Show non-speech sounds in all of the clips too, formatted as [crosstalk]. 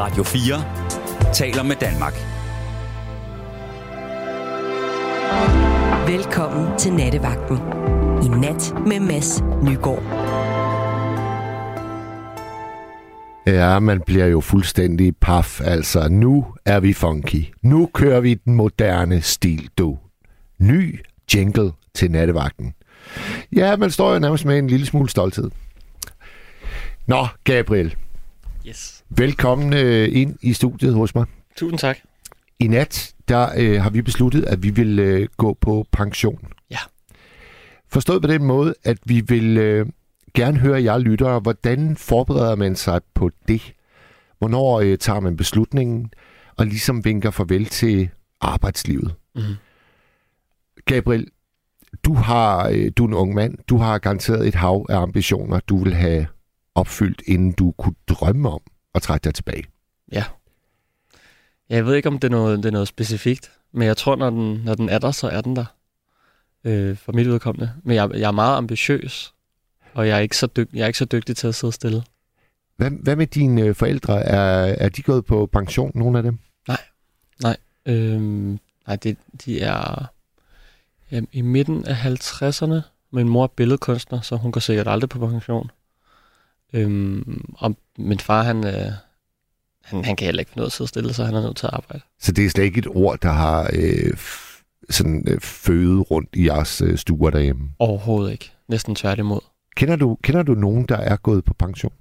Radio 4 taler med Danmark. Velkommen til Nattevagten. I nat med Mads Nygaard. Ja, man bliver jo fuldstændig paf. Altså, nu er vi funky. Nu kører vi den moderne stil, du. Ny jingle til nattevagten. Ja, man står jo nærmest med en lille smule stolthed. Nå, Gabriel. Yes. Velkommen øh, ind i studiet hos mig. Tusind tak. I nat, der øh, har vi besluttet, at vi vil øh, gå på pension. Ja. Forstået på den måde, at vi vil øh, gerne høre jer lyttere, hvordan forbereder man sig på det? Hvornår øh, tager man beslutningen, og ligesom vinker farvel til arbejdslivet? Mm. Gabriel, du, har, øh, du er en ung mand. Du har garanteret et hav af ambitioner, du vil have opfyldt, inden du kunne drømme om at trække dig tilbage. Ja. Jeg ved ikke, om det er noget, det er noget specifikt, men jeg tror, når den, når den er der, så er den der. Øh, for mit udkommende. Men jeg, jeg er meget ambitiøs, og jeg er, ikke så dyg, jeg er ikke så dygtig til at sidde stille. Hvad, hvad med dine øh, forældre? Er, er de gået på pension, nogle af dem? Øhm, nej, det, de er jamen, i midten af 50'erne. Min mor er billedkunstner, så hun går sikkert aldrig på pension. Øhm, og min far, han, øh, han, han kan heller ikke finde ud af at sidde stille, så han er nødt til at arbejde. Så det er slet ikke et ord, der har øh, sådan øh, fødet rundt i jeres øh, stuer derhjemme. Overhovedet ikke. Næsten tværtimod. Kender du, kender du nogen, der er gået på pension?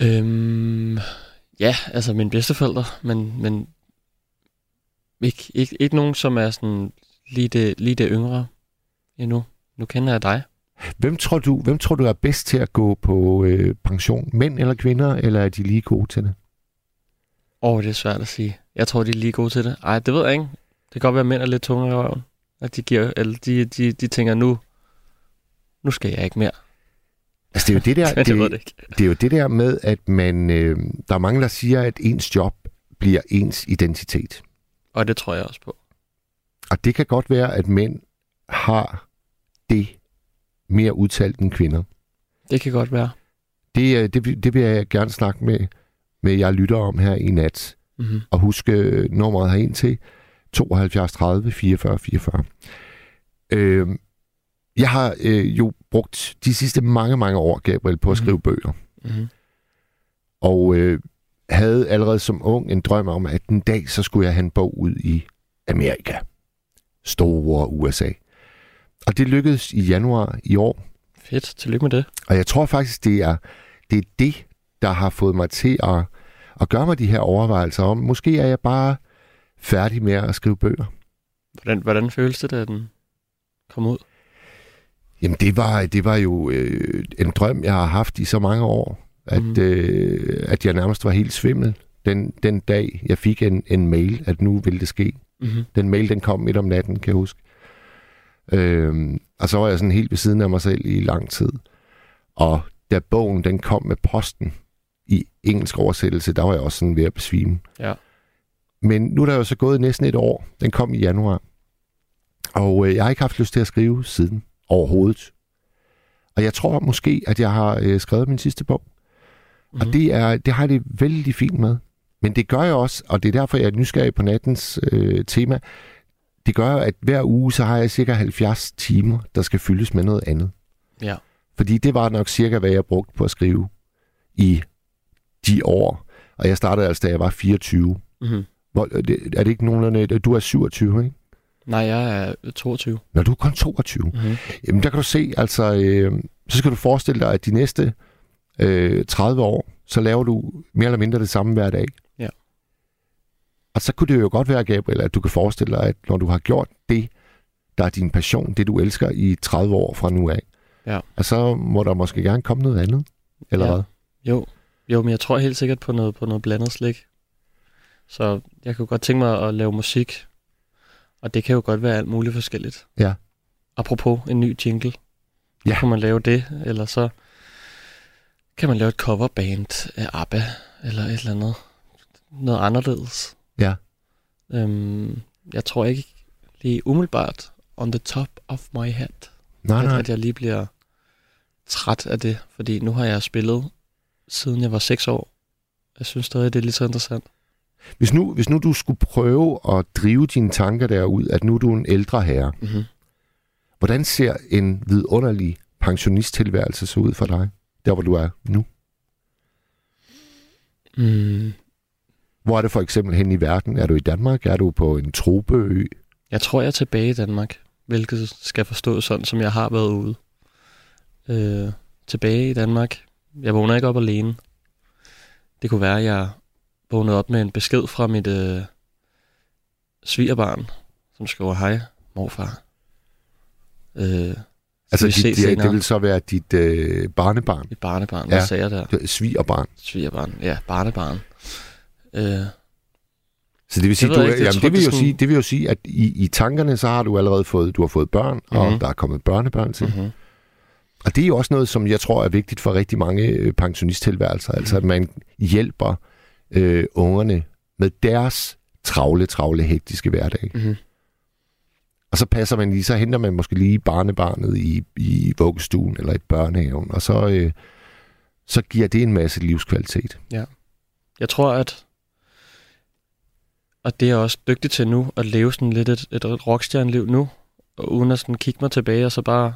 Øhm, ja, altså mine bedsteforældre, men, men ikke, ikke, ikke nogen, som er sådan lige det, lige det yngre endnu. Nu kender jeg dig. Hvem tror du, hvem tror du er bedst til at gå på øh, pension? Mænd eller kvinder, eller er de lige gode til det? Åh, oh, det er svært at sige. Jeg tror, de er lige gode til det. Ej, det ved jeg ikke. Det kan godt være, at mænd er lidt tungere i røven. At de, giver, eller de, de, de tænker, nu, nu skal jeg ikke mere. Altså, det er jo det der, [laughs] det, det det, det er jo det der med, at man, øh, der er mange, der siger, at ens job bliver ens identitet. Og det tror jeg også på. Og det kan godt være, at mænd har det mere udtalt end kvinder. Det kan godt være. Det, øh, det, vil- det vil jeg gerne snakke med, med jer lytter om her i nat. Mm-hmm. Og husk øh, nummeret herind til 72 30 44 44. Øh, jeg har øh, jo brugt de sidste mange, mange år, Gabriel, på at skrive bøger. Mm-hmm. Og øh, havde allerede som ung en drøm om, at en dag så skulle jeg have en bog ud i Amerika. Store USA. Og det lykkedes i januar i år. Fedt. Tillykke med det. Og jeg tror faktisk, det er det, er det der har fået mig til at, at gøre mig de her overvejelser om, måske er jeg bare færdig med at skrive bøger. Hvordan, hvordan føles det, da den kom ud? Jamen, det var, det var jo øh, en drøm, jeg har haft i så mange år, at, mm. øh, at jeg nærmest var helt svimmel den, den dag, jeg fik en, en mail, at nu ville det ske. Mm-hmm. Den mail, den kom midt om natten, kan jeg huske. Øhm, og så var jeg sådan helt ved siden af mig selv i lang tid. Og da bogen, den kom med posten i engelsk oversættelse, der var jeg også sådan ved at besvime. Ja. Men nu er der jo så gået næsten et år. Den kom i januar. Og øh, jeg har ikke haft lyst til at skrive siden overhovedet. Og jeg tror måske, at jeg har øh, skrevet min sidste bog. Mm. Og det, er, det har jeg det vældig fint med. Men det gør jeg også, og det er derfor, jeg er nysgerrig på nattens øh, tema. Det gør at hver uge, så har jeg cirka 70 timer, der skal fyldes med noget andet. Ja. Fordi det var nok cirka, hvad jeg brugte på at skrive i de år. Og jeg startede altså, da jeg var 24. Mm-hmm. Hvor, er det- er det ikke nogenlunde... Du er 27, ikke? Nej, jeg er 22. Når du er kun 22. Mm-hmm. Jamen, der kan du se, altså... Øh, så skal du forestille dig, at de næste øh, 30 år, så laver du mere eller mindre det samme hver dag. Og så kunne det jo godt være, Gabriel, at du kan forestille dig, at når du har gjort det, der er din passion, det du elsker i 30 år fra nu af, Ja. og så må der måske gerne komme noget andet, eller Ja. hvad? Jo. jo, men jeg tror helt sikkert på noget, på noget blandet slik. Så jeg kunne godt tænke mig at lave musik. Og det kan jo godt være alt muligt forskelligt. Ja. Apropos en ny jingle. Ja. Så kan man lave det, eller så kan man lave et coverband af ABBA, eller et eller andet. Noget anderledes. Ja. Øhm, jeg tror ikke lige umiddelbart on the top of my head, Nej, at, nej. at jeg lige bliver træt af det. Fordi nu har jeg spillet, siden jeg var 6 år, jeg synes stadig, det er lige så interessant. Hvis nu, hvis nu du skulle prøve at drive dine tanker derud, at nu er du en ældre herre, Mm-hmm. hvordan ser en vidunderlig pensionisttilværelse så ud for dig, der hvor du er nu? Mm. Hvor er det for eksempel hen i verden? Er du i Danmark? Er du på en tropeø? Jeg tror, jeg er tilbage i Danmark, hvilket skal forstås sådan, som jeg har været ude. Øh, tilbage i Danmark. Jeg vågner ikke op alene. Det kunne være, at jeg vågnede op med en besked fra mit øh, svigerbarn, som skriver, hej, morfar. Øh, Altså, dit, det, senere. det vil så være dit øh, barnebarn. Mit barnebarn, Ja. hvad sagde jeg der? Er Svigerbarn. Svigerbarn, ja, barnebarn. Øh, Så det vil sige, du, ikke. Jamen, det, vil jo sige, det vil jo sige, at i, i tankerne, så har du allerede fået, du har fået børn, mm-hmm. og Mhm. der er kommet børnebørn til. mm-hmm. Og det er jo også noget, som jeg tror er vigtigt for rigtig mange øh, pensionisttilværelser. Mhm. Altså, at man hjælper øh, ungerne med deres travle, travle, hektiske hverdag. Mm-hmm. Og så passer man lige, så henter man måske lige barnebarnet i, i vuggestuen eller i børnehaven, og så, øh, så giver det en masse livskvalitet. Jeg tror, at og det er jeg også dygtig til nu, at leve sådan lidt et, et rockstjerneliv nu, og uden at sådan kigge mig tilbage, og så bare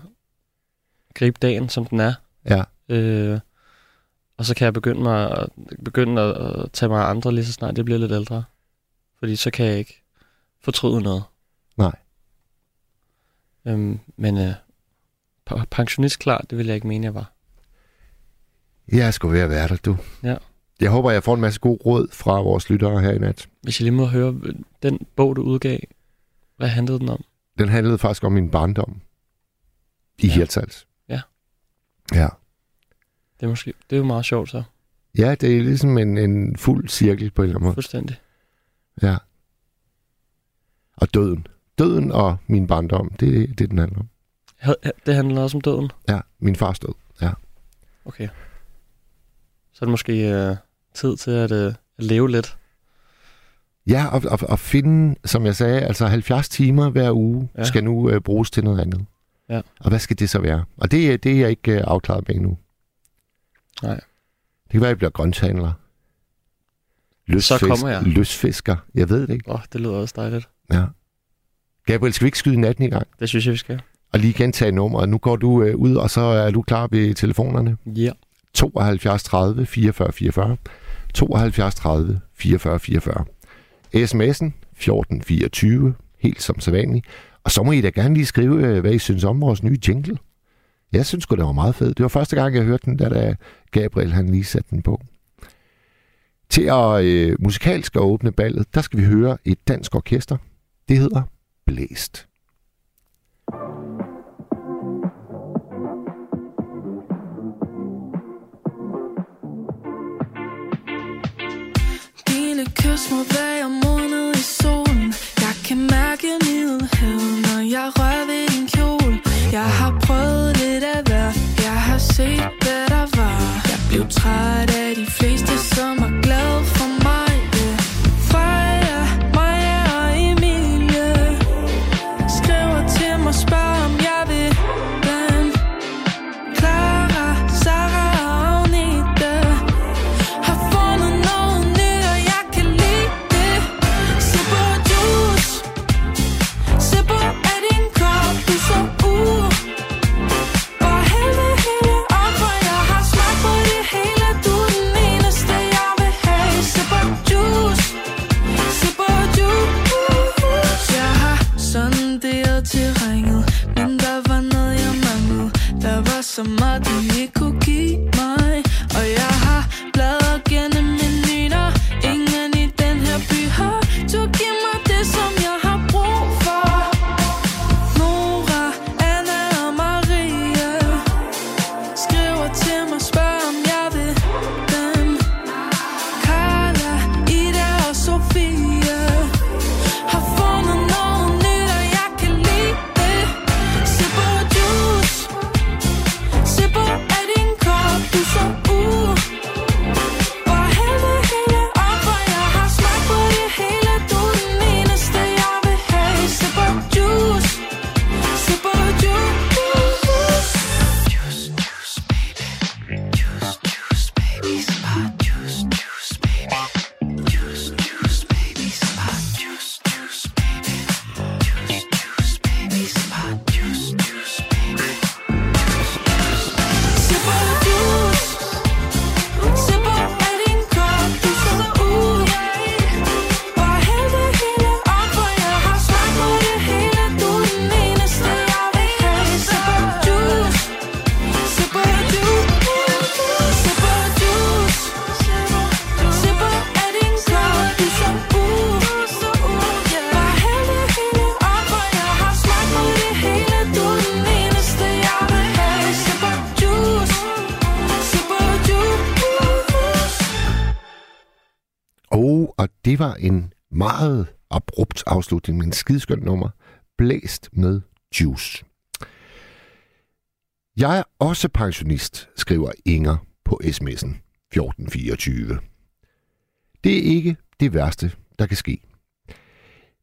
gribe dagen, som den er. Ja, Øh, og så kan jeg begynde, mig, at, begynde at, at tage mig af andre lige så snart jeg bliver lidt ældre. Fordi så kan jeg ikke fortryde noget. Nej. Øhm, men øh, pensionist klar, det vil jeg ikke mene, jeg var. jeg sgu ved at være der, du. Ja. Jeg håber, jeg får en masse god råd fra vores lyttere her i nat. Hvis jeg lige må høre, den bog, du udgav, hvad handlede den om? Den handlede faktisk om min barndom i Ja. ja. Hirtshals. Ja. Ja. Det er, måske, det er jo meget sjovt så. Ja, det er ligesom en, en fuld cirkel på en eller anden måde. Fuldstændig. Ja. Og døden. Døden og min barndom, det er det, den handler om. Det handler også om døden? Ja, min fars død. Okay. Så er det måske øh, tid til at, øh, at leve lidt. Ja, og, og, og finde, som jeg sagde, altså 70 timer hver uge Ja. skal nu øh, bruges til noget andet. Ja. Og hvad skal det så være? Og det, er- det er jeg ikke øh, afklaret med endnu. Nej. Det kan være, at jeg bliver grønthandler. Løsfisk, kommer jeg. Løsfisker. Jeg ved det ikke. Åh, oh, det lyder også dejligt. Ja. Gabriel, skal vi ikke skyde natten i gang? Det synes jeg, vi skal. Og lige gentage nummeret. Nu går du øh, ud, og så er du klar ved telefonerne. Ja. 72 30 44 44. 72 30 44 44. SMS'en 1424, helt som sædvanligt. Og så må I da gerne lige skrive, øh, hvad I synes om vores nye jingle. Jeg synes godt det var meget fedt. Det var første gang, jeg hørte den, da, da Gabriel han lige satte den på. Til at øh, musikalsk at åbne ballet, der skal vi høre et dansk orkester. Det hedder Blæst. Små kys må være i solen. Jeg kan mærke middelhavet, når jeg rører ved din kjole. Jeg har prøvet lidt af hver Jeg har set, hvad der var. Jeg blev træt af de fleste, som er glade for mig sama dijo var en meget abrupt afslutning, men skideskønt nummer. Blæst med Juice. Jeg er også pensionist, skriver Inger på sms'en 1424. Det er ikke det værste, der kan ske.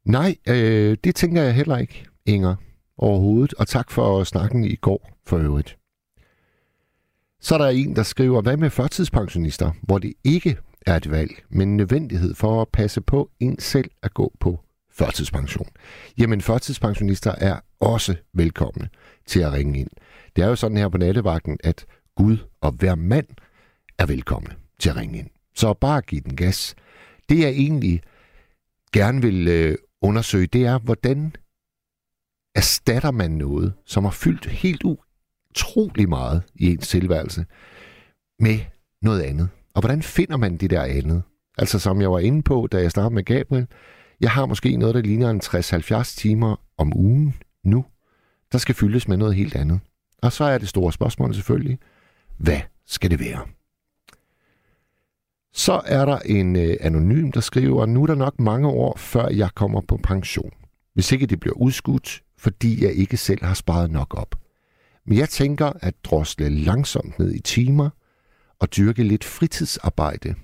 Nej, øh, det tænker jeg heller ikke, Inger, overhovedet. Og tak for snakken i går for øvrigt. Så er der en, der skriver, hvad med førtidspensionister, hvor det ikke er et valg, men en nødvendighed for at passe på en selv at gå på førtidspension. Jamen, førtidspensionister er også velkomne til at ringe ind. Det er jo sådan her på nattevagten, at Gud og hver mand er velkomne til at ringe ind. Så bare giv den gas. Det jeg egentlig gerne vil øh, undersøge, det er, hvordan erstatter man noget, som har fyldt helt utrolig meget i ens tilværelse, med noget andet. Og hvordan finder man det der andet? Altså som jeg var inde på, da jeg startede med Gabriel, jeg har måske noget, der ligner en 60-70 timer om ugen nu, der skal fyldes med noget helt andet. Og så er det store spørgsmål selvfølgelig, hvad skal det være? Så er der en øh, anonym, der skriver, nu er der nok mange år, før jeg kommer på pension. Hvis ikke det bliver udskudt, fordi jeg ikke selv har sparet nok op. Men jeg tænker at drosle langsomt ned i timer og dyrke lidt fritidsarbejde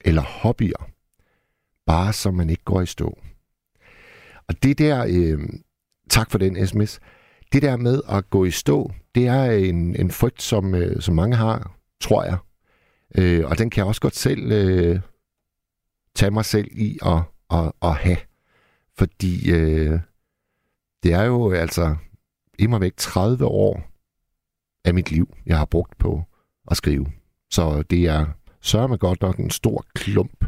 eller hobbyer. Bare så man ikke går i stå. Og det der, øh, tak for den sms, det der med at gå i stå, det er en, en frygt, som, øh, som mange har, tror jeg. Øh, og den kan jeg også godt selv øh, tage mig selv i at, at, at have. Fordi øh, det er jo altså immer væk 30 år af mit liv, jeg har brugt på at skrive. Så det er sørme godt nok en stor klump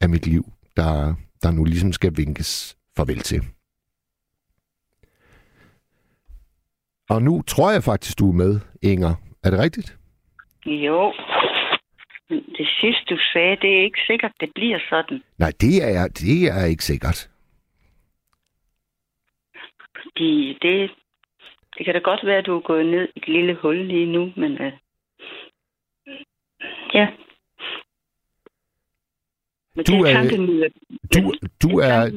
af mit liv, der, der nu ligesom skal vinkes farvel til. Og nu tror jeg faktisk, du er med, Inger. Er det rigtigt? Jo. Det sidste, du sagde, det er ikke sikkert, det bliver sådan. Nej, det er, det er ikke sikkert. Fordi det, det kan da godt være, at du er gået ned i et lille hul lige nu, men uh, ja. Men Du det er- tankemylder, Du, du det er...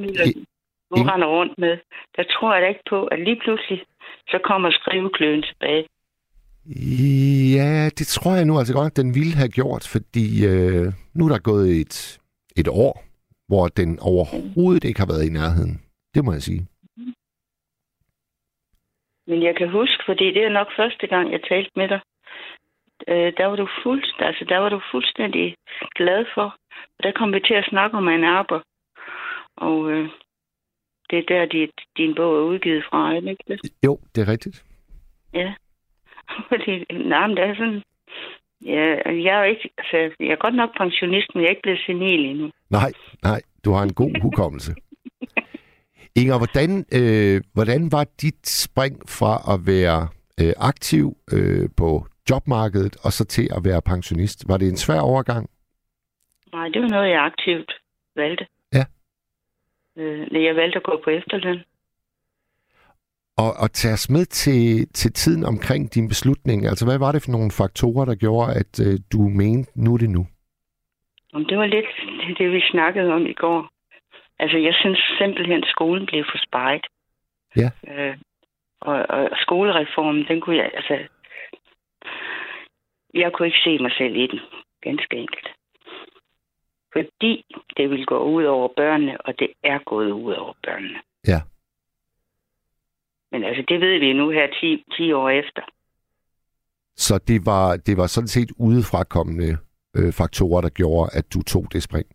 du render rundt med, der tror jeg da ikke på, at lige pludselig, så kommer skrivekløen tilbage. Ja, det tror jeg nu altså godt, den ville have gjort, fordi øh, nu er der gået et, et år, hvor den overhovedet ikke har været i nærheden. Det må jeg sige. Men jeg kan huske, fordi det er nok første gang, jeg talte med dig, øh, der var du fuldst, altså der var du fuldstændig glad for. Og der kom vi til at snakke om en arbejde. Og øh, det er der, dit, din bog er udgivet fra, er det ikke det? Jo, det er rigtigt. Ja. [laughs] Fordi, nej, men det er sådan... Ja, jeg er ikke... Altså, jeg er godt nok pensionist, men jeg er ikke blevet senil endnu. Nej, nej, du har en god hukommelse. [laughs] Inger, hvordan, øh, hvordan var dit spring fra at være øh, aktiv øh, på jobmarkedet og så til at være pensionist? Var det en svær overgang? Nej, det var noget, jeg aktivt valgte. Ja. Øh, jeg valgte at gå på efterløn. Og, og tage os med til, til tiden omkring din beslutning. Altså, hvad var det for nogle faktorer, der gjorde, at øh, du mente, nu er det nu? Om det var lidt det, vi snakkede om i går. Altså, jeg synes simpelthen, at skolen blev for spejt. Ja. Øh, og, og skolereformen, den kunne jeg, altså... Jeg kunne ikke se mig selv i den, ganske enkelt. Fordi det ville gå ud over børnene, og det er gået ud over børnene. Ja. Men altså, det ved vi nu her 10, 10 år efter. Så det var, det var sådan set udefrakommende øh, faktorer, der gjorde, at du tog det spring.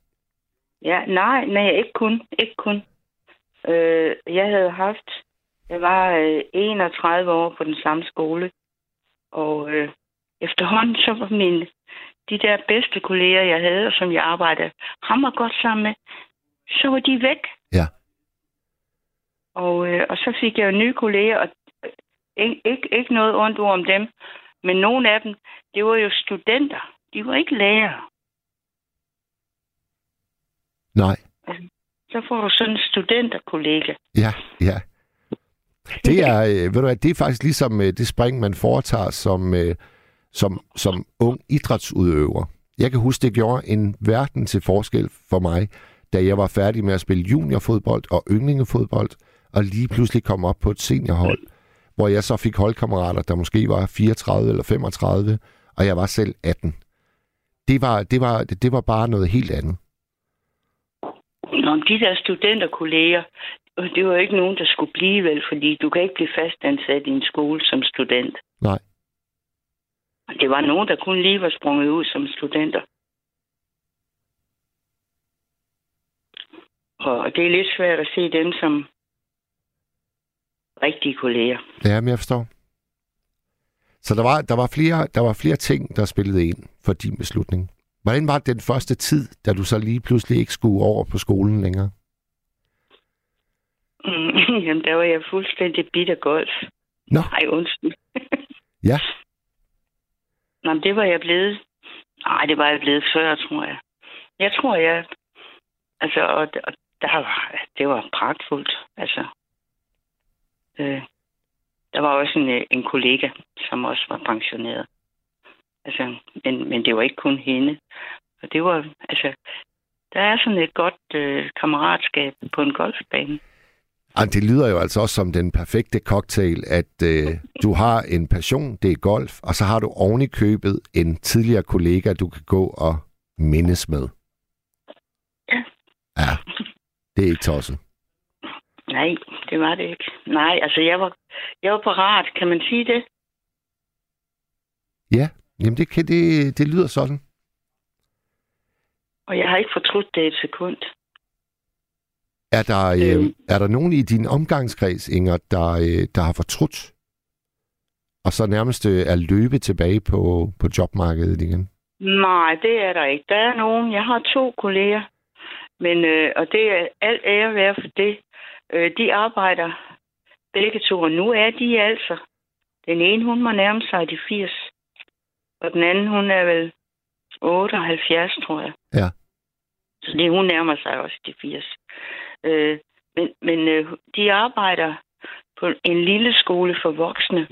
Ja, nej, nej, ikke kun. Ikke kun. Øh, jeg havde haft, jeg var øh, 31 år på den samme skole, og øh, efterhånden så var mine, de der bedste kolleger, jeg havde, og som jeg arbejdede hammer godt sammen med, så var de væk. Ja. Og, øh, og så fik jeg jo nye kolleger, og øh, ikke, ikke, ikke noget ondt ord om dem, men nogle af dem, det var jo studenter. De var ikke lærere. Nej. Så får du sådan en studenterkollega. Ja, ja. Det er, øh, ved du hvad, det er faktisk ligesom øh, det spring, man foretager som, øh, som, som ung idrætsudøver. Jeg kan huske, det gjorde en verden til forskel for mig, da jeg var færdig med at spille juniorfodbold og yndlingefodbold, og lige pludselig kom op på et seniorhold, hvor jeg så fik holdkammerater, der måske var 34 eller 35, og jeg var selv 18. Det var, det var, det var bare noget helt andet. Nå, de der studenterkolleger, det var jo ikke nogen, der skulle blive vel, fordi du kan ikke blive fastansat i en skole som student. Nej. Det var nogen, der kun lige var sprunget ud som studenter. Og det er lidt svært at se dem som rigtige kolleger. Ja, men jeg forstår. Så der var, der, var flere, der var flere ting, der spillede ind for din beslutning. Hvordan var den første tid, da du så lige pludselig ikke skulle over på skolen længere? Mm, [laughs] jamen, der var jeg fuldstændig bitter golf. Nå. Nej, undskyld. Ja. [laughs] Nå, men det var jeg blevet. Nej, det var jeg blevet før, tror jeg. Jeg tror, jeg... Altså, og, og der var, det var pragtfuldt. Altså, øh, der var også en, øh, en kollega, som også var pensioneret. Altså, men, men det var ikke kun hende. Og det var, altså, der er sådan et godt øh, kammeratskab på en golfbane. Ej, det lyder jo altså også som den perfekte cocktail, at øh, du har en passion, det er golf, og så har du oven i købet en tidligere kollega, du kan gå og mindes med. Ja. Ja, det er ikke tosset. Nej, det var det ikke. Nej, altså jeg var, jeg var parat, kan man sige det? Ja, jamen det, kan, det, det lyder sådan. Og jeg har ikke fortrudt det et sekund. Er der, øh, Øhm. er der nogen i din omgangskreds, Inger, der, øh, der har fortrudt, og så nærmest øh, er løbet tilbage på, på jobmarkedet igen? Nej, det er der ikke. Der er nogen. Jeg har to kolleger, men, øh, og det er alt ære værd for det. Øh, de arbejder begge to, og nu er de altså. Den ene, hun må nærme sig de 80, og den anden, hun er vel 78, tror jeg. Ja. Så det, hun nærmer sig også de 80. Øh, men men øh, de arbejder på en lille skole for voksne,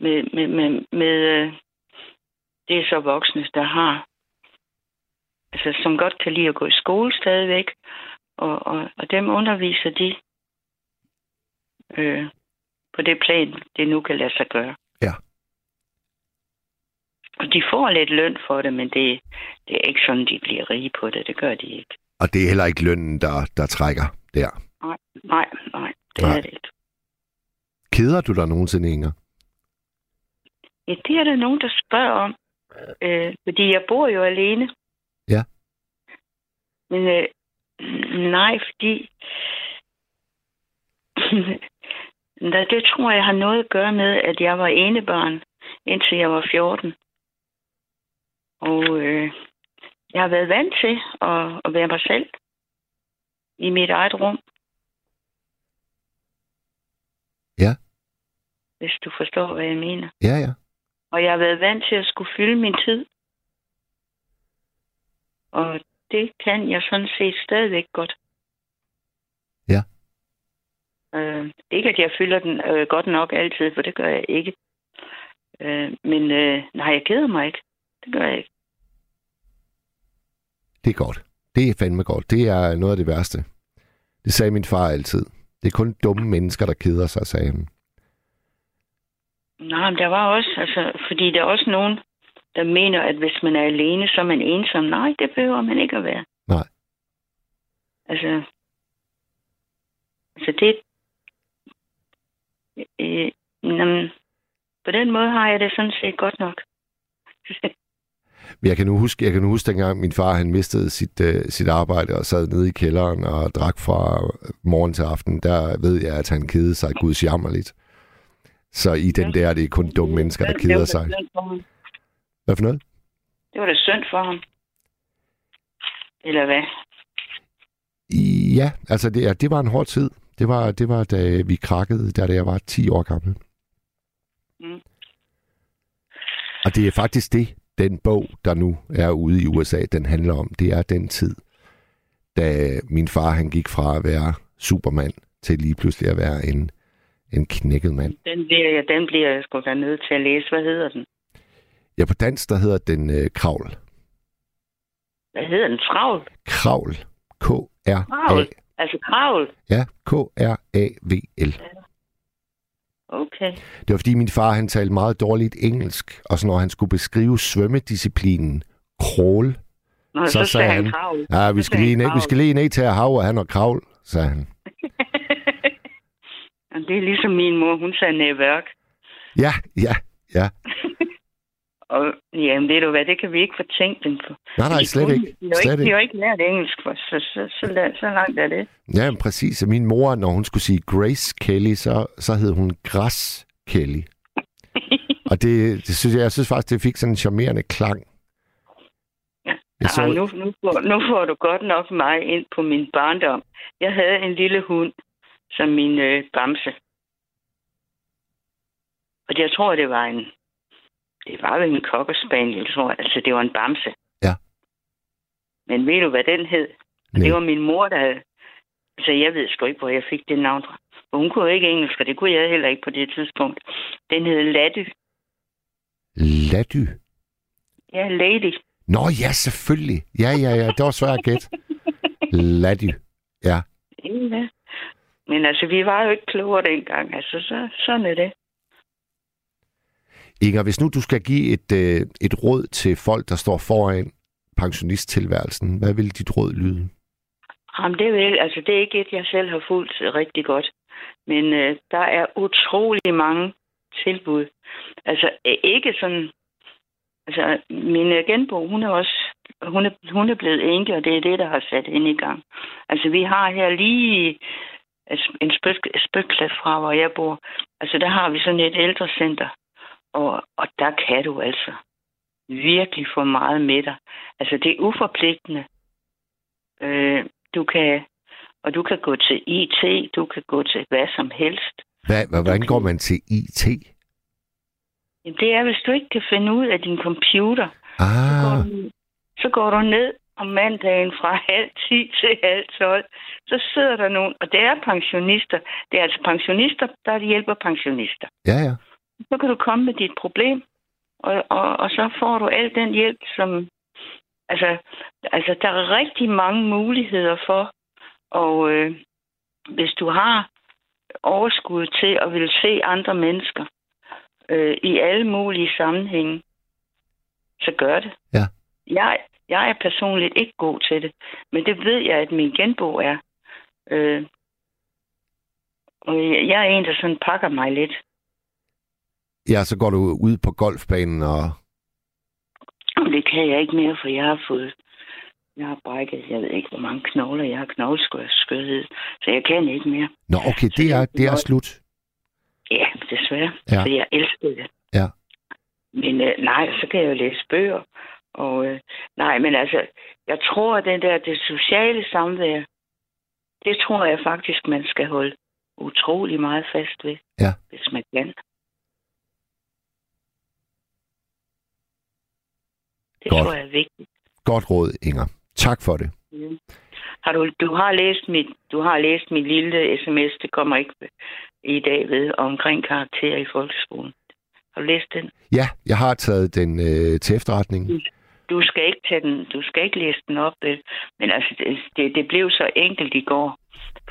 med, med, med, med øh, det er så voksne, der har, altså som godt kan lide at gå i skole stadigvæk, og, og, og dem underviser de øh, på det plan, det nu kan lade sig gøre. Ja. Og de får lidt løn for det, men det, det er ikke sådan, de bliver rige på det. Det gør de ikke. Og det er heller ikke lønnen, der, der trækker der. Nej, nej, nej det Nej. er det ikke. Keder du dig nogensinde, Inger? Ja, det er der nogen, der spørger om. Øh, fordi jeg bor jo alene. Ja. Men øh, nej, fordi... [laughs] Da, det tror jeg har noget at gøre med, at jeg var enebarn, indtil jeg var 14. Og øh, jeg har været vant til at, at være mig selv i mit eget rum. Ja. Hvis du forstår, hvad jeg mener. Ja, ja. Og jeg har været vant til at skulle fylde min tid. Og det kan jeg sådan set stadigvæk godt. Ja. Øh, ikke at jeg fylder den øh, godt nok altid, for det gør jeg ikke. Øh, men øh, nej, jeg keder mig ikke. Det gør jeg ikke. Det er godt. Det er fandme godt. Det er noget af det værste. Det sagde min far altid. Det er kun dumme mennesker, der keder sig, sagde han. Nej, men der var også, altså, fordi der er også nogen, der mener, at hvis man er alene, så er man ensom. Nej, det behøver man ikke at være. Nej. Altså, altså det... Øh, jamen, på den måde har jeg det sådan set godt nok. Men jeg kan nu huske, jeg kan nu huske dengang min far han mistede sit, uh, sit arbejde og sad nede i kælderen og drak fra morgen til aften. Der ved jeg, at han kedede sig gudsjammerligt. Så i den der, det er kun dumme mennesker, der keder sig. Hvad for noget? Det var da synd for ham. Eller hvad? Ja, altså det, ja, det var en hård tid. Det var, det var da vi krakkede, da jeg var 10 år gammel. Mm. Og det er faktisk det, den bog, der nu er ude i USA, den handler om. Det er den tid, da min far han gik fra at være supermand til lige pludselig at være en, en knækket mand. Den bliver jeg, den bliver jeg sgu da nødt til at læse. Hvad hedder den? Ja, på dansk, der hedder den øh, Kravl. Hvad hedder den? Travl? Kravl. K-R-A. Kravl. Altså kravl. Ja, K-R-A-V-L. Okay. Det var fordi min far han talte meget dårligt engelsk, og så når han skulle beskrive svømmedisciplinen crawl, Nå, Så så, sagde han han, ja, vi Så skal, lige ned, vi skal lige ned til at hav, og han og kravl, sagde han. [laughs] Det er ligesom min mor, hun sagde næværk. Ja, ja, ja. [laughs] Og jamen, ved du hvad, det kan vi ikke fortænke dem for. Nej, nej, slet ikke. De har ikke, de har ikke lært engelsk, for, så, så, så, så, så langt er det. Ja, men præcis. Min mor, når hun skulle sige Grace Kelly, så, så hed hun Græs Kelly. [laughs] Og det, det synes jeg, jeg synes faktisk, det fik sådan en charmerende klang. Jeg så, Ah, nu, nu, får, nu får du godt nok mig ind på min barndom. Jeg havde en lille hund som min øh, bamse. Og jeg tror, det var en... Det var vel en cocker tror jeg. Altså, det var en bamse. Ja. Men ved du, hvad den hed? nej. Det var min mor, der havde... Altså, jeg ved sgu ikke, hvor jeg fik det navn fra. Hun kunne ikke engelsk, og det kunne jeg heller ikke på det tidspunkt. Den hed Latty. Lady. Ja, Lady. Nå ja, selvfølgelig. Ja, ja, ja. Det var svært at gætte. Lady. Ja. Ja. Men altså, vi var jo ikke klogere dengang. Altså, så, sådan er det. Inger, hvis nu du skal give et, øh, et råd til folk, der står foran pensionisttilværelsen, hvad vil dit råd lyde? Jamen, det vil. altså, det er ikke et, jeg selv har fulgt rigtig godt. Men øh, der er utrolig mange tilbud. Altså, ikke sådan... Altså, min øh, genbo, hun er også... Hun er, hun er blevet enke, og det er det, der har sat hende i gang. Altså, vi har her lige en spøg- spøgklat fra, hvor jeg bor. Altså, der har vi sådan et ældrecenter. Og, og der kan du altså virkelig få meget med dig. Altså, det er uforpligtende. Øh, du kan, og du kan gå til IT, du kan gå til hvad som helst. Hvad, hvad- hvordan går man til IT? Jamen, det er, hvis du ikke kan finde ud af din computer, så Ah, går, du, så går du ned om mandagen fra [laughs] halv 10 til halv 12. Så sidder der nogen, og det er pensionister. Det er altså pensionister, der hjælper pensionister. ja, ja. Så kan du komme med dit problem, og, og, og så får du al den hjælp, som... Altså, altså der er rigtig mange muligheder for, og øh, hvis du har overskud til at vil se andre mennesker øh, i alle mulige sammenhænge, så gør det. Ja. Jeg, jeg er personligt ikke god til det, men det ved jeg, at min genbo er. Øh, og jeg er en, der sådan pakker mig lidt. Ja, så går du ud på golfbanen og... Det kan jeg ikke mere, for jeg har fået... Jeg har brækket, jeg ved ikke, hvor mange knogler jeg har knogleskørhed, så jeg kan ikke mere. Nå, okay, det er, det er slut. Ja, desværre, Ja. for jeg elsker det. Ja. Men øh, nej, så kan jeg jo læse bøger. Og øh, nej, men altså, jeg tror, at den der, det sociale samvær, det tror jeg faktisk, man skal holde utrolig meget fast ved, Ja. hvis man kan. Det Godt. tror jeg er vigtigt. Godt råd, Inger. Tak for det. Mm. Har du, du har læst mit, du har læst min lille sms, det kommer ikke i dag ved, omkring karakterer i folkeskolen. Har du læst den? Ja, jeg har taget den øh, til efterretning. Du skal ikke tage den, du skal ikke læse den op, vel? Men altså, det, det, det blev så enkelt i går,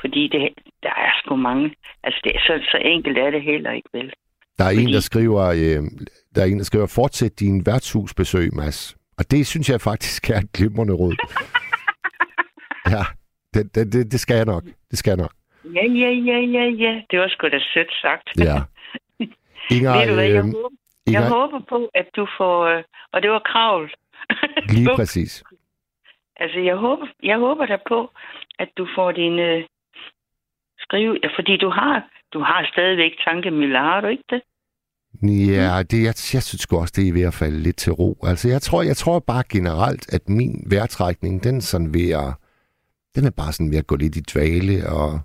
fordi det, der er sgu mange. Altså, det, så, så enkelt er det heller ikke, vel? Der er en, Fordi- der skriver, øh, der er en, der skriver, fortsæt din værtshusbesøg, Mads. Og det synes jeg faktisk er et glimrende råd. [laughs] ja, det, det, det, det skal jeg nok. Det skal jeg nok. Ja, ja, ja, ja, ja. Det var sgu da sødt sagt. Ja. [laughs] Inger, Ved du hvad, jeg, øh, håber, jeg Inger håber på, at du får... øh, Og det var kravl. lige [laughs] præcis. Altså, jeg håber, jeg håber da på, at du får din øh, skrive... Ja, fordi du har, du har stadigvæk tankemøller, har du ikke det? Ja, det, jeg, jeg synes også, det er ved at falde lidt til ro. Altså, jeg tror, jeg tror bare generelt, at min vejrtrækning, den sådan ved at, den er bare sådan ved at gå lidt i dvale, og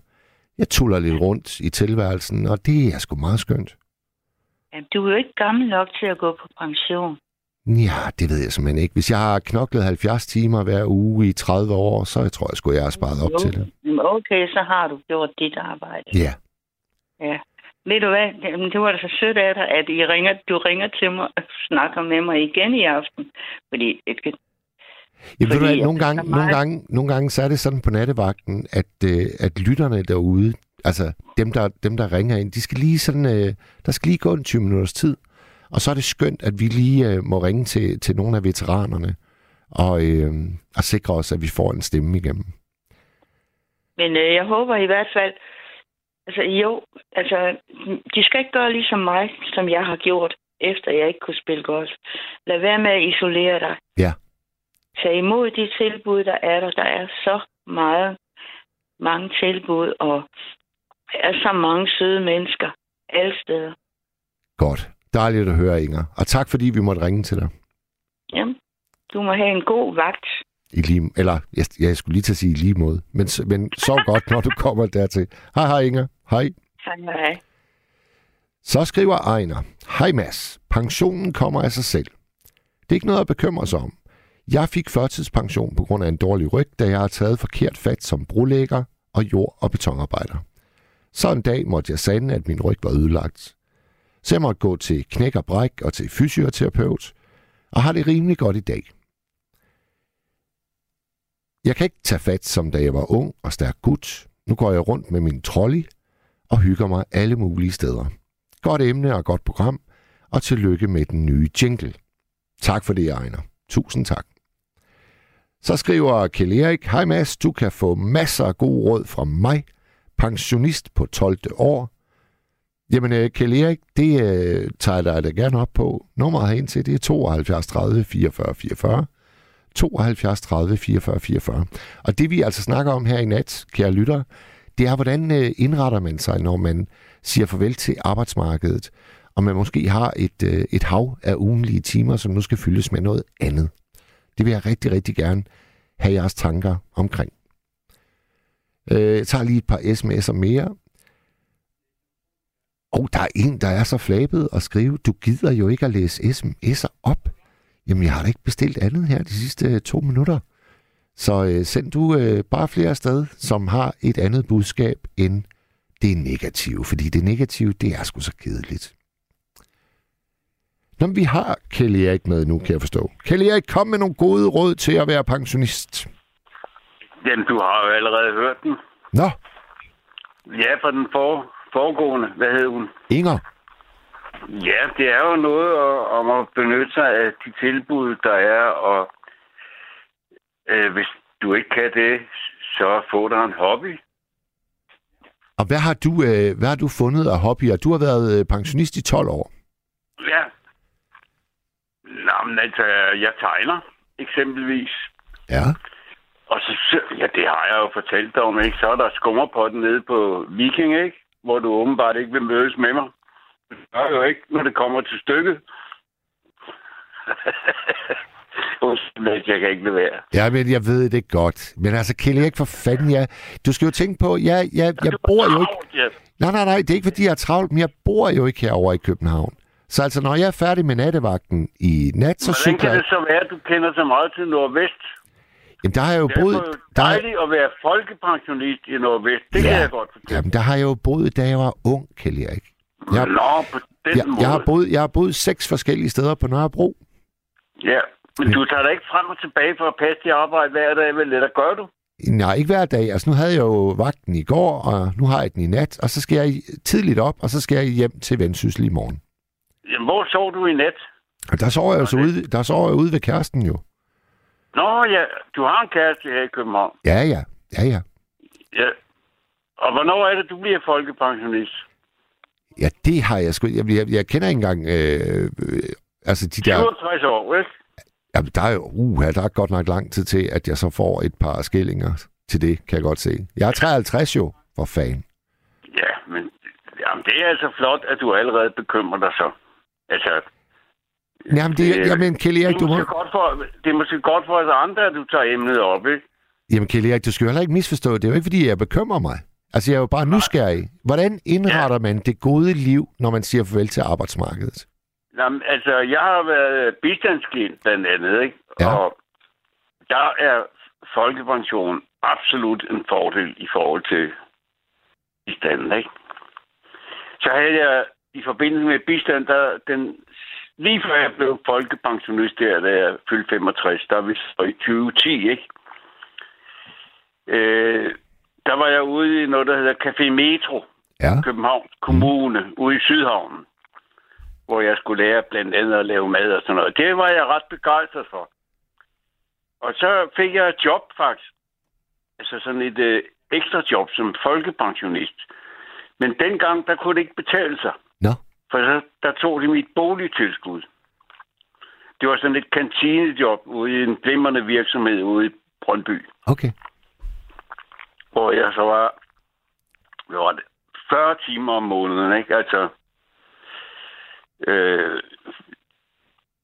jeg tuller lidt rundt i tilværelsen, og det er sgu meget skønt. Jamen, du er jo ikke gammel nok til at gå på pension. Ja, det ved jeg simpelthen ikke. Hvis jeg har knoklet 70 timer hver uge i 30 år, så tror jeg sgu, jeg har sparet op til det. Okay, så har du gjort dit arbejde. Ja, Ja. Ved du hvad, Jamen, det var da så sødt af dig, at I ringer, du ringer til mig og snakker med mig igen i aften. Fordi det, kan- Jamen, ved du Fordi nogle gange, meget- nogle, gange, nogle gange, så er det sådan på nattevagten, at, øh, at lytterne derude, altså dem der, dem, der ringer ind, de skal lige sådan, øh, der skal lige gå en 20 minutters tid. Og så er det skønt, at vi lige øh, må ringe til, til nogle af veteranerne og, øh, og sikre os, at vi får en stemme igennem. Men øh, jeg håber i hvert fald, altså jo, altså, de skal ikke gøre ligesom mig, som jeg har gjort, efter jeg ikke kunne spille golf. Lad være med at isolere dig. Ja. Tag imod de tilbud, der er der. Der er så meget, mange tilbud, og der er så mange søde mennesker alle steder. Godt. Dejligt at høre, Inger. Og tak, fordi vi måtte ringe til dig. Jamen, du må have en god vagt. I lige, eller, jeg, jeg skulle lige til at sige i lige måde. Men, men sov [laughs] godt, når du kommer dertil. Hej, hej, Inger. Hej. Hej, hej. Så skriver Ejner. Hej Mads. Pensionen kommer af sig selv. Det er ikke noget at bekymre sig om. Jeg fik førtidspension på grund af en dårlig ryg, da jeg har taget forkert fat som brolægger og jord- og betonarbejder. Så en dag måtte jeg sande, at min ryg var ødelagt. Så jeg måtte gå til knæk og bræk og til fysioterapeut, og har det rimelig godt i dag. Jeg kan ikke tage fat, som da jeg var ung og stærk gut. Nu går jeg rundt med min trolley og hygger mig alle mulige steder. Godt emne og godt program, og tillykke med den nye jingle. Tak for det, Ejner. Tusind tak. Så skriver Kjell Erik, Hej Mads, du kan få masser af god råd fra mig, pensionist på 12. år. Jamen, øh, Kjell Erik, det øh, tager jeg dig da gerne op på. Nummeret herind til, det er 72 30 44 44. 72 30 44 44. Og det vi altså snakker om her i nat, kære lytter, det er, hvordan øh, indretter man sig, når man siger farvel til arbejdsmarkedet, og man måske har et, øh, et hav af ugenlige timer, som nu skal fyldes med noget andet. Det vil jeg rigtig, rigtig gerne have jeres tanker omkring. Øh, jeg tager lige et par sms'er mere. Og der er en, der er så flabet og skrive, du gider jo ikke at læse sms'er op. Jamen, jeg har da ikke bestilt andet her de sidste øh, to minutter. Så øh, send du øh, bare flere afsted, som har et andet budskab end det negative. Fordi det negative, det er sgu så kedeligt. Nå, vi har Kjell Erik med nu, kan jeg forstå. Kjell Erik, kom med nogle gode råd til at være pensionist. Jamen, du har jo allerede hørt den. Nå, Ja, fra den for, foregående. Hvad hed hun? Inger. Ja, det er jo noget at- om at benytte sig af de tilbud, der er, og øh, hvis du ikke kan det, så få dig en hobby. Og hvad har du, øh, hvad har du fundet af hobbyer? Du har været øh, pensionist i 12 år. Ja. Nå, men altså, jeg tegner eksempelvis. Ja. Og så, ja, det har jeg jo fortalt dig om, ikke? Så er der skummerpotten nede på Viking, ikke? Hvor du åbenbart ikke vil mødes med mig. Det gør jo ikke, når det kommer til stykket. [laughs] Jeg kan ikke lade være. Ja, men jeg ved det godt. Men altså, Kjell Erik, for fanden, ja. Du skal jo tænke på, ja, ja, jeg bor jo ikke... Ja. Nej, nej, nej, det er ikke, fordi jeg er travlt, men jeg bor jo ikke herovre i København. Så altså, når jeg er færdig med nattevagten i nat, så Hvordan cykler kan jeg... det så være, at du kender så meget til Nordvest? Jamen, der har jeg jo Det er boet... jo Der, dejligt at være folkepensionist i Nordvest. Det Ja. kan jeg godt fortælle. jamen, der har jeg jo boet, da jeg var ung, Kjell Erik. Jeg, Nå, på den jeg, måde. jeg, har boet, jeg har boet seks forskellige steder på Nørrebro. Ja, men du tager da ikke frem og tilbage for at passe dit arbejde hver dag, vel? Eller gør du? Nej, ikke hver dag. Altså, nu havde jeg jo vagten i går, og nu har jeg den i nat, og så skal jeg tidligt op, og så skal jeg hjem til Vendsyssel i morgen. Jamen, hvor sov du i nat? Og der sover jeg jo så ude, der sover jeg ude ved kæresten jo. Nå ja, du har en kæreste her i København. Ja, ja. Ja, ja. Ja. Og hvornår er det, du bliver folkepensionist? Ja, det har jeg sgu... Jeg, jeg, jeg kender ikke engang... Øh, øh, altså, de der... 67 år, ikke? Jamen, der er jo... Uh, der er godt nok lang tid til, at jeg så får et par skillinger til det, kan jeg godt se. Jeg er 53 jo, for fan. Ja, men jamen, det er altså flot, at du allerede bekymrer dig så. Altså, Jamen, det, Øh, jamen Kjell Erik, du må... godt for, det er måske godt for os andre, at du tager emnet op, ikke? Jamen, Kjell Erik, du skal jo heller ikke misforstå. Det er jo ikke, fordi jeg bekymrer mig. Altså, jeg er jo bare nysgerrig. Hvordan indretter man det gode liv, når man siger farvel til arbejdsmarkedet? Jamen, altså, jeg har været bistandsklient blandt andet, ikke? Ja. Og der er folkepension absolut en fordel i forhold til bistanden, ikke? Så havde jeg i forbindelse med bistand, der den lige før jeg blev folkepensionist der, da jeg fyldte 65, der er vi så i 2010, ikke? Øh, der var jeg ude i noget, der hedder Café Metro, Ja. Københavns Kommune, ude i Sydhavnen, hvor jeg skulle lære blandt andet at lave mad og sådan noget. Det var jeg ret begejstret for. Og så fik jeg et job faktisk. Altså sådan et øh, ekstra job som folkepensionist. Men dengang, der kunne det ikke betale sig. Nå, For så, der tog de mit boligtilskud. Det var sådan et kantinejob ude i en glimrende virksomhed ude i Brøndby, okay. Hvor jeg så var, hvad var det, 40 timer om måneden, ikke? Altså, øh,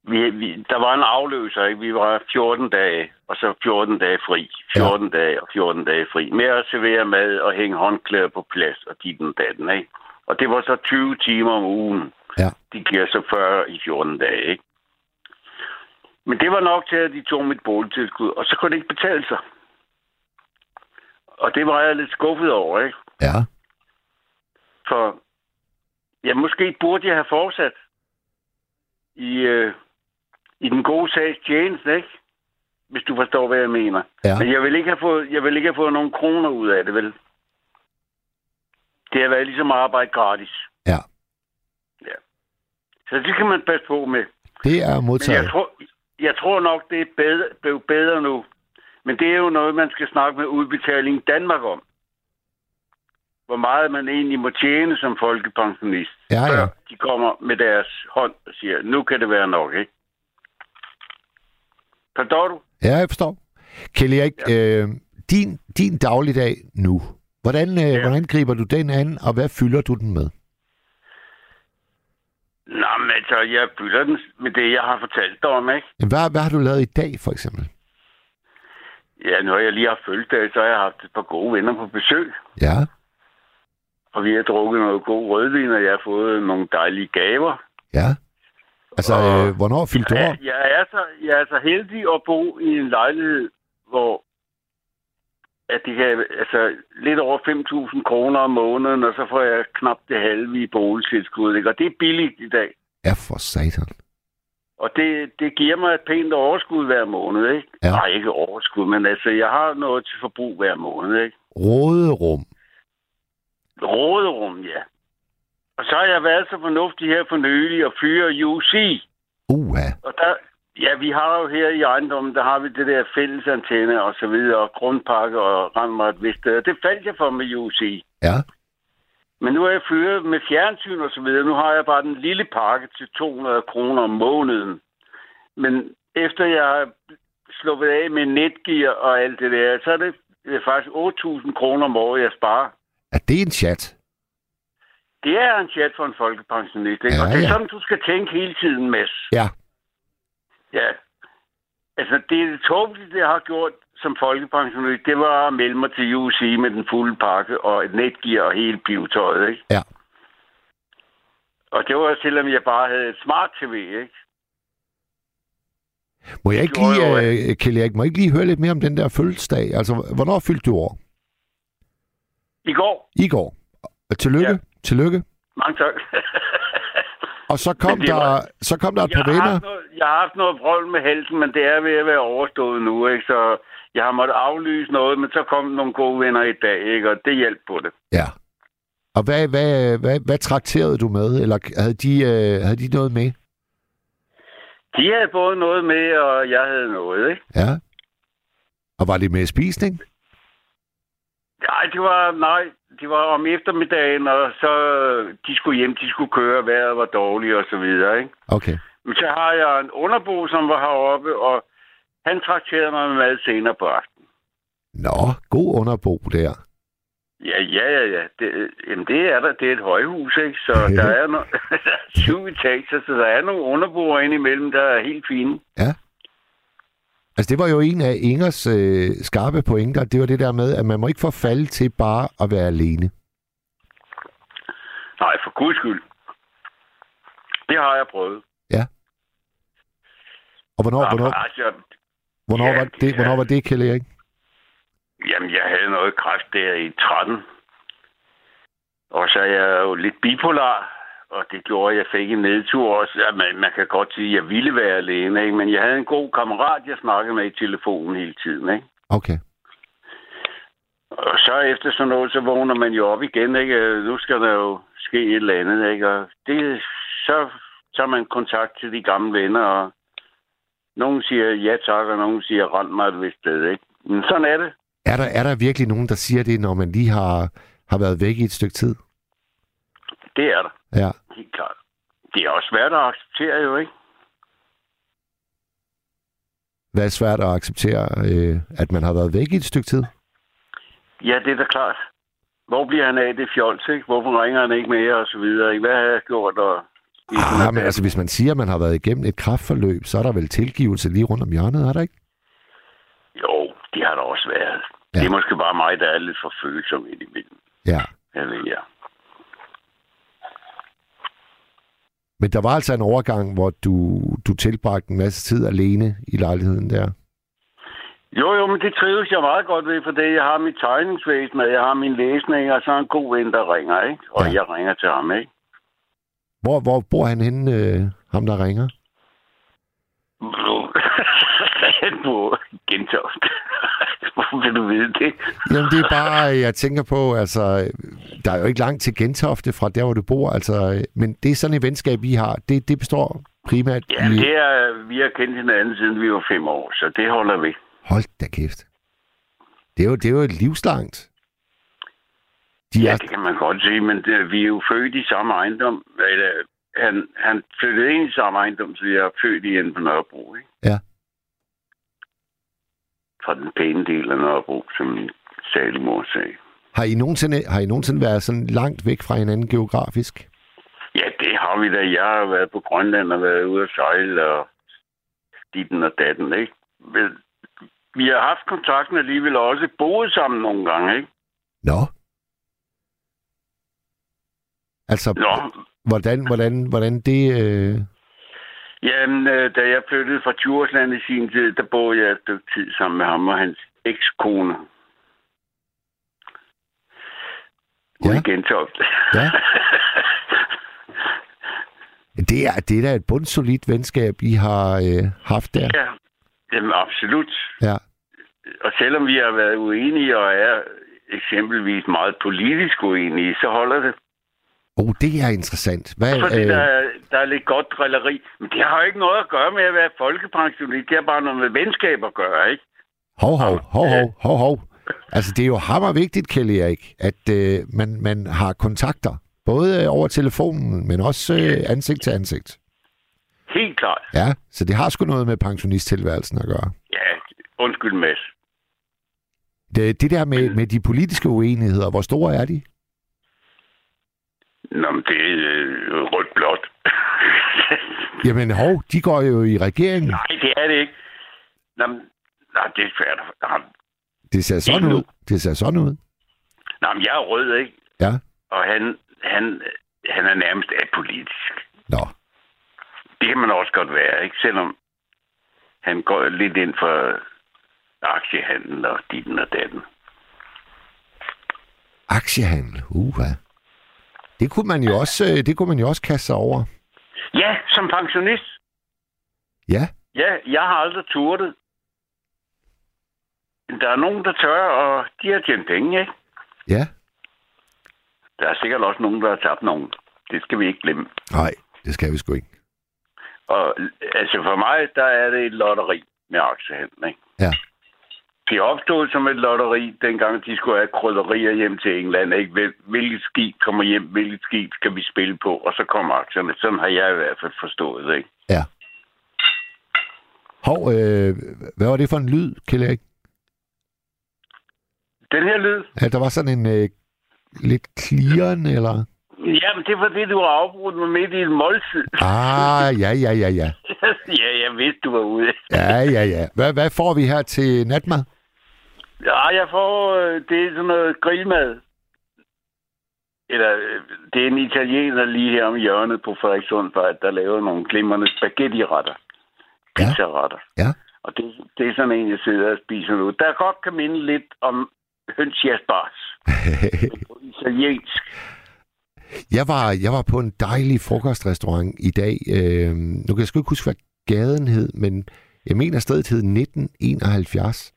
vi, vi, der var en afløser, ikke? Vi var 14 dage, og så 14 dage fri. 14 ja. dage og 14 dage fri. Med at servere mad og hænge håndklæder på plads og dit den datten, ikke? Og det var så 20 timer om ugen. Ja. De giver så 40 i 14 dage, ikke? Men det var nok til, at de tog mit boligtilskud, og så kunne det ikke betale sig. Og det var jeg lidt skuffet over, ikke? Ja. For ja, måske burde jeg have fortsat i, øh, i den gode sags tjeneste, ikke? Hvis du forstår, hvad jeg mener. Ja. Men jeg vil ikke have fået, jeg vil ikke have fået nogen kroner ud af det, vel? Det har været ligesom at arbejde gratis. Ja. Ja. Så det kan man passe på med. Det er Men modtaget. jeg tror, jeg tror nok, det er bedre, blevet bedre nu. Men det er jo noget, man skal snakke med udbetaling Danmark om. Hvor meget man egentlig må tjene som folkepensionist. Ja, ja. De kommer med deres hånd og siger, nu kan det være nok, ikke? Forstår du? Ja, jeg forstår. Kelly Erik, ja. øh, din, din dagligdag nu, hvordan, øh, ja. hvordan griber du den an, og hvad fylder du den med? Nå, men altså, jeg fylder den med det, jeg har fortalt dig om, ikke? Hvad, hvad har du lavet i dag, for eksempel? Ja, nu har jeg lige haft fødselsdag, så har jeg haft et par gode venner på besøg. Ja, Og vi har drukket noget god rødvin, og jeg har fået nogle dejlige gaver. ja. Altså, Og- øh, hvornår fyldte du Ja, år? jeg, er så, jeg er så heldig at bo i en lejlighed, hvor at det kan, altså, lidt over 5.000 kroner om måneden, og så får jeg knap det halve i boligtilskud. Ikke? Og det er billigt i dag. Ja, for satan. Og det, det giver mig et pænt overskud hver måned, ikke? Ja. Nej, ikke overskud, men altså, jeg har noget til forbrug hver måned, ikke? Råderum. Råderum, ja. Og så har jeg været så fornuftig her for nylig at fyre UC. Uha. Og der, ja, vi har jo her i ejendommen, der har vi det der fællesantenne og så videre, og grundpakke og randret vist sted. Det faldt jeg for med UC. Ja, Men nu er jeg fyret med fjernsyn og så videre. Nu har jeg bare den lille pakke til 200 kroner om måneden. Men efter jeg har sluppet af med netgear og alt det der, så er det faktisk 8.000 kroner om året, jeg sparer. er det en chat? Det er en chat for en folkepensionist, ikke? Ja, og det er ja. sådan, du skal tænke hele tiden, Mads. Ja, Ja. Altså, det er det tåbelige, det har gjort som folkepensionist, det var at melde mig til UC med den fulde pakke og et netgear og hele pivetøjet, ikke? ja. Og det var selvom jeg bare havde et smart tv, ikke? Må jeg ikke lige, øh, Kelly Erik, må jeg ikke lige høre lidt mere om den der fødselsdag? Altså, hvornår fyldte du år? I går. I går. Tillykke. Ja. Tillykke. Mange tak. Og så kom, det der, var- så kom der et par venner. noget, jeg har haft noget vrøvl med halsen, men det er ved at være overstået nu, ikke? Så jeg har måttet aflyse noget, men så kom nogle gode venner i dag, ikke? Og det hjalp på det. Ja. Og hvad, hvad, hvad, hvad trakterede du med? Eller havde de, øh, havde de noget med? De havde både noget med, og jeg havde noget, ikke? Ja. Og var det med spisning? Nej, det var, nej, det var om eftermiddagen, og så de skulle hjem, de skulle køre, vejret var dårligt og så videre, ikke? Okay. Men så har jeg en underbo, som var heroppe, og han trakterede mig med mad senere på aftenen. Nå, god underbo der. Ja, ja, ja, ja. Det, jamen, det er der. Det er et højhus, ikke? Så der er no... [laughs] syv etager, så der er nogle underboer indimellem, der er helt fine. Ja. Altså, det var jo en af Ingers øh, skarpe pointer. Det var det der med, at man må ikke forfalde til bare at være alene. Nej, for guds skyld. Det har jeg prøvet. Og hvornår, Jamen, hvornår, altså, hvornår, ja, var, det, er- hvornår var det, Kjell Erik? jamen, jeg havde noget kræft der i 13. Og så er jeg jo lidt bipolar. og det gjorde, at jeg fik en nedtur også. Ja, man, man kan godt sige, at jeg ville være alene, ikke? men jeg havde en god kammerat, jeg snakkede med i telefonen hele tiden. Ikke? Okay. Og så efter sådan noget, så vågner man jo op igen. Ikke? Nu skal der jo ske et eller andet. Ikke? Og det, så tager man kontakt til de gamle venner, og nogen siger ja tak, og nogen siger rend mig et vist sted. Ikke? Men sådan er det. Er der, er der virkelig nogen, der siger det, når man lige har, har været væk i et stykke tid? Det er der, Ja. helt klart. Det er også svært at acceptere jo, ikke? Hvad er svært at acceptere, øh, at man har været væk i et stykke tid? Ja, det er da klart. Hvor bliver han af, det fjols, ikke? Hvorfor ringer han ikke mere, og så videre, ikke? Hvad har jeg gjort, og... Ah, men altså, hvis man siger, at man har været igennem et kraftforløb, så er der vel tilgivelse lige rundt om hjørnet, er der ikke? Jo, det har der også været. Ja. Ja. Det er måske bare mig, der er lidt for følsom indimellem. Ja. Jeg ved, ja. Men der var altså en overgang, hvor du, du tilbragte en masse tid alene i lejligheden der. Jo, jo, men det trives jeg meget godt ved, for det jeg har mit tegningsvæsen, og jeg har min læsning, og så er en god ven, der ringer, ikke? Og Ja. ja. jeg ringer til ham, ikke? Hvor, hvor bor han henne, øh, ham der ringer? [laughs] Han på Gentofte. [laughs] Hvorfor vil du vide det? Jamen, det er bare, jeg tænker på, altså, der er jo ikke langt til Gentofte fra der, hvor du bor, altså, men det er sådan et venskab, vi har. Det, det består primært Ja, i... det er, vi har kendt hinanden siden vi var fem år, så det holder vi. Hold da kæft. Det er jo, det er jo et livslangt. De Ja, er, det kan man godt sige, men det, vi er jo født i samme ejendom. Eller, han, han flyttede ind i samme ejendom, så jeg er født i enden på Nørrebro, ikke? Ja. Fra den pæne del af Nørrebro, som min salige mor sagde. har, I nogensinde, har I nogensinde været sådan langt væk fra hinanden geografisk? Ja, det har vi da. Jeg har været på Grønland og været ude at sejle og ditten og datten, ikke? Men vi har haft kontakten alligevel og også boet sammen nogle gange, ikke? Nå. Altså, Nå, hvordan, hvordan, hvordan det... Øh... Jamen, øh, da jeg flyttede fra Djursland i sin tid, der boede jeg et stykke tid sammen med ham og hans ekskone. Ja. Ude. Ja. [laughs] Det er, det er da et bundsolidt venskab, I har øh, haft der. ja, jamen, absolut. Ja. Og selvom vi har været uenige og er eksempelvis meget politisk uenige, så holder det. Oh, det er interessant. Hvad, Fordi øh, der, er, der er lidt godt drilleri. Men det har jo ikke noget at gøre med at være folkepensionist. Det har bare noget med venskab at gøre, ikke? hov, hov, hov, hov, hov, hov. Altså, det er jo hammer vigtigt, Kelly Erik, at øh, man, man har kontakter. Både øh, over telefonen, men også øh, ansigt til ansigt. Helt klart. Ja, så det har sgu noget med pensionisttilværelsen at gøre. Ja, undskyld, Mads. Det, det der med, med de politiske uenigheder, hvor store er de? Nå, men det er øh, rødt blot. [laughs] Jamen, hov, de går jo i regeringen. Nej, det er det ikke. Nå, men, nej, det er svært. Nå, Det ser sådan ud. Det ser sådan ud. Nå, men jeg er rød, ikke? Ja. Og han, han, han er nærmest apolitisk. Nå. Det kan man også godt være, ikke? Selvom han går lidt ind for aktiehandel og ditten og datten. Aktiehandel. Uha. Det kunne man jo også, øh, det kunne man jo også kaste sig over. Ja, som pensionist. Ja. Ja, jeg har aldrig turtet. Der er nogen, der tør, og de har tjent penge, ikke? Ja. Der er sikkert også nogen, der har tabt nogen. Det skal vi ikke glemme. Nej, det skal vi sgu ikke. Og altså for mig, der er det et lotteri med aktiehandel, ikke? Ja. Det opstod som et lotteri, dengang de skulle have krydderier hjem til England. Ikke? Hvil- Hvilket skib kommer hjem, hvilket skib skal vi spille på, og så kommer aktierne. Sådan har jeg i hvert fald forstået, ikke? Ja. Hov, øh, hvad var det for en lyd, Kjell Erik? Den her lyd, Ja, der var sådan en øh, lidt klirren, eller? jamen det var det, du har afbrudt mig midt i et måltid. Ah, [laughs] ja, ja, ja, ja. ja, jeg vidste, du var ude. Ja, ja, ja. Hvad, hvad får vi her til natmad? Ja, jeg får, øh, det er sådan noget grillmad. Eller, øh, det er en italiener lige her om hjørnet på Frederikssundvej, der laver nogle glimrende spaghetti-retter. Ja. Pizza-retter. Ja. Og det, det er sådan en, jeg sidder og spiser nu. Der godt kan minde lidt om hønsjasbars. på [laughs] italiensk. Jeg var, jeg var på en dejlig frokostrestaurant i dag. Øh, nu kan jeg sgu ikke huske, hvad gaden hed, men jeg mener stedet hed 1971.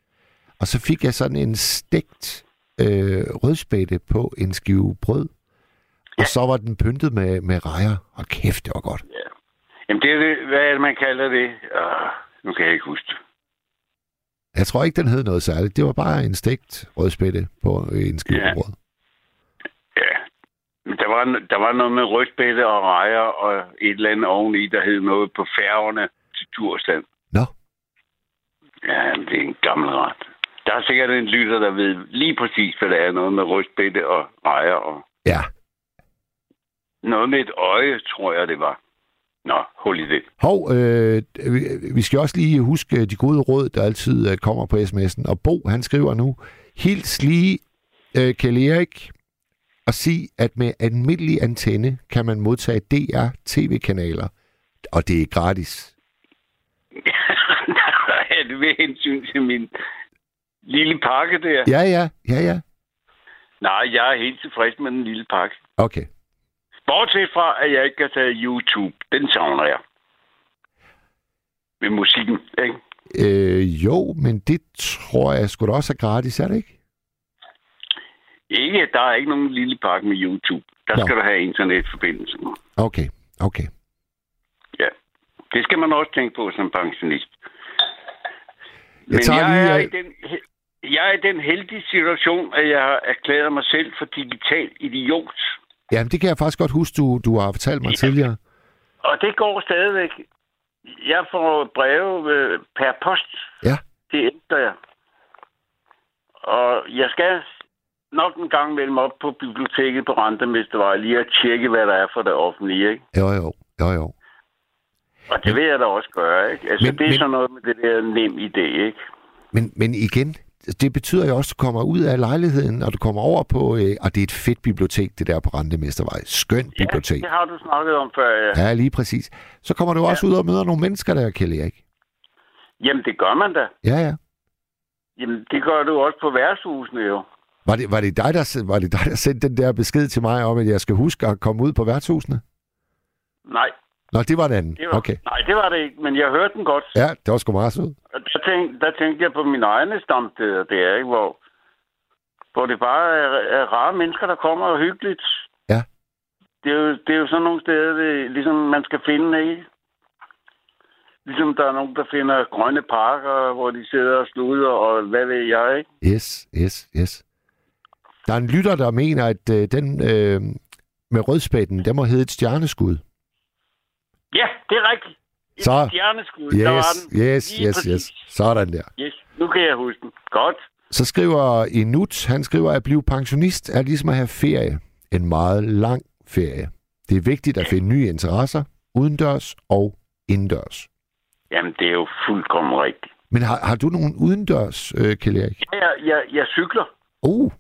Og så fik jeg sådan en stegt øh, rødspætte på en skive brød. Og så var den pyntet med, med rejer. Og kæft, det var godt. Jamen, det er det, hvad er det, man kalder det? Uh, nu kan jeg ikke huske det. Jeg tror ikke, den hed noget særligt. Det var bare en stegt rødspætte på en skive Ja. brød. Ja. Men Der var, der var noget med rødspætte og rejer og et eller andet oveni, der hed noget på færgerne til Tursland. Nå, Ja, det er en gammel ret. Der er sikkert en lytter, der ved lige præcis, hvad det er. Noget med rødspætte og rejer og ja. noget med et øje, tror jeg, det var. Nå, hul i det. Hov, øh, vi- skal også lige huske de gode råd, der altid øh, kommer på sms'en. Og Bo, han skriver nu, hils lige øh, Kjell Erik og sig, at med almindelig antenne kan man modtage DR tv-kanaler, og det er gratis. [laughs] det ved hensyn til min lille pakke der? Ja, ja, ja, ja. Nej, jeg er helt tilfreds med den lille pakke. Okay. Bortset fra, at jeg ikke kan tage YouTube. Den savner jeg. Med musikken, ikke? Øh, jo, men det tror jeg sgu da også er gratis, er det ikke? Ikke, der er ikke nogen lille pakke med YouTube. Der Nå. skal du have internetforbindelse. Okay, okay. Ja. Det skal man også tænke på som pensionist. Jeg tager jeg, lige, er øh, i den, jeg er i den heldige situation, at jeg har erklæret mig selv for digital idiot. Jamen, det kan jeg faktisk godt huske, du, du har fortalt mig Ja. tidligere. Og det går stadigvæk. Jeg får breve øh, per post. Ja. Det ændrer jeg. Og jeg skal nok en gang mellem op på biblioteket på Randemestervej lige at tjekke, hvad der er for det offentlige. Ikke? Jo, jo, jo, jo. Og det vil jeg da også gøre. Ikke? Altså, men, det er men- sådan noget med det der nem idé. Ikke? Men, men igen, det betyder jo også, at du kommer ud af lejligheden, og du kommer over på, øh, og det er et fedt bibliotek, det der på Randemestervej. Skønt bibliotek. det har du snakket om før. Ja. Ja, lige præcis. Så kommer du ja. også ud og møder nogle mennesker der, Kjell Erik. Jamen, det gør man da. Ja, ja. Jamen, det gør du også på værtshusene jo. Var det, var, det dig, der, var det dig, der sendte den der besked til mig om, at jeg skal huske at komme ud på værtshusene? Nej, Nå, det var den anden. det var, Okay. nej, det var det ikke, men jeg hørte den godt. Ja, det var sgu meget sødt. Der tænkte, der tænkte jeg på mine egne stamsteder der, ikke? Hvor, hvor det bare er, er rare mennesker, der kommer og hyggeligt. Ja. Det er, jo, det er jo sådan nogle steder, det, ligesom man skal finde, ikke? Ligesom der er nogen, der finder grønne parker, hvor de sidder og sluder, og hvad ved jeg, ikke? Yes, yes, yes. Der er en lytter, der mener, at øh, den øh, med rødspætten, den må hedde et stjerneskud. Ja, det er rigtigt. Et Så- stjerneskud, der var Yes, den. yes, Lige yes, præcis. yes. Sådan der. Yes, nu kan jeg huske den. Godt. Så skriver Inut, han skriver, at blive pensionist er ligesom at have ferie. En meget lang ferie. Det er vigtigt at finde nye interesser, udendørs og indendørs. Jamen, det er jo fuldkommen rigtigt. Men har, har du nogen udendørs, øh, Kjell Erik? Ja, jeg, jeg, jeg cykler. Oh,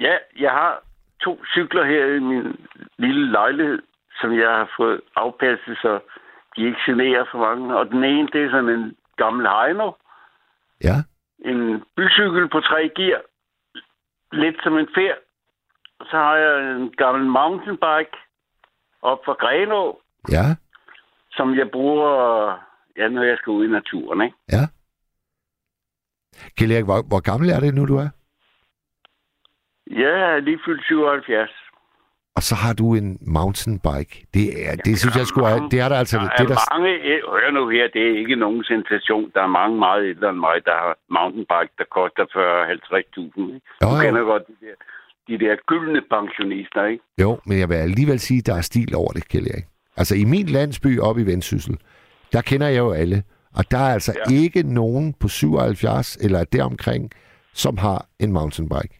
Ja, jeg har to cykler her i min lille lejlighed, som jeg har fået afpasset, så de ikke generer for mange. Og den ene, det er sådan en gammel Heino. ja. En bycykel på tre gear. Lidt som en. Og så har jeg en gammel mountainbike op fra Grenå, Ja, som jeg bruger, ja, når jeg skal ud i naturen, ikke? ja. Kjell Erik, hvor, hvor gammel er det nu, du er? Jeg er lige fyldt 77. Og så har du en mountainbike. Det, er, det synes jeg skulle er, det er der altså... Der det er er der, mange, hør nu her, det er ikke nogen sensation. Der er mange meget ældre end mig, der har mountainbike, der koster 40-50.000. ikke? Jo, Du jo. kender godt de der, de der gyldne pensionister, ikke? jo, men jeg vil alligevel sige, der er stil over det, Kjell Erik. Altså i min landsby oppe i Vendsyssel, der kender jeg jo alle. Og der er altså. Ja. ikke nogen på 77 eller deromkring, som har en mountainbike.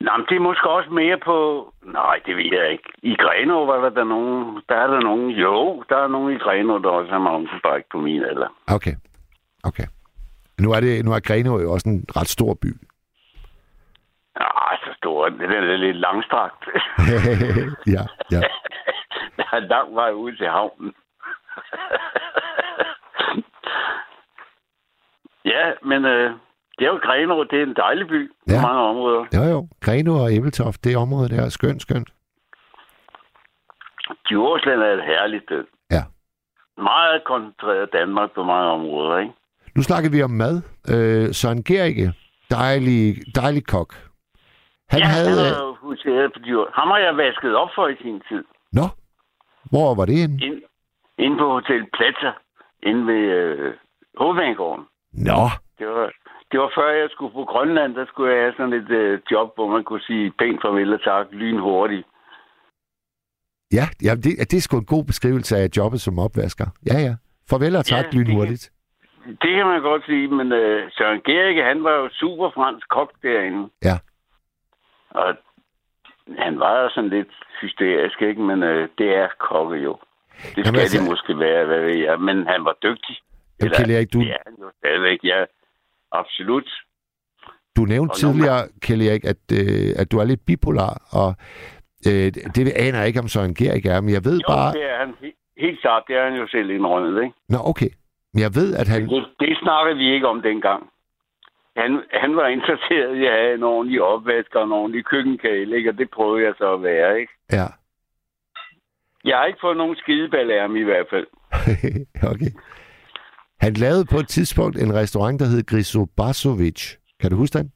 Nå, men det er måske også mere på... Nej, det ved jeg ikke. I Grenå var der, der nogen... Der er der nogen... Jo, der er nogen i Grenå, der også har mountainbike på min alder. Okay, okay. Nu er, det, nu er Grenå jo også en ret stor by. Nej, så stor. Den er lidt langstrakt. [laughs] ja, ja. [laughs] Der er lang vej ud til havnen. [laughs] ja, men øh, Det er jo Grenaa, det er en dejlig by på Ja. mange områder. Jo, jo. Greno og Æbeltoft, det område der er skønt, skønt. Djursland er et herligt sted. Ja. Meget koncentreret Danmark på mange områder, ikke? Nu snakker vi om mad. Øh, Søren Gericke, dejlig, dejlig kok. Han ja, havde... han har jo huseret på dyr. Ham har jeg vasket op for i sin tid. Nå, hvor var det henne? Ind, inde på Hotel Plaza, inde ved øh, Hovedbanegården. Nå, Det var, det var før jeg skulle på Grønland, der skulle jeg have sådan et øh, job, hvor man kunne sige pænt farvel og tak lynhurtigt. ja, ja det, det er sgu en god beskrivelse af jobbet som opvasker. Ja, ja. Farvel og tak Ja, lynhurtigt. Det kan man godt sige, men øh, Søren Gericke, han var jo super fransk kok derinde. Ja. Og han var jo sådan lidt hysterisk, ikke? Men øh, det er kokke jo. Det skal Jamen, altså- det måske være, hvad ved jeg. Men han var dygtig. Jamen, Kjell Erik, du, Det er han jo stadigvæk, ja. Absolut. du nævnte Og når man- tidligere, Kjell Erik, at, øh, at du er lidt bipolar, og øh, det aner jeg ikke, om Søren Gericke er, men jeg ved Jo, bare... det er han. He- Helt klart, det er han jo selv indrømmet, ikke? Nå, okay. Men jeg ved, at han... Det, det snakkede vi ikke om dengang. Han, han var interesseret i at have en ordentlig opvask og en ordentlig køkkenkale, ikke? Og det prøvede jeg så at være, ikke? Ja, Jeg har ikke fået nogen skideball af ham i hvert fald. [laughs] okay. Han lavede på et tidspunkt en restaurant, der hed Grisobasovic. Kan du huske den?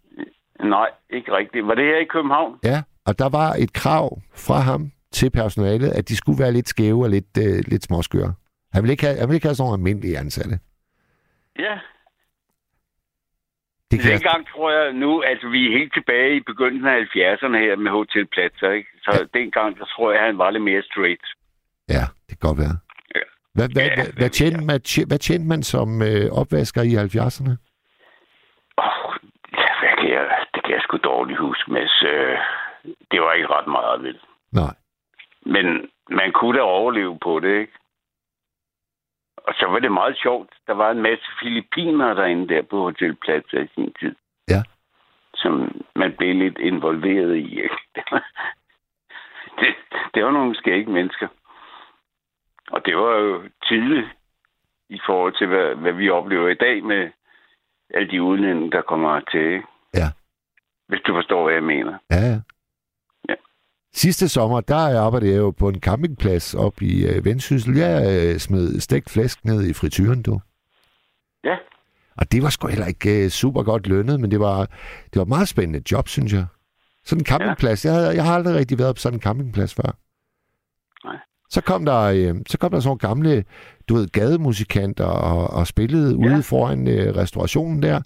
Nej, ikke rigtigt. Var det her i København? Ja, og der var et krav fra ham til personalet, at de skulle være lidt skæve og lidt, øh, lidt småskøre. Han ville, ikke have, han ville ikke have sådan nogle almindelige ansatte. Ja. Det kan jeg, Dengang tror jeg nu, altså vi er helt tilbage i begyndelsen af 70'erne her med Hotel Plaza, ikke? Så ja. dengang, så tror jeg, han var lidt mere straight. ja, det kan godt være. Ja. Hvad, hvad, Ja, hvad, det hvad, tjente jeg. man, hvad tjente man som øh, opvasker i 70'erne? Oh, ja, hvad kan jeg, det kan jeg sgu dårligt huske, men øh, det var ikke ret meget, vel? Nej. Men man kunne da overleve på det, ikke? Og så var det meget sjovt. Der var en masse filipiner derinde der på Hotel Plaza i sin tid. Ja. Som man blev lidt involveret i, ikke? [laughs] det, det var nogle skægge mennesker. Og det var jo tidligt i forhold til, hvad, hvad vi oplever i dag med alle de udlændinge, der kommer til. Ikke? Ja. Hvis du forstår, hvad jeg mener. Ja, ja. Ja. Sidste sommer, der arbejdede jeg jo på en campingplads op i øh, Vendsyssel. Jeg øh, smed stegt flæsk ned i frityren, du. Ja. Og det var sgu heller ikke øh, super godt lønnet, men det var, det var et meget spændende job, synes jeg. Sådan en campingplads. Ja. Jeg, havde, jeg har aldrig rigtig været på sådan en campingplads før. Så kom der, øh, så kom der sådan nogle gamle, du ved, gademusikanter og, og spillede ja. ude foran øh, restaurationen der.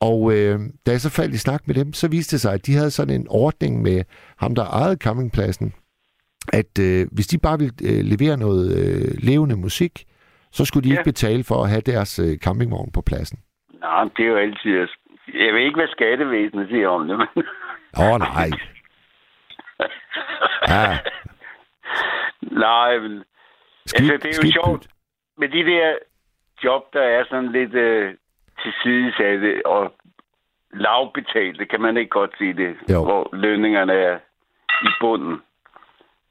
Og øh, da jeg så faldt i snak med dem, så viste det sig, at de havde sådan en ordning med ham, der ejede campingpladsen, at øh, hvis de bare ville øh, levere noget øh, levende musik, så skulle de Ja. ikke betale for at have deres øh, campingvogn på pladsen. Nej, det er jo altid... Jeg ved ikke, hvad skattevæsenet siger om det, men... Åh, oh, nej. [laughs] Ja, Nej, men... skidt, altså, det er jo skidt sjovt med de der job, der er sådan lidt øh, tilsidesatte og lavbetalte, kan man ikke godt sige det, Jo. hvor lønningerne er i bunden.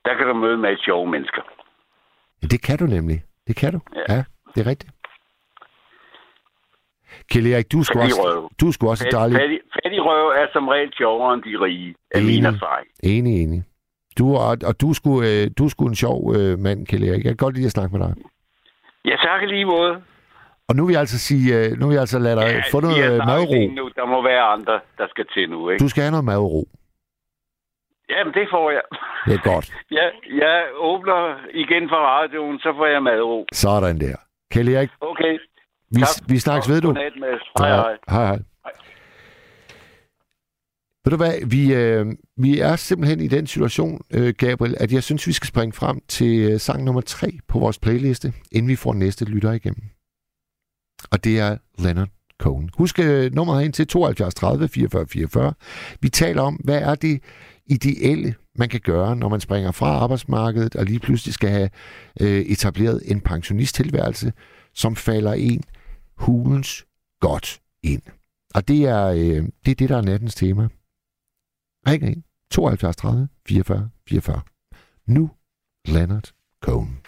Der kan du møde med sjove mennesker. Ja, det kan du nemlig. Det kan du. Ja, Ja. det er rigtigt. Kjell Erik, du Fattig også, du sgu også Fat, dejlig. fattig, fattig røv er som regel sjovere end de rige, af min erfaring. Enig, enig. Du, og, og du, sgu, øh, du sgu en sjov øh, mand, Kjell Erik. Jeg kan godt lide at snakke med dig. Ja, tak lige måde. Og nu vil jeg altså sige, øh, nu vil jeg altså lade dig ja, få noget har øh, madro. Nu. Der må være andre, der skal til nu, ikke? Du skal have noget madro. Jamen, det får jeg. Det er godt. [laughs] Jeg, jeg åbner igen for radioen, så får jeg madro. Sådan der. Kjell Erik, Okay. vi, Tak. vi snakkes ved, du. Godnat, Mads. Hej, hej. Hej, hej. Ved du hvad, vi, øh, vi er simpelthen i den situation, øh, Gabriel, at jeg synes, vi skal springe frem til øh, sang nummer tre på vores playliste, inden vi får næste lytter igennem. Og det er Leonard Cohen. Husk øh, nummeret ind til 72 30 44 44. Vi taler om, hvad er det ideelle, man kan gøre, når man springer fra arbejdsmarkedet og lige pludselig skal have øh, etableret en pensionisttilværelse, som falder en hulens godt ind. Og det er, øh, det er det, der er nattens tema. Ring ind. 72 30 44 44. Nu Leonard Cohen.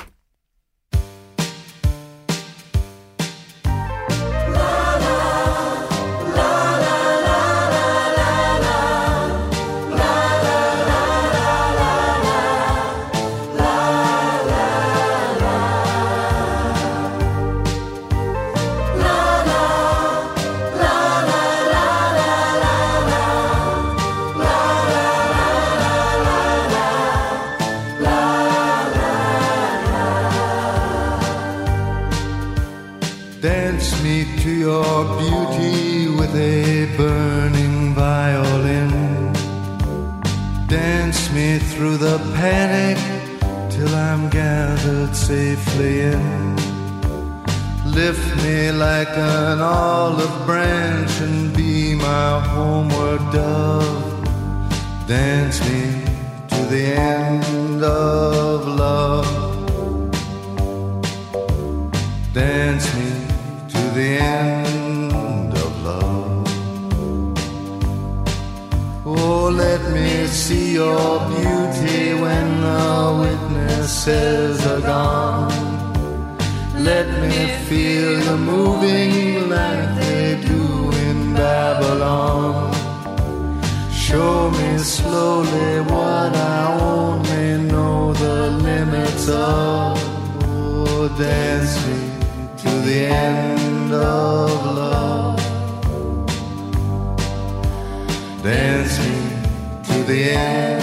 In. Lift me like an olive branch and be my homeward dove. Dance me to the end of love. Dance me to the end of love. Oh, let me see your beauty when the witnesses are gone. Let me feel you moving like they do in Babylon. Show me slowly what I only know the limits of. Oh, dance me to the end of love. Dance me to the end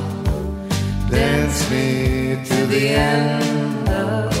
Dance me to the end of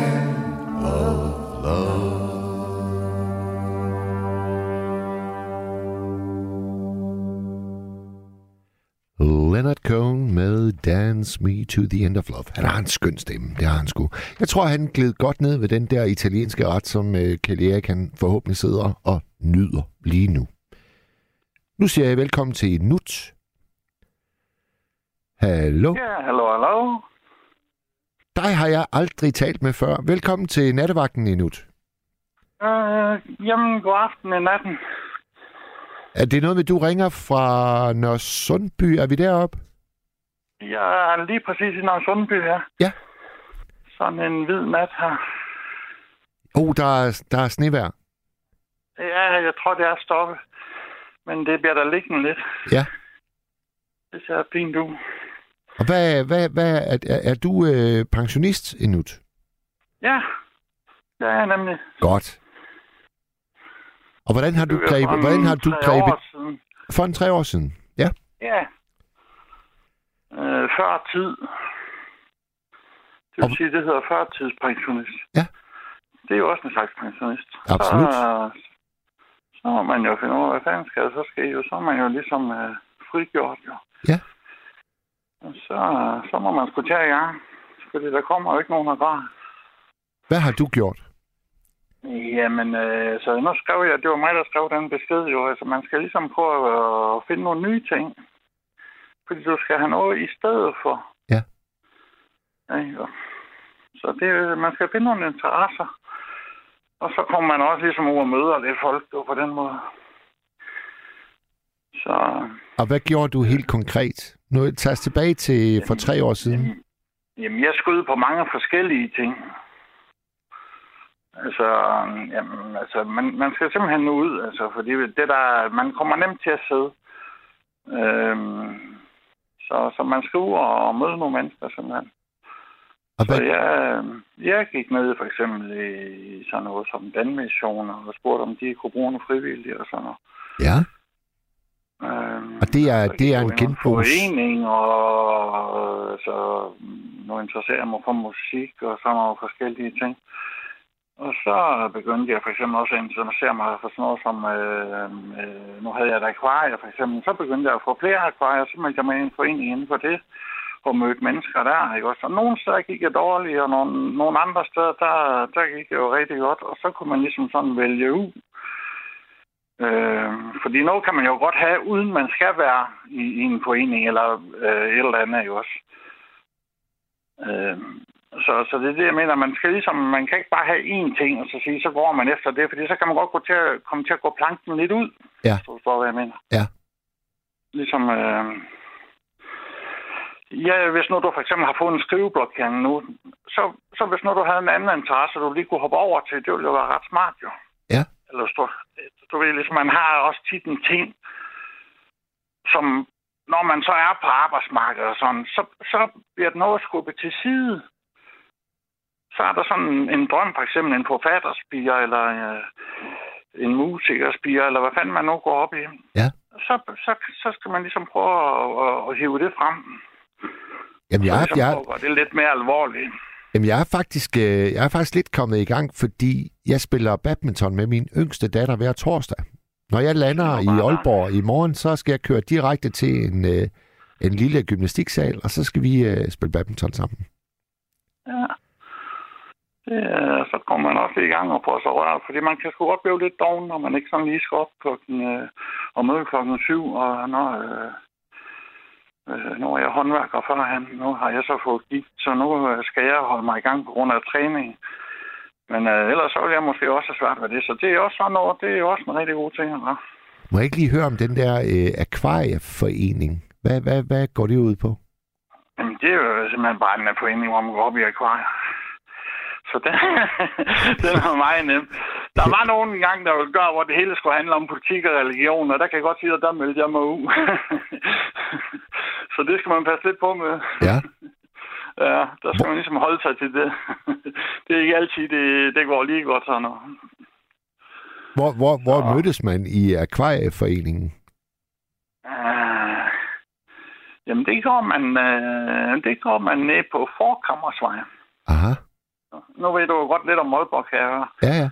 Dance Me to the End of Love. Han har en skøn stemme, det har han sgu. Jeg tror, han gled godt ned ved den der italienske ret, som øh, Kelly Erik han forhåbentlig sidder og nyder lige nu. Nu siger jeg velkommen til Nut. Hallo? Ja, hallo, hallo. Dig har jeg aldrig talt med før. Velkommen til nattevagten i Nut. Øh, jamen, god aften i natten. Er det noget med, du ringer fra Nørre Sundby? Er vi deroppe? Jeg er lige præcis i Nørre Sundby her. Ja. Sådan en hvid nat her. Oh, der er, der er snevejr. Ja, jeg tror, det er stoppet. Men det bliver der liggende lidt. Ja. Det ser fint ud. Og hvad, hvad, hvad er, er, er du øh, pensionist endnu? Ja, det er jeg nemlig. Godt. Og hvordan har du grebet, hvordan har du grebet. For en tre år siden. Ja. Ja. Øh, før tid. Det vil Og- sige, det hedder førtidspensionist. Ja. Det er jo også en slags pensionist. Absolut. Så, så må man jo finde ud af, hvad fanden skal der så ske. Jo, så er man jo ligesom øh, frigjort. Jo. Ja. Og så, så må man sgu tage i gang. Fordi der kommer jo ikke nogen herfra. Hvad har du gjort? Jamen, øh, så nu skrev jeg, det var mig, der skrev den besked jo. Altså, man skal ligesom prøve at finde nogle nye ting. Fordi du skal have noget i stedet for. Ja. Ja. Så det, man skal finde nogle interesser. Og så kommer man også ligesom ud og møder lidt folk jo, på den måde. Så Og hvad gjorde du helt konkret? Nu tager os tilbage til for tre år siden. Jamen, jeg skød på mange forskellige ting. Altså, jamen, altså man, man skal simpelthen ud, altså, fordi det der, man kommer nemt til at sidde. Øhm, så, så man skal ud og møde nogle mennesker, simpelthen. Og Så hvad, jeg, jeg gik ned for eksempel i sådan noget som Danmissioner og spurgte, om de kunne bruge nogle frivillige og sådan noget. ja. Øhm, Og det er, så det er en genbrugs... forening, og så nu interesserer jeg mig for musik og sådan nogle forskellige ting. Og så begyndte jeg for eksempel også at interessere mig for sådan noget som, øh, øh, nu havde jeg et akvarie for eksempel, så begyndte jeg at få flere akvarier, så meldte jeg mig i en forening inden for det, og mødte mennesker der, ikke også? Og nogle steder gik jeg dårligt, og nogle, nogle andre steder, der, der gik jeg jo rigtig godt, og så kunne man ligesom sådan vælge ud. Øh, fordi noget kan man jo godt have, uden man skal være i, i en forening eller øh, et eller andet, ikke også? Øh, så, så det er det, jeg mener. Man skal ligesom, man kan ikke bare have én ting, og så sige, så går man efter det, fordi så kan man godt gå til at, komme til at gå planken lidt ud. Ja. Så forstår, hvad jeg mener. Ja. Ligesom, øh, ja, hvis nu du for eksempel har fået en skriveblokering nu, så, så hvis nu du havde en anden interesse, du lige kunne hoppe over til, det ville jo være ret smart, jo. Ja. Eller du, du ved, ligesom, man har også tit en ting, som når man så er på arbejdsmarkedet og sådan, så, så bliver det noget skubbet til side. Så er der sådan en drøm, for eksempel en forfatterspiger, eller øh, en musikerspiger, eller hvad fanden man nu går op i. Ja. Så, så, så skal man ligesom prøve at, at, at hive det frem. Jamen, jeg, Så er, ligesom jeg, gøre det lidt mere alvorligt. jamen, jeg er faktisk, øh, jeg er faktisk lidt kommet i gang, fordi jeg spiller badminton med min yngste datter hver torsdag. Når jeg lander i. Aalborg i morgen, så skal jeg køre direkte til en, øh, en lille gymnastiksal, og så skal vi øh, spille badminton sammen. Ja. Øh, så kommer man også i gang og får sig rørt, fordi man kan sgu blive lidt doven, når man ikke sådan lige skal op klokken, øh, og møde klokken syv, og når, øh, øh, nu er jeg håndværker førhen, nu har jeg så fået gift, så nu øh, skal jeg holde mig i gang på grund af træning. Men øh, ellers så vil jeg måske også have svært ved det, så det er også sådan noget, det er også en rigtig god ting at gøre. Må jeg ikke lige høre om den der øh, akvarieforening? Hvad, hvad, hvad går det ud på? Jamen, det er jo simpelthen bare en forening, hvor man går op i akvarier. Så den, [laughs] den er meget nem. Der var nogen engang, der ville gøre, hvor det hele skulle handle om politik og religion, og der kan jeg godt sige, at der meldte jeg mig ud. [laughs] så det skal man passe lidt på med. Ja. [laughs] Ja, der skal man ligesom holde sig til det. det er ikke altid, det, det går lige godt sådan noget. Hvor, hvor, hvor Så- mødtes man i akvarieforeningen? Uh, jamen, det går man, uh, det går man ned på Forkammersvej. Aha. Nu ved du jo godt lidt om Aalborg, kan jeg høre. Ja, ja.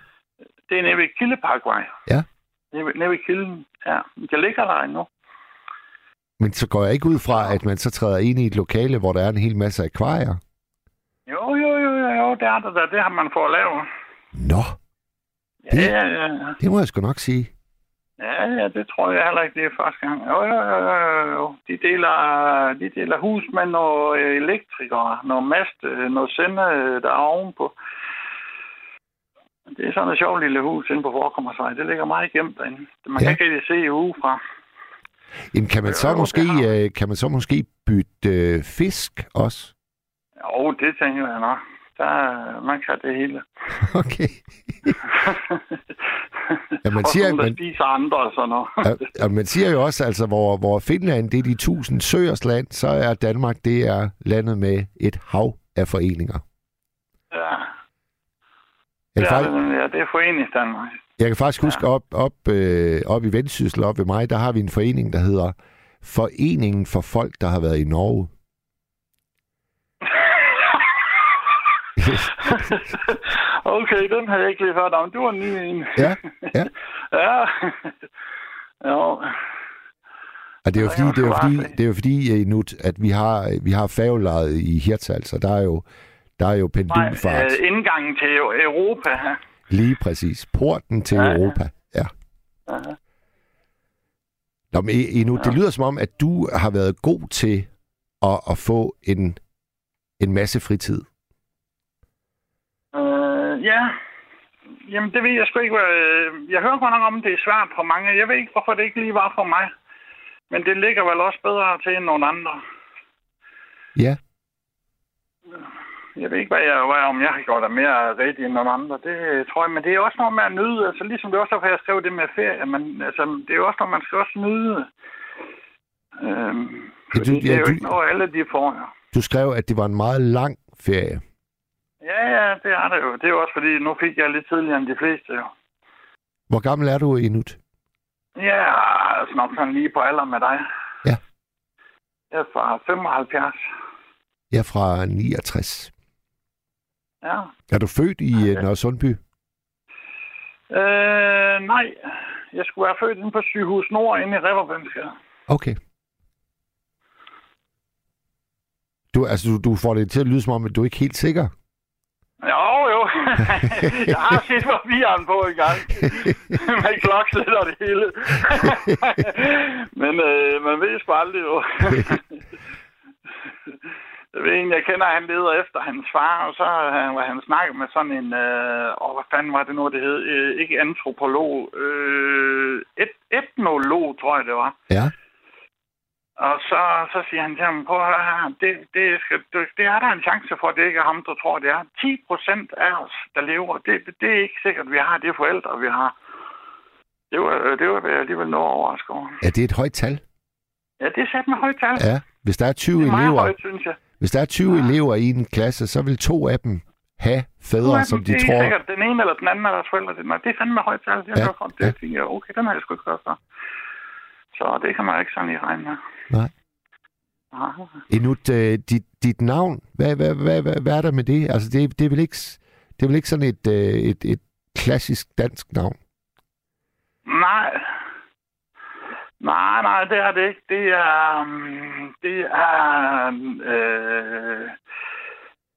Det er nede ved Kildeparkvej. Ja. Nede nede ved Kilden. Ja, det ligger der endnu. Men så går jeg ikke ud fra, at man så træder ind i et lokale, hvor der er en hel masse akvarier. Jo, jo, jo, jo, jo, det er der, der. Det har man fået lavet. Nå, Det- ja, ja, ja. det må jeg sgu nok sige. Ja, ja, det tror jeg heller ikke, det er første gang. Jo, jo, jo, jo, jo. De deler, de deler hus med nogle elektrikere, noget mast, øh, noget sende, øh, der er ovenpå. Det er sådan et sjovt lille hus inde på Forkommersvej. Det ligger meget gemt derinde. Man Ja. kan ikke rigtig se uge fra. Jamen, kan man så Jo, det måske, øh, kan man så måske bytte øh, fisk også? Jo, det tænker jeg nok. Der, man kan det hele. [laughs] Okay. [laughs] Ja, man siger, der man- spiser andre og sådan noget. Og, og man siger jo også, altså, hvor, hvor Finland det er de tusind søers land, så er Danmark det er landet med et hav af foreninger. Ja. Jeg Ja, faktisk, ja, det er Foreningsdanmark. jeg kan faktisk huske op, op, øh, op i Vendsyssel, op ved mig, der har vi en forening, der hedder Foreningen for folk, der har været i Norge. [laughs] okay, den har jeg ikke lige hørt om. Du var en ny en. Ja, ja. [laughs] ja. jo. Og det er jo Ja, fordi, det er jo fordi, det er jo fordi Nut, at vi har, vi har færgelejet i Hirtshals, og der er jo, der er jo Nej, pendulfart. øh, indgangen til Europa. ja. Lige præcis. Porten til Ja, ja. Europa. Ja. Ja. Nå, men Inu, det lyder som om, at du har været god til at, at få en, en masse fritid. Øh, ja. Jamen, det ved jeg sgu ikke. øh, Jeg hører godt nok om, det er svært for mange. Jeg ved ikke, hvorfor det ikke lige var for mig. Men det ligger vel også bedre til end nogle andre. Ja. Jeg ved ikke, hvad jeg, hvad, om jeg har gjort det mere rigtigt end nogle andre. Det tror jeg, men det er også noget med at nyde. Altså, ligesom det er også derfor, jeg skrev det med ferie. Men altså, det er også noget, man skal også nyde. Øhm, Ja, du- det er ja, jo du- ikke noget, alle de får. Ja. Du skrev, at det var en meget lang ferie. Ja, ja, det er det jo. Det er jo også fordi, nu fik jeg lidt tidligere end de fleste jo. Hvor gammel er du, Inut? Ja, altså nok sådan lige på alder med dig. Ja. Jeg er fra 75. Jeg er fra 69. Ja. Er du født i ja, ja. Nørre Sundby? Øh, nej. Jeg skulle være født inde på sygehus Nord inde i Riverbønsgade. Okay. Du, altså, du, du får det til at lyde som om, at du er ikke helt sikker. Jo, jo. [laughs] jeg har set papiren på en gang. Med kloksæt og det hele. [laughs] Men øh, man ved sgu aldrig jo. [laughs] Jeg ved en, jeg kender, han leder efter hans far, og så øh, var han snakket med sådan en, øh, åh, hvad fanden var det nu, det hed? Øh, ikke antropolog, øh, et, etnolog, tror jeg det var. Ja. Og så, så siger han til ham, prøv at her, det, det, skal, det, det er der en chance for, at det ikke er ham, der tror, det er. 10 procent af os, der lever, det, det er ikke sikkert, vi har det forældre, vi har. Det var, det var alligevel noget overrasket over. Ja, det er et højt tal. Ja, det er sat med højt tal. Ja. Hvis der er 20 det er elever, højt, synes jeg. hvis der er 20 Ja. elever i en klasse, så vil to af dem have fædre, er som de det er tror... sikkert den ene eller den anden af deres forældre. Det, nej, det er fandme højt tal. Jeg Ja, ja, godt, det ja. ja. tænker okay, den har jeg sgu ikke hørt. Så det kan man ikke sådan lige regne med. Nej. Aha. Inut, øh, dit, dit navn, hvad, hvad, hvad, hvad, hvad er der med det? Altså, det, det, er vel ikke, det er vel ikke sådan et, øh, et, et klassisk dansk navn? Nej. Nej, nej, det er det ikke. Det er... um, Det er... Øh,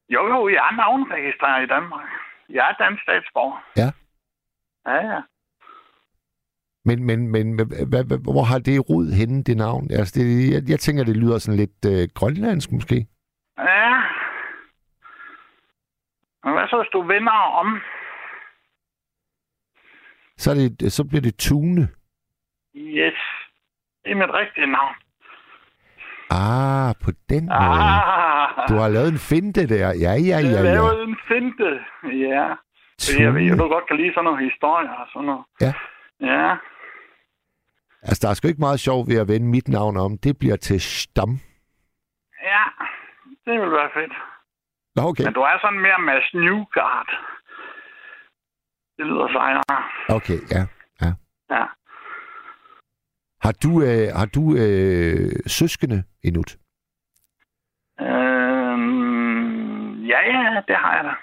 jo, jo, jeg er navnregistreret i Danmark. Jeg er dansk statsborger. Ja. Ja, ja. Men, men, men hvad, hvad, hvor har det rod henne, det navn? Altså, det, jeg, jeg tænker, det lyder sådan lidt øh, grønlandsk måske. Ja. Men hvad så, hvis du vender om? Så, er det, så bliver det Tune. Yes. Det er mit rigtige navn. Ah, på den måde. Ah, Du har lavet en finte der. Ja, ja, jeg ja, ja. lavede en finte. Ja. Fordi jeg ved, at du godt kan lide sådan nogle historier og sådan noget. Ja. Ja. Altså, der er sgu ikke meget sjov ved at vende mit navn om. Det bliver til Stam. Ja. Det vil være fedt. Nå, okay. Men du er sådan mere Mads Newgard. Det lyder sejere. Okay, ja. ja. Ja. Har du, øh, har du øh, søskende endnu? Øhm, ja, ja, det har jeg da.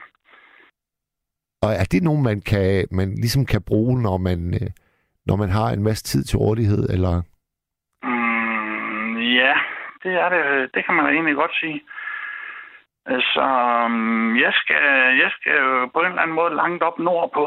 Og er det nogen, man, kan, man ligesom kan bruge, når man, øh, når man har en masse tid til rådighed? Eller? Mm, ja, det er det. Det kan man da egentlig godt sige. Altså, øhm, jeg skal, jeg skal jo på en eller anden måde langt op nordpå.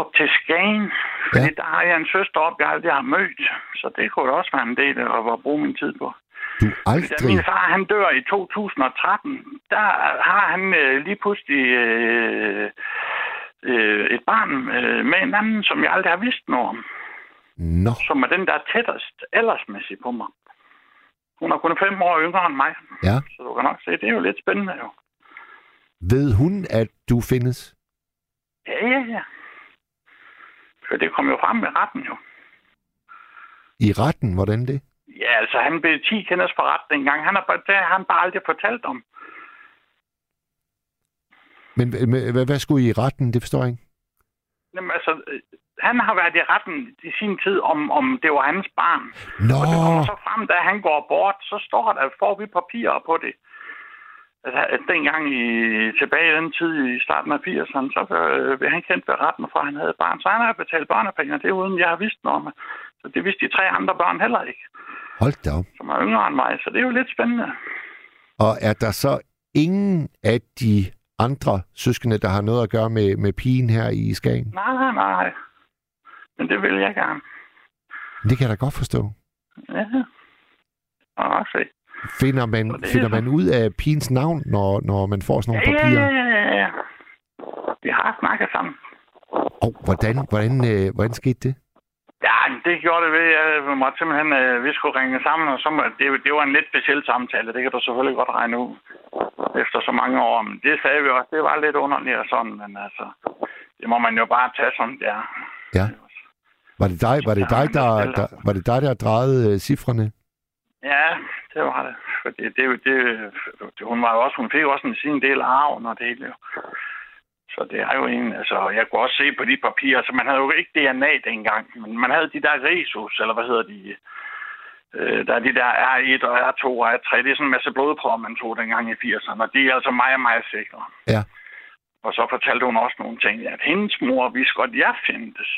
Op til Skagen. Fordi Ja. der har jeg en søster op, jeg aldrig har mødt. Så det kunne da også være en del af at bruge min tid på. Du Da aldrig... min far han dør i 2013, der har han øh, lige pludselig øh, øh, et barn øh, med en anden, som jeg aldrig har vidst noget om. Nå, Som er den, der er tættest aldersmæssigt på mig. Hun er kun fem år yngre end mig. ja. Så du kan nok se, det er jo lidt spændende jo. Ved hun, at du findes? Ja, ja, ja. For det kom jo frem med retten jo. I retten? Hvordan det? Ja, altså han blev 10 kendes for ret dengang. Han har bare, det har han bare aldrig fortalt om. Men hvad, hvad skulle I i retten? Det forstår jeg ikke. Jamen, altså, øh, han har været i retten i sin tid, om, om det var hans barn. Nå, Og det kommer så frem, da han går bort, så står der, får vi papirer på det. Altså, dengang i, tilbage i den tid i starten af 80'erne, så øh, blev han kendt ved retten, for han havde barn. Så han har betalt børnepenge, og det er uden, jeg har vidst noget om. Så det vidste de tre andre børn heller ikke, hold da op. som er yngre end mig. Så det er jo lidt spændende. Og er der så ingen af de andre søskende, der har noget at gøre med, med pigen her i Skagen? Nej, nej, nej. Men det vil jeg gerne. Det kan jeg da godt forstå. Ja. Og se. Finder man, det er finder man ud af pigens navn, når, når man får sådan nogle Ja, ja, papirer? ja, ja, ja. Vi har snakket sammen. Og hvordan, hvordan, øh, hvordan skete det? Ja, det gjorde det ved, jeg måtte simpelthen, øh, vi skulle ringe sammen, og så det, det var en lidt speciel samtale, det kan du selvfølgelig godt regne ud, efter så mange år. Men det sagde vi også, det var lidt underligt og sådan, men altså, det må man jo bare tage som det er. Ja. Var det dig, var det dig, der, der, var det dig, der drejede øh, cifrene? Ja, det var det. Fordi det, det, det, hun var jo også, hun fik også en sin del af arven og det hele jo. Så det er jo en, altså, jeg kunne også se på de papirer, så man havde jo ikke DNA dengang, men man havde de der resus, eller hvad hedder de, øh, der er de der R1 og R2 og R3, det er sådan en masse blodprøver, man tog dengang i 80'erne, og de er altså meget, meget sikre. Ja. Og så fortalte hun også nogle ting, at hendes mor vidste godt, at jeg findes.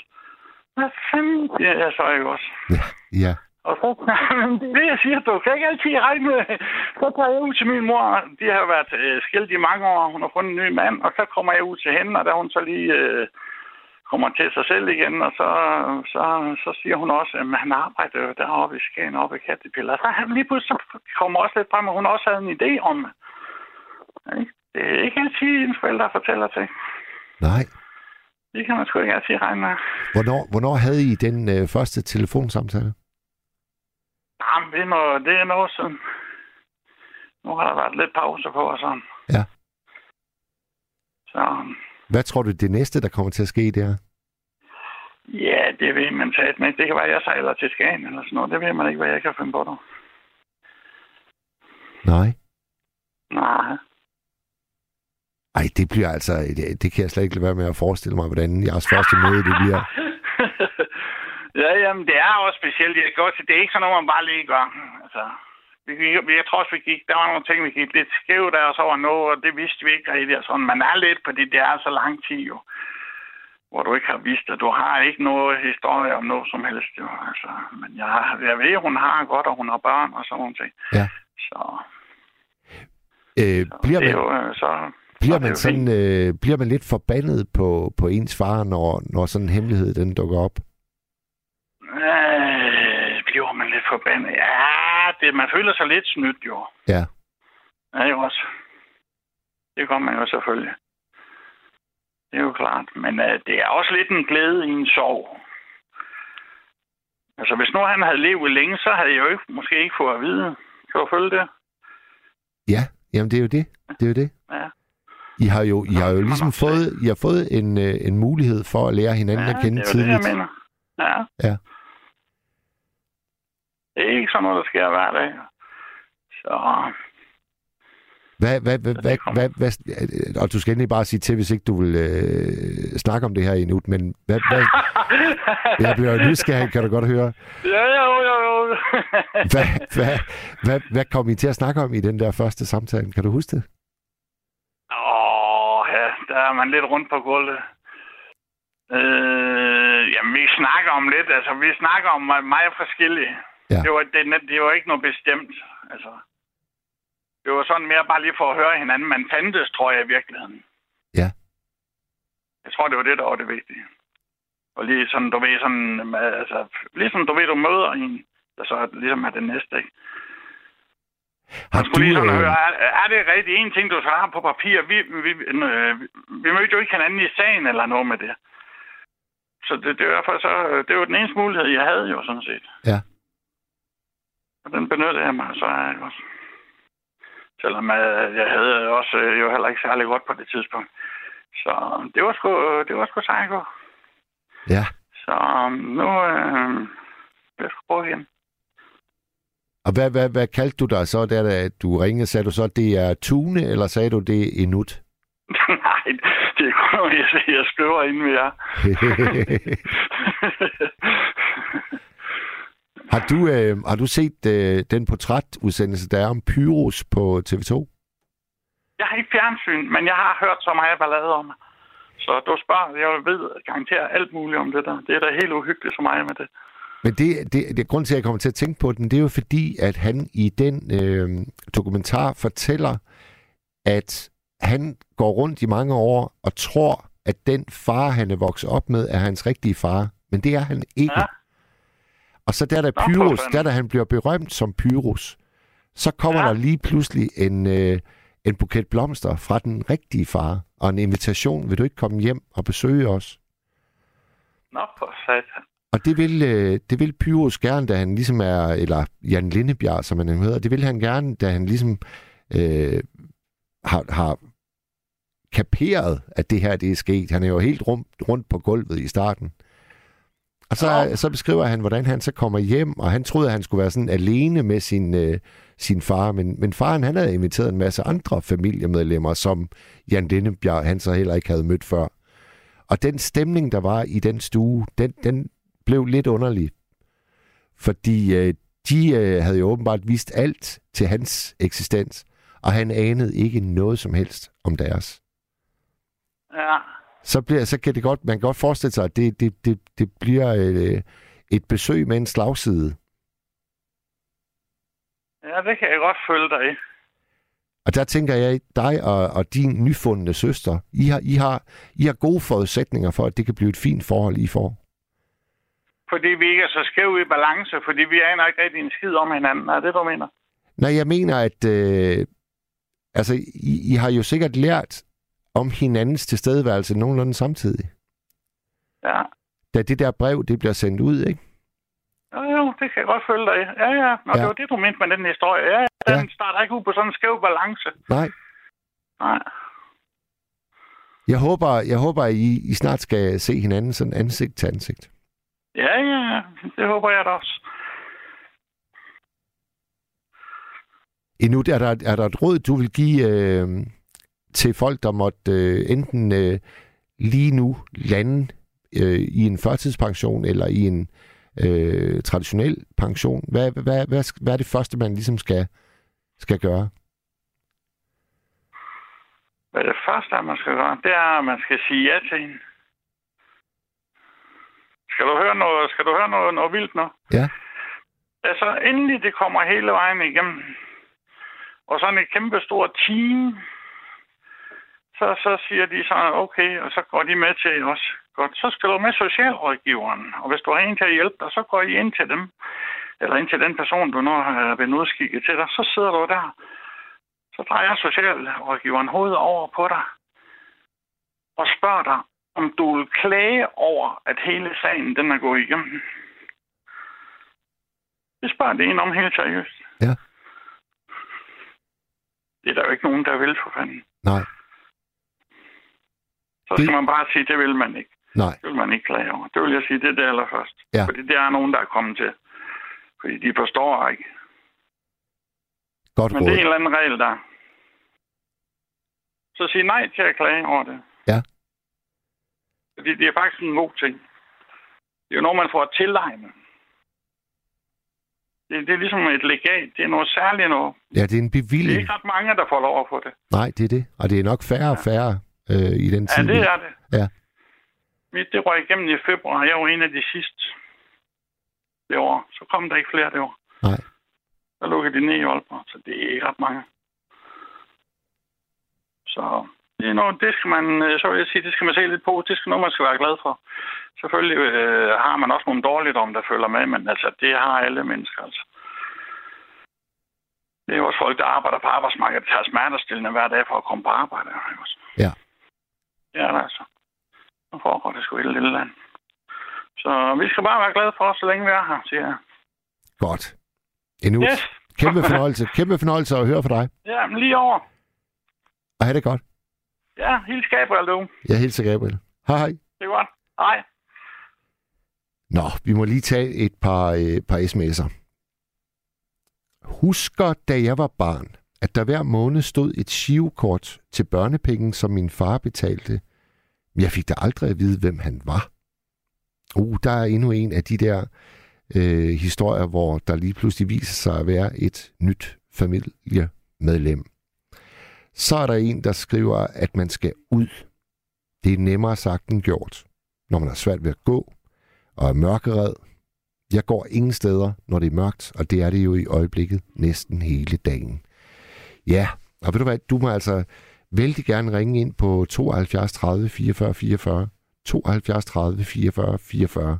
Hvad fanden bliver jeg så ikke også? Ja. ja. Og så, [laughs] det er det, jeg siger, du kan ikke altid regne med. Så tager jeg ud til min mor. De har været øh, skilt i mange år. Hun har fundet en ny mand. Og så kommer jeg ud til hende, og da hun så lige øh, kommer til sig selv igen, og så, så, så siger hun også, at han arbejder jo deroppe i Skagen, oppe i Kattepiller. Så han lige pludselig kommer også lidt frem, at hun også havde en idé om det. Ikke? Det er ikke altid ens forældre fortæller til. Nej. Det kan man sgu ikke altid regne med. Hvornår, hvornår havde I den øh, første telefonsamtale? Jamen, det, må, det er noget siden. Nu har der været lidt pause på og sådan. Ja. Så Hvad tror du, det næste, der kommer til at ske der? ja, det ved man sagt ikke. Det kan være, at jeg sejler til Skagen eller sådan noget. Det ved man ikke, hvad jeg kan finde på nu. Nej. Nej. Ej, det bliver altså... Det, det kan jeg slet ikke lade være med at forestille mig, hvordan jeres første møde det bliver. [laughs] ja, jamen, det er også specielt. Jeg går til, det er ikke sådan noget, man bare lige gør. Altså, vi, vi- jeg tror også, vi gik, der var nogle ting, vi gik lidt skævt af os over noget, og det vidste vi ikke rigtigt. Og sådan. Man er lidt, fordi det er så lang tid jo, hvor du ikke har vidst, at du har ikke noget historie om noget som helst. Jo. Altså, men jeg, jeg ved, hun har godt, og hun har børn og sådan nogle ting. Ja. Så, Øh, bliver det er man, jo, øh, så, bliver så er man, sådan, øh, bliver man lidt forbandet på, på ens far, når, når sådan en hemmelighed den dukker op? Øh, bliver man lidt forbandet? Ja, det, man føler sig lidt snydt jo. Ja. Ja, jo også. Det gør man jo selvfølgelig. Det er jo klart. Men øh, det er også lidt en glæde i en sorg. Altså, hvis nu han havde levet længe, så havde jeg jo ikke, måske ikke fået at vide. Kan du følge det? Ja, jamen det er jo det. Det er jo det. Ja. I har jo, I har jo ligesom fået, I har fået en, øh, en mulighed for at lære hinanden ja, at kende det er tidligt. det, jeg mener. Ja. Ja. Det er ikke sådan noget, der sker hver dag. Så Hvad, hvad, hvad, det hvad, hvad, hvad, og du skal endelig bare sige til, hvis ikke du vil øh, snakke om det her endnu, men hvad, hvad, [laughs] jeg bliver nysgerrig, kan du godt høre. ja, jo, jo, jo. [laughs] Hvad, hvad, hvad, hvad kom I til at snakke om i den der første samtale? Kan du huske det? Åh, ja, der er man lidt rundt på gulvet. Øh, jamen, vi snakker om lidt. Altså, vi snakker om meget forskellige. Ja. Det, var, det, det var ikke noget bestemt. Altså, det var sådan mere bare lige for at høre hinanden. Man fandtes, tror jeg, i virkeligheden. Ja. Jeg tror, det var det, der var det vigtige. Og lige sådan, du ved, sådan, altså, ligesom du ved, du møder en, der så ligesom er det næste, ikke? Har skulle lige sådan øh, høre, er, er det rigtigt en ting, du så har på papir? Vi, vi, øh, vi mødte jo ikke hinanden i sagen eller noget med det. Så det, det, er derfor så, det var den eneste mulighed, jeg havde jo sådan set. Ja. Og den benyttede jeg mig så af. Selvom øh, jeg havde også øh, jo heller ikke særlig godt på det tidspunkt. Så det var sgu, det var sgu sejt. Ja. Så nu øh, jeg sgu prøve igen. Og hvad, hvad, hvad kaldte du dig så, da da du ringede? Sagde du så, det er Tune, eller sagde du, det er Inut? [laughs] Nej, jeg, se, jeg skriver inden vi er. [laughs] har, du, øh, har du set øh, den portrætudsendelse, der er om Pyrus på TV2? Jeg har ikke fjernsyn, men jeg har hørt så meget ballade om det. Så du spørger, jeg ved garanteret alt muligt om det der. Det er da helt uhyggeligt for mig med det. Men det, det, det grund til, at jeg kommer til at tænke på den, det er jo fordi, at han i den øh, dokumentar fortæller, at han går rundt i mange år og tror, at den far, han er vokset op med, er hans rigtige far. Men det er han ikke. Ja. Og så der der Pyrus, der der han bliver berømt som Pyrus, så kommer ja. der lige pludselig en, øh, en buket blomster fra den rigtige far, og en invitation, vil du ikke komme hjem og besøge os? Nå, for satan. Og det vil, øh, det vil Pyrus gerne, da han ligesom er, eller Jan Lindebjerg, som han hedder, det vil han gerne, da han ligesom øh, har, har kaperet, at det her det er sket. Han er jo helt rundt, rundt på gulvet i starten. Og så, ja. så beskriver han, hvordan han så kommer hjem, og han troede, at han skulle være sådan alene med sin, øh, sin far. Men, men faren, han havde inviteret en masse andre familiemedlemmer, som Jan Lindebjerg, han så heller ikke havde mødt før. Og den stemning, der var i den stue, den, den blev lidt underlig. Fordi øh, de øh, havde jo åbenbart vist alt til hans eksistens, og han anede ikke noget som helst om deres. Ja. Så, bliver, så kan det godt, man kan godt forestille sig, at det, det, det, det bliver øh, et besøg med en slagside. Ja, det kan jeg godt følge dig i. Og der tænker jeg, dig og, og din nyfundne søster, I har, I, har, I har gode forudsætninger for, at det kan blive et fint forhold, I får. Fordi vi ikke er så skæve i balance, fordi vi aner ikke rigtig en skid om hinanden. Er det, du mener? Nej, jeg mener, at øh, altså, I, I har jo sikkert lært om hinandens tilstedeværelse nogenlunde samtidig. Ja. Da det der brev, det bliver sendt ud, ikke? Jo, jo, det kan jeg godt følge dig. Ja, ja. Og ja. det var det, du mente med den historie. Ja, den ja. starter ikke ud på sådan en skæv balance. Nej. Nej. Jeg håber, jeg håber I, I snart skal se hinanden sådan ansigt til ansigt. Ja, ja, det håber jeg da også. Endnu er der, er der et råd, du vil give øh, til folk, der måtte øh, enten øh, lige nu lande øh, i en førtidspension eller i en øh, traditionel pension? Hvad, hvad, hvad, hvad er det første, man ligesom skal, skal gøre? Hvad det første, man skal gøre, det er, at man skal sige ja til hende. Skal du høre noget, skal du høre noget, noget vildt nu? Ja. Altså, endelig det kommer hele vejen igennem. Og sådan et kæmpe stort team. Så, så siger de så, okay, og så går de med til os. Godt, så skal du med socialrådgiveren. Og hvis du har en til at hjælpe dig, så går I ind til dem. Eller ind til den person, du nu har blevet udskikket til dig. Så sidder du der. Så drejer socialrådgiveren hovedet over på dig. Og spørger dig, om du vil klage over, at hele sagen den er gået igennem. Det spørger det en om helt seriøst. Ja. Det er der jo ikke nogen, der vil for fanden. Nej. Så det... skal man bare sige, det vil man ikke. Nej. Det vil man ikke klage over. Det vil jeg sige, det er det allerførst. Ja. Fordi det er nogen, der er kommet til. Fordi de forstår ikke. Godt Men råd. det er en eller anden regel, der. Så sig nej til at klage over det. Ja. Fordi det er faktisk en god ting. Det er jo noget, man får tilegnet. Det, det er ligesom et legat. Det er noget særligt noget. Ja, det er en Det er bevilling. ikke ret mange, der får lov at få det. Nej, det er det. Og det er nok færre og færre øh, i den Ja, tid. det vi- er det. Ja. Mit, det røg igennem i februar. Jeg var en af de sidste det år. Så kom der ikke flere det år. Nej. Der lukkede de ned i Aalborg, så det er ikke ret mange. Så det er noget, det skal man, øh, så vil jeg sige, det skal man se lidt på. Det skal noget, man skal være glad for. Selvfølgelig øh, har man også nogle dårligdomme, der følger med, men altså, det har alle mennesker, altså. Det er jo også folk, der arbejder på arbejdsmarkedet, der tager smertestillende hver dag for at komme på arbejde. ikke? Ja. Det er der altså. Nu foregår det sgu i lille land. Så vi skal bare være glade for os, så længe vi er her, siger jeg. Godt. Endnu. Yes. [laughs] Kæmpe fornøjelse. Kæmpe fornøjelse at høre fra dig. Ja, men lige over. Og have det godt. Ja, hils Gabriel, du. Jeg hilser Gabriel. Hej hej. Det er godt. Hej. Nå, vi må lige tage et par, øh, par sms'er. Husker, da jeg var barn, at der hver måned stod et shivkort til børnepenge, som min far betalte Men Jeg fik da aldrig at vide, hvem han var. Uh, der er endnu en af de der øh, historier, hvor der lige pludselig viser sig at være et nyt familiemedlem. Så er der en, der skriver, at man skal ud. Det er nemmere sagt end gjort, når man har svært ved at gå og er mørkeret. Jeg går ingen steder, når det er mørkt, og det er det jo i øjeblikket næsten hele dagen. Ja, og ved du hvad, du må altså vældig gerne ringe ind på 72 30 44 44, 72 30 44 44,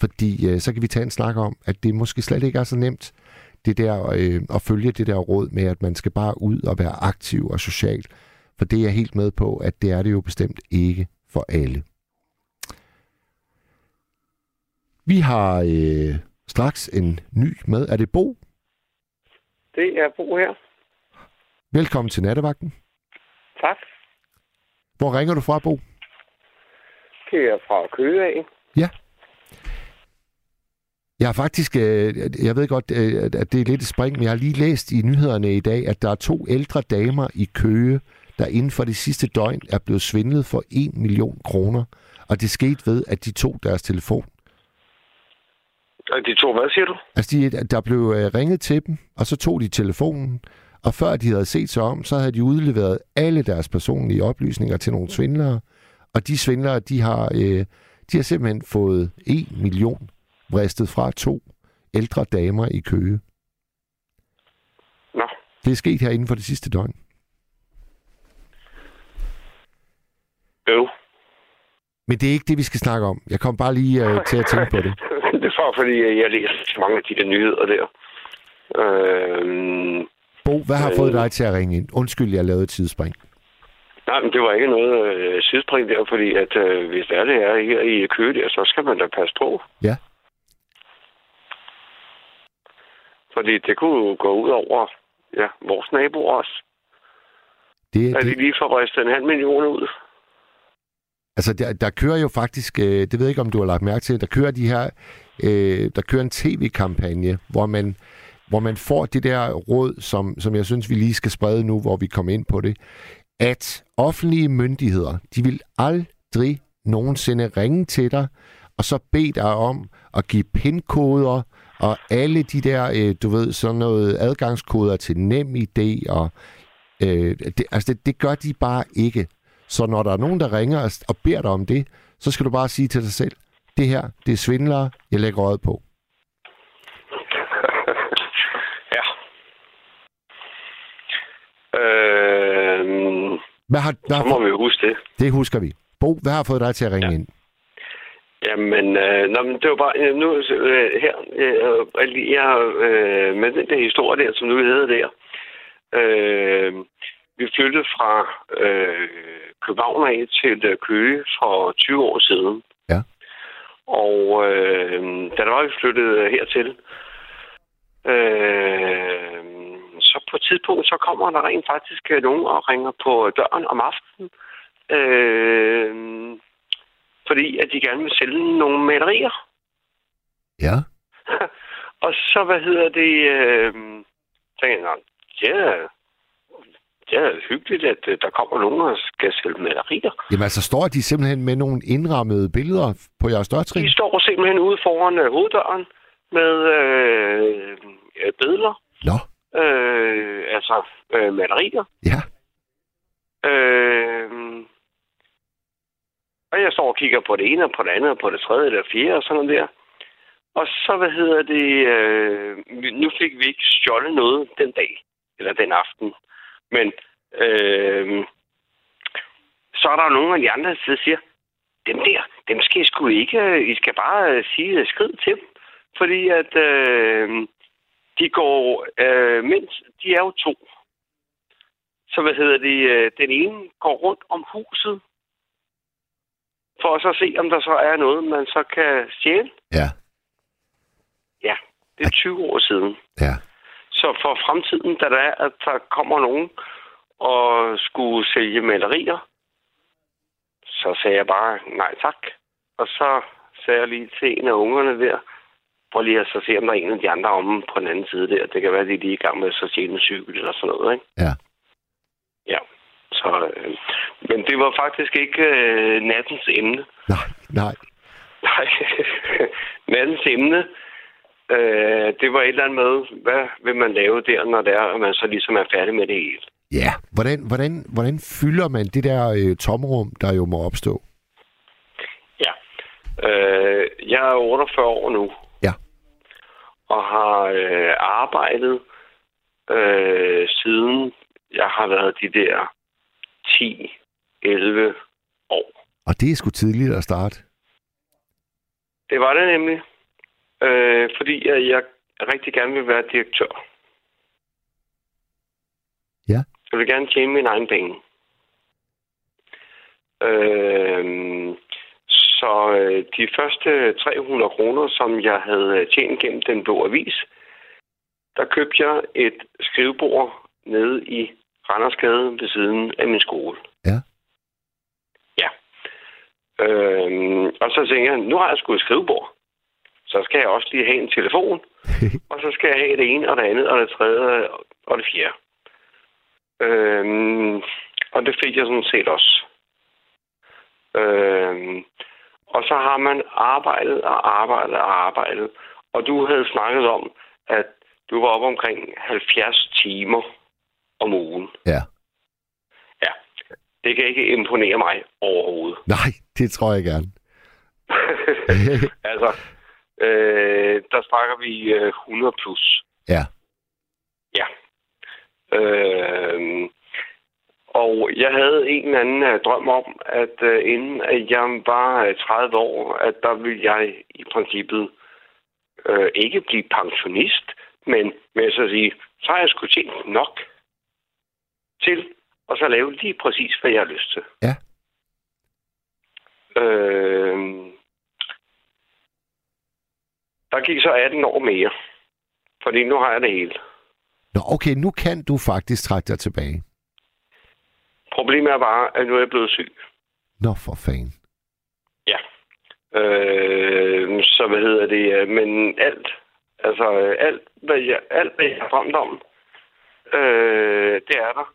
fordi øh, så kan vi tage en snak om, at det måske slet ikke er så nemt, det der øh, at følge det der råd med, at man skal bare ud og være aktiv og social. For det er jeg helt med på, at det er det jo bestemt ikke for alle. Vi har øh, straks en ny med. Er det Bo? Det er Bo her. Velkommen til nattevagten. Tak. Hvor ringer du fra, Bo? Det er fra Køge af. Ja. Jeg har faktisk, øh, jeg ved godt, øh, at det er lidt et spring, men jeg har lige læst i nyhederne i dag, at der er to ældre damer i Køge, der inden for det sidste døgn er blevet svindlet for 1 million kroner. Og det skete ved, at de tog deres telefon. De to, hvad siger du? Altså, de, der blev øh, ringet til dem, og så tog de telefonen, og før de havde set sig om, så havde de udleveret alle deres personlige oplysninger til nogle svindlere. Og de svindlere, de har, øh, de har simpelthen fået 1 million vristet fra to ældre damer i Køge. Nå. Det er sket her inden for det sidste døgn. Jo. Men det er ikke det, vi skal snakke om. Jeg kom bare lige øh, til at tænke på det. [laughs] det er bare fordi, jeg læser så mange af de der nyheder der. Øhm, Bo, hvad har fået dig til at ringe ind? Undskyld, jeg lavede et tidsspring. nej, men det var ikke noget øh, sidespring der, fordi at øh, hvis det er det er her i Køge der, så skal man da passe på. Ja. Fordi det kunne jo gå ud over ja, vores naboer også. Det, At det, de lige får en halv million ud. Altså, der, der kører jo faktisk, øh, det ved jeg ikke, om du har lagt mærke til, der kører de her, øh, der kører en tv-kampagne, hvor man, hvor man får det der råd, som, som jeg synes, vi lige skal sprede nu, hvor vi kommer ind på det, at offentlige myndigheder, de vil aldrig nogensinde ringe til dig, og så bede dig om at give pindkoder, og alle de der, øh, du ved, sådan noget adgangskoder til NemID, og øh, det, altså det, det gør de bare ikke. Så når der er nogen, der ringer og, og beder dig om det, så skal du bare sige til dig selv, det her, det er svindlere, jeg lægger øjet på. ja. Øhm, hvad har, hvad så må vi huske det. det husker vi. Bo, hvad har fået dig til at ringe ja. ind? Jamen, øh, nå, men det var bare øh, nu øh, her, øh, jeg, øh, med den der historie der, som nu hedder der, øh, vi flyttede fra øh, København af til øh, Køge for 20 år siden. Ja. Og øh, da der var vi flyttet hertil, øh, på et tidspunkt, så kommer der rent faktisk nogen og ringer på døren om aftenen. Øh, fordi at de gerne vil sælge nogle malerier. Ja. [laughs] og så, hvad hedder det, øh, tænker jeg, "Nå, det er, det er hyggeligt, at øh, der kommer nogen, der skal sælge malerier. Jamen altså, står de simpelthen med nogle indrammede billeder på jeres dørtrin? De står simpelthen ude foran øh, hoveddøren med øh, øh, billeder, Nå, øh, altså øh, malerier. ja. Øh, og jeg står og kigger på det ene, og på det andet, og på det tredje, eller fjerde, og sådan noget der. Og så, hvad hedder det, øh, nu fik vi ikke stjålet noget den dag, eller den aften. Men øh, så er der nogle af de andre, der siger, dem der, dem skal I sgu ikke, øh, I skal bare øh, sige skrid til dem. Fordi at øh, de går, øh, mens de er jo to. Så hvad hedder det, øh, den ene går rundt om huset, for så at se, om der så er noget, man så kan stjæle. Ja, Ja, det er 20 år siden. ja. Så for fremtiden, da der er, at der kommer nogen og skulle sælge malerier, så sagde jeg bare nej tak. Og så sagde jeg lige til en af ungerne der, prøv lige at så se, om der er en af de andre om på den anden side der. Det kan være, at de er lige i gang med at så en cykel eller sådan noget, ikke? Ja. Ja. Så, øh, men det var faktisk ikke øh, nattens emne. Nej, nej. Nej, [laughs] nattens emne, øh, det var et eller andet med, hvad vil man lave der, når det er, at man så ligesom er færdig med det hele. Ja, hvordan, hvordan, hvordan fylder man det der øh, tomrum, der jo må opstå? Ja. Øh, jeg er 48 år nu. Og har øh, arbejdet øh, siden jeg har været de der 10-11 år. Og det er sgu tidligt at starte. Det var det nemlig. Øh, fordi jeg, jeg rigtig gerne vil være direktør. Ja. Jeg vil gerne tjene mine egne penge. Øh, så øh, de første 300 kroner, som jeg havde tjent gennem den blå avis, der købte jeg et skrivebord nede i Randersgade ved siden af min skole. Ja. Ja. Øhm, og så tænkte jeg, nu har jeg sgu et skrivebord. Så skal jeg også lige have en telefon. [laughs] og så skal jeg have det ene og det andet og det tredje og det fjerde. Øhm, og det fik jeg sådan set også. Øhm, og så har man arbejdet og arbejdet og arbejdet. Og du havde snakket om, at du var oppe omkring 70 timer om ugen. Ja. Ja. Det kan ikke imponere mig overhovedet. Nej, det tror jeg gerne. [laughs] altså, øh, der snakker vi øh, 100 plus. Ja. Ja. Øh, og jeg havde en eller anden uh, drøm om, at uh, inden at jeg var uh, 30 år, at der ville jeg i princippet uh, ikke blive pensionist, men med så at sige, så har jeg sgu tjent nok til og så lave lige præcis, hvad jeg har lyst til. Ja. Øh, der gik så 18 år mere. Fordi nu har jeg det hele. Nå, okay, nu kan du faktisk trække dig tilbage. Problemet er bare, at nu er jeg blevet syg. Nå, for fanden. Ja. Øh, så hvad hedder det? Men alt, altså alt, hvad jeg, alt, hvad jeg har drømt om, øh, det er der.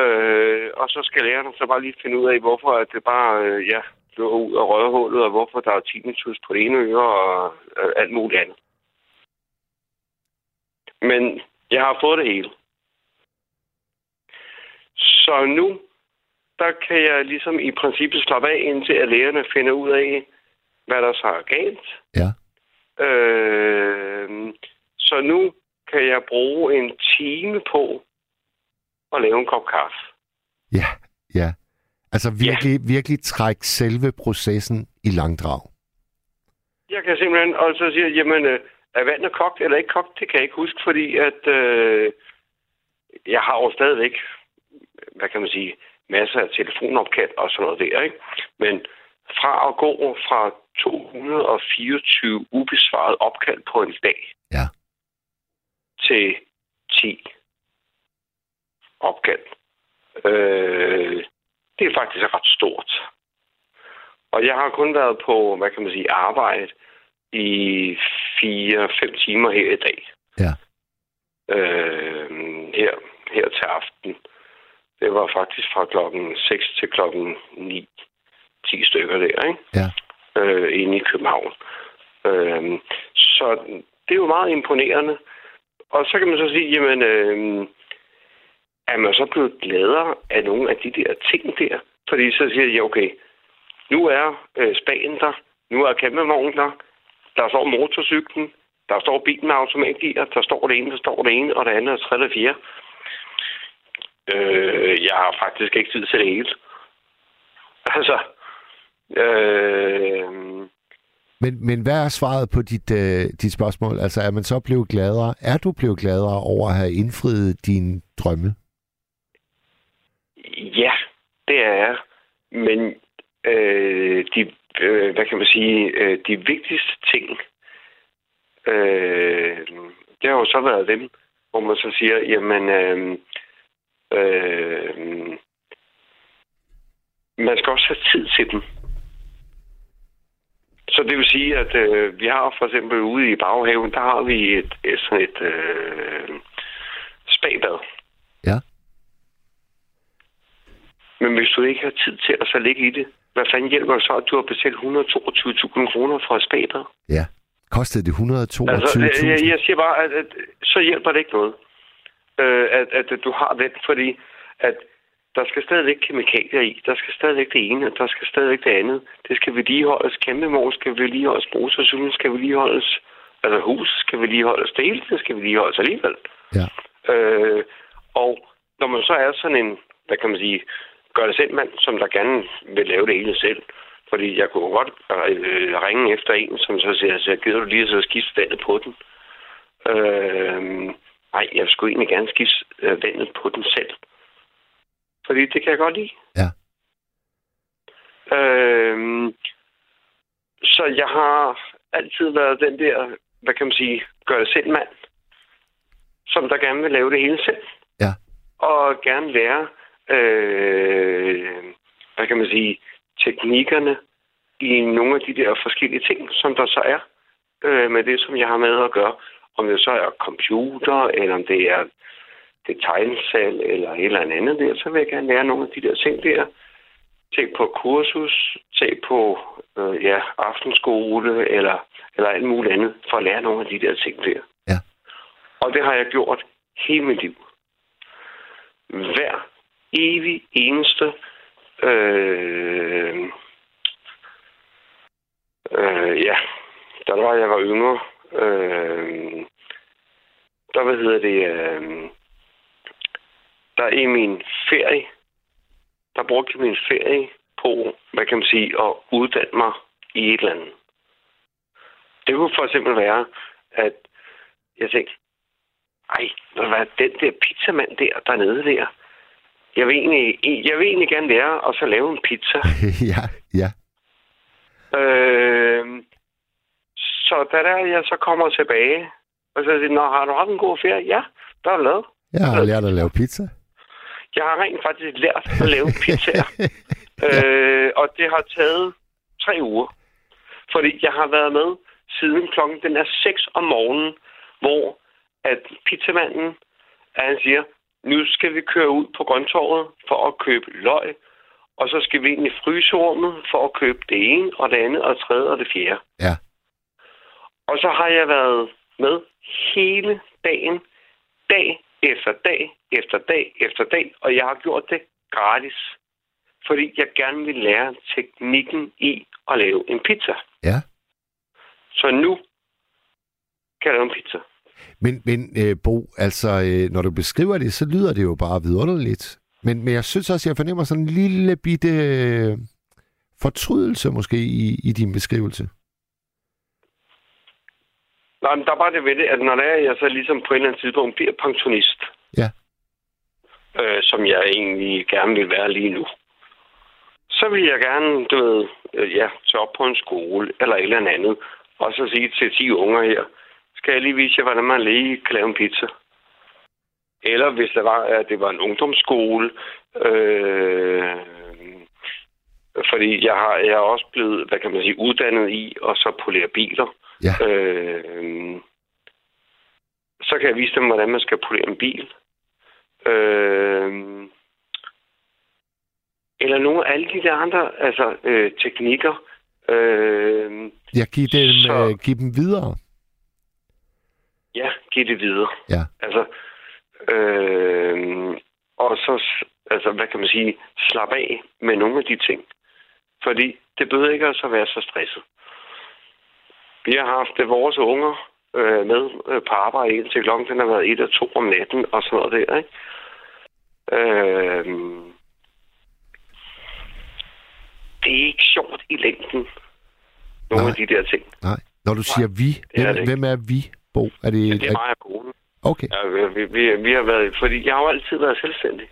Øh, og så skal lærerne så bare lige finde ud af, hvorfor at det bare, øh, ja, løber ud af rødhullet, og hvorfor der er tinnitus på det ene øre og øh, alt muligt andet. Men jeg har fået det hele. Så nu, der kan jeg ligesom i princippet slappe af, indtil at lærerne finder ud af, hvad der så er galt. Ja. Øh, så nu kan jeg bruge en time på at lave en kop kaffe. Ja, ja. Altså virkelig, ja. virkelig trække selve processen i langdrag. Jeg kan simpelthen, og så siger jamen, øh, er vandet kogt eller ikke kogt? Det kan jeg ikke huske, fordi at øh, jeg har jo stadigvæk, hvad kan man sige, masser af telefonopkald og sådan noget der, ikke? Men fra at gå fra 224 ubesvaret opkald på en dag ja. til 10 opkald, øh, det er faktisk ret stort. Og jeg har kun været på, hvad kan man sige, arbejde i 4-5 timer her i dag. Ja. Øh, her, her til aften. Det var faktisk fra klokken 6 til klokken 9. 10 stykker der, ikke? Ja. Øh, inde i København. Øh, så det er jo meget imponerende. Og så kan man så sige, jamen, øh, er man så blevet gladere af nogle af de der ting der? Fordi så siger jeg, okay, nu er øh, Spanien der, nu er campingvognen der, der står motorcyklen, der står bilen med automatgear, der står det ene, der står det ene, og det andet er tredje og fjerde. Øh, jeg har faktisk ikke tid til det hele. Altså, øh, Men, men hvad er svaret på dit, øh, dit spørgsmål? Altså, er man så blevet gladere? Er du blevet gladere over at have indfriet dine drømme? Ja, det er jeg. Men øh, de, øh, hvad kan man sige, øh, de vigtigste ting, øh, det har jo så været dem, hvor man så siger, jamen, øh, øh, man skal også have tid til dem. Så det vil sige, at øh, vi har for eksempel ude i baghaven, der har vi et, et sådan et øh, spabad. Ja. Men hvis du ikke har tid til at så ligge i det, hvad fanden hjælper det så, at du har betalt 122.000 kroner for et spabad? Ja. Kostede det 122.000? Altså, jeg, jeg, jeg siger bare, at, at så hjælper det ikke noget, øh, at, at, du har den, fordi at der skal stadigvæk kemikalier i. Der skal stadigvæk det ene, og der skal stadigvæk det andet. Det skal vedligeholdes. Kæmpemor skal vedligeholdes. Brugsforsyningen skal vedligeholdes. Altså hus skal vedligeholdes. Det hele skal vedligeholdes alligevel. Ja. Øh, og når man så er sådan en, hvad kan man sige, gør det selv mand, som der gerne vil lave det hele selv. Fordi jeg kunne godt øh, ringe efter en, som så siger, så gider du lige så skifte på den. Øh, nej, jeg skulle egentlig gerne skifte øh, vandet på den selv. Fordi det kan jeg godt lide. Ja. Øh, så jeg har altid været den der, hvad kan man sige, gør det selv mand, som der gerne vil lave det hele selv. Ja. Og gerne lære, øh, hvad kan man sige, teknikkerne i nogle af de der forskellige ting, som der så er øh, med det, som jeg har med at gøre. Om det så er computer, eller om det er det tegnsal, eller et eller andet der, så vil jeg gerne lære nogle af de der ting der. Tag på kursus, tag på øh, ja, aftenskole, eller, eller alt muligt andet, for at lære nogle af de der ting der. Ja. Og det har jeg gjort hele mit liv. Hver evig eneste øh, øh, ja, der var jeg var yngre, øh, der hvad hedder det, øh, der i min ferie, der brugte jeg min ferie på, hvad kan man sige, at uddanne mig i et eller andet. Det kunne for eksempel være, at jeg tænkte, ej, hvad den der pizzamand der, dernede der, jeg vil egentlig, jeg vil egentlig gerne lære at så lave en pizza. [laughs] ja, ja. Øh, så da der jeg så kommer tilbage, og så siger Nå, har du haft en god ferie? Ja, der er lavet. Jeg har lært at lave pizza. Jeg har rent faktisk lært at lave [laughs] pizzaer. ja. øh, og det har taget tre uger. Fordi jeg har været med siden klokken den er 6 om morgenen, hvor at pizzamanden, at han siger, nu skal vi køre ud på grøntorvet for at købe løg, og så skal vi ind i fryserummet for at købe det ene, og det andet, og det tredje, og det fjerde. Ja. Og så har jeg været med hele dagen, dag efter dag, efter dag, efter dag, og jeg har gjort det gratis. Fordi jeg gerne vil lære teknikken i at lave en pizza. Ja. Så nu kan jeg lave en pizza. Men, men øh, Bo, altså, øh, når du beskriver det, så lyder det jo bare vidunderligt. Men, men jeg synes også, jeg fornemmer sådan en lille bitte øh, fortrydelse måske i, i din beskrivelse. Nej, men der er bare det ved det, at når det er, jeg så ligesom på et eller andet tidspunkt bliver pensionist, Ja. øh, som jeg egentlig gerne vil være lige nu, så vil jeg gerne, du ved, øh, ja, tage op på en skole eller et eller andet, og så sige til 10 unger her, skal jeg lige vise jer, hvordan man lige kan lave en pizza. Eller hvis det var, at det var en ungdomsskole, øh, fordi jeg har, jeg er også blevet, hvad kan man sige, uddannet i at så polere biler. Ja. Øh, så kan jeg vise dem, hvordan man skal polere en bil. Øh, eller nogle af alle de der andre altså, øh, teknikker. Øh, Jeg giver dem, Så- øh, giv dem videre. ja, giv det videre. Ja. Altså, øh, og så, altså, hvad kan man sige, slap af med nogle af de ting. Fordi det behøver ikke altså at være så stresset. Vi har haft øh, vores unger øh, med øh, på arbejde indtil klokken den har været 1 og 2 om natten og sådan noget der, ikke? Øh, det er ikke sjovt i længden. Nogle Nej. af de der ting. Nej. Når du siger vi, det er hvem, hvem er vi, Bo? Er det, Ja, det er mig og konen. okay. Ja, vi, vi, vi, vi har været, fordi jeg har jo altid været selvstændig.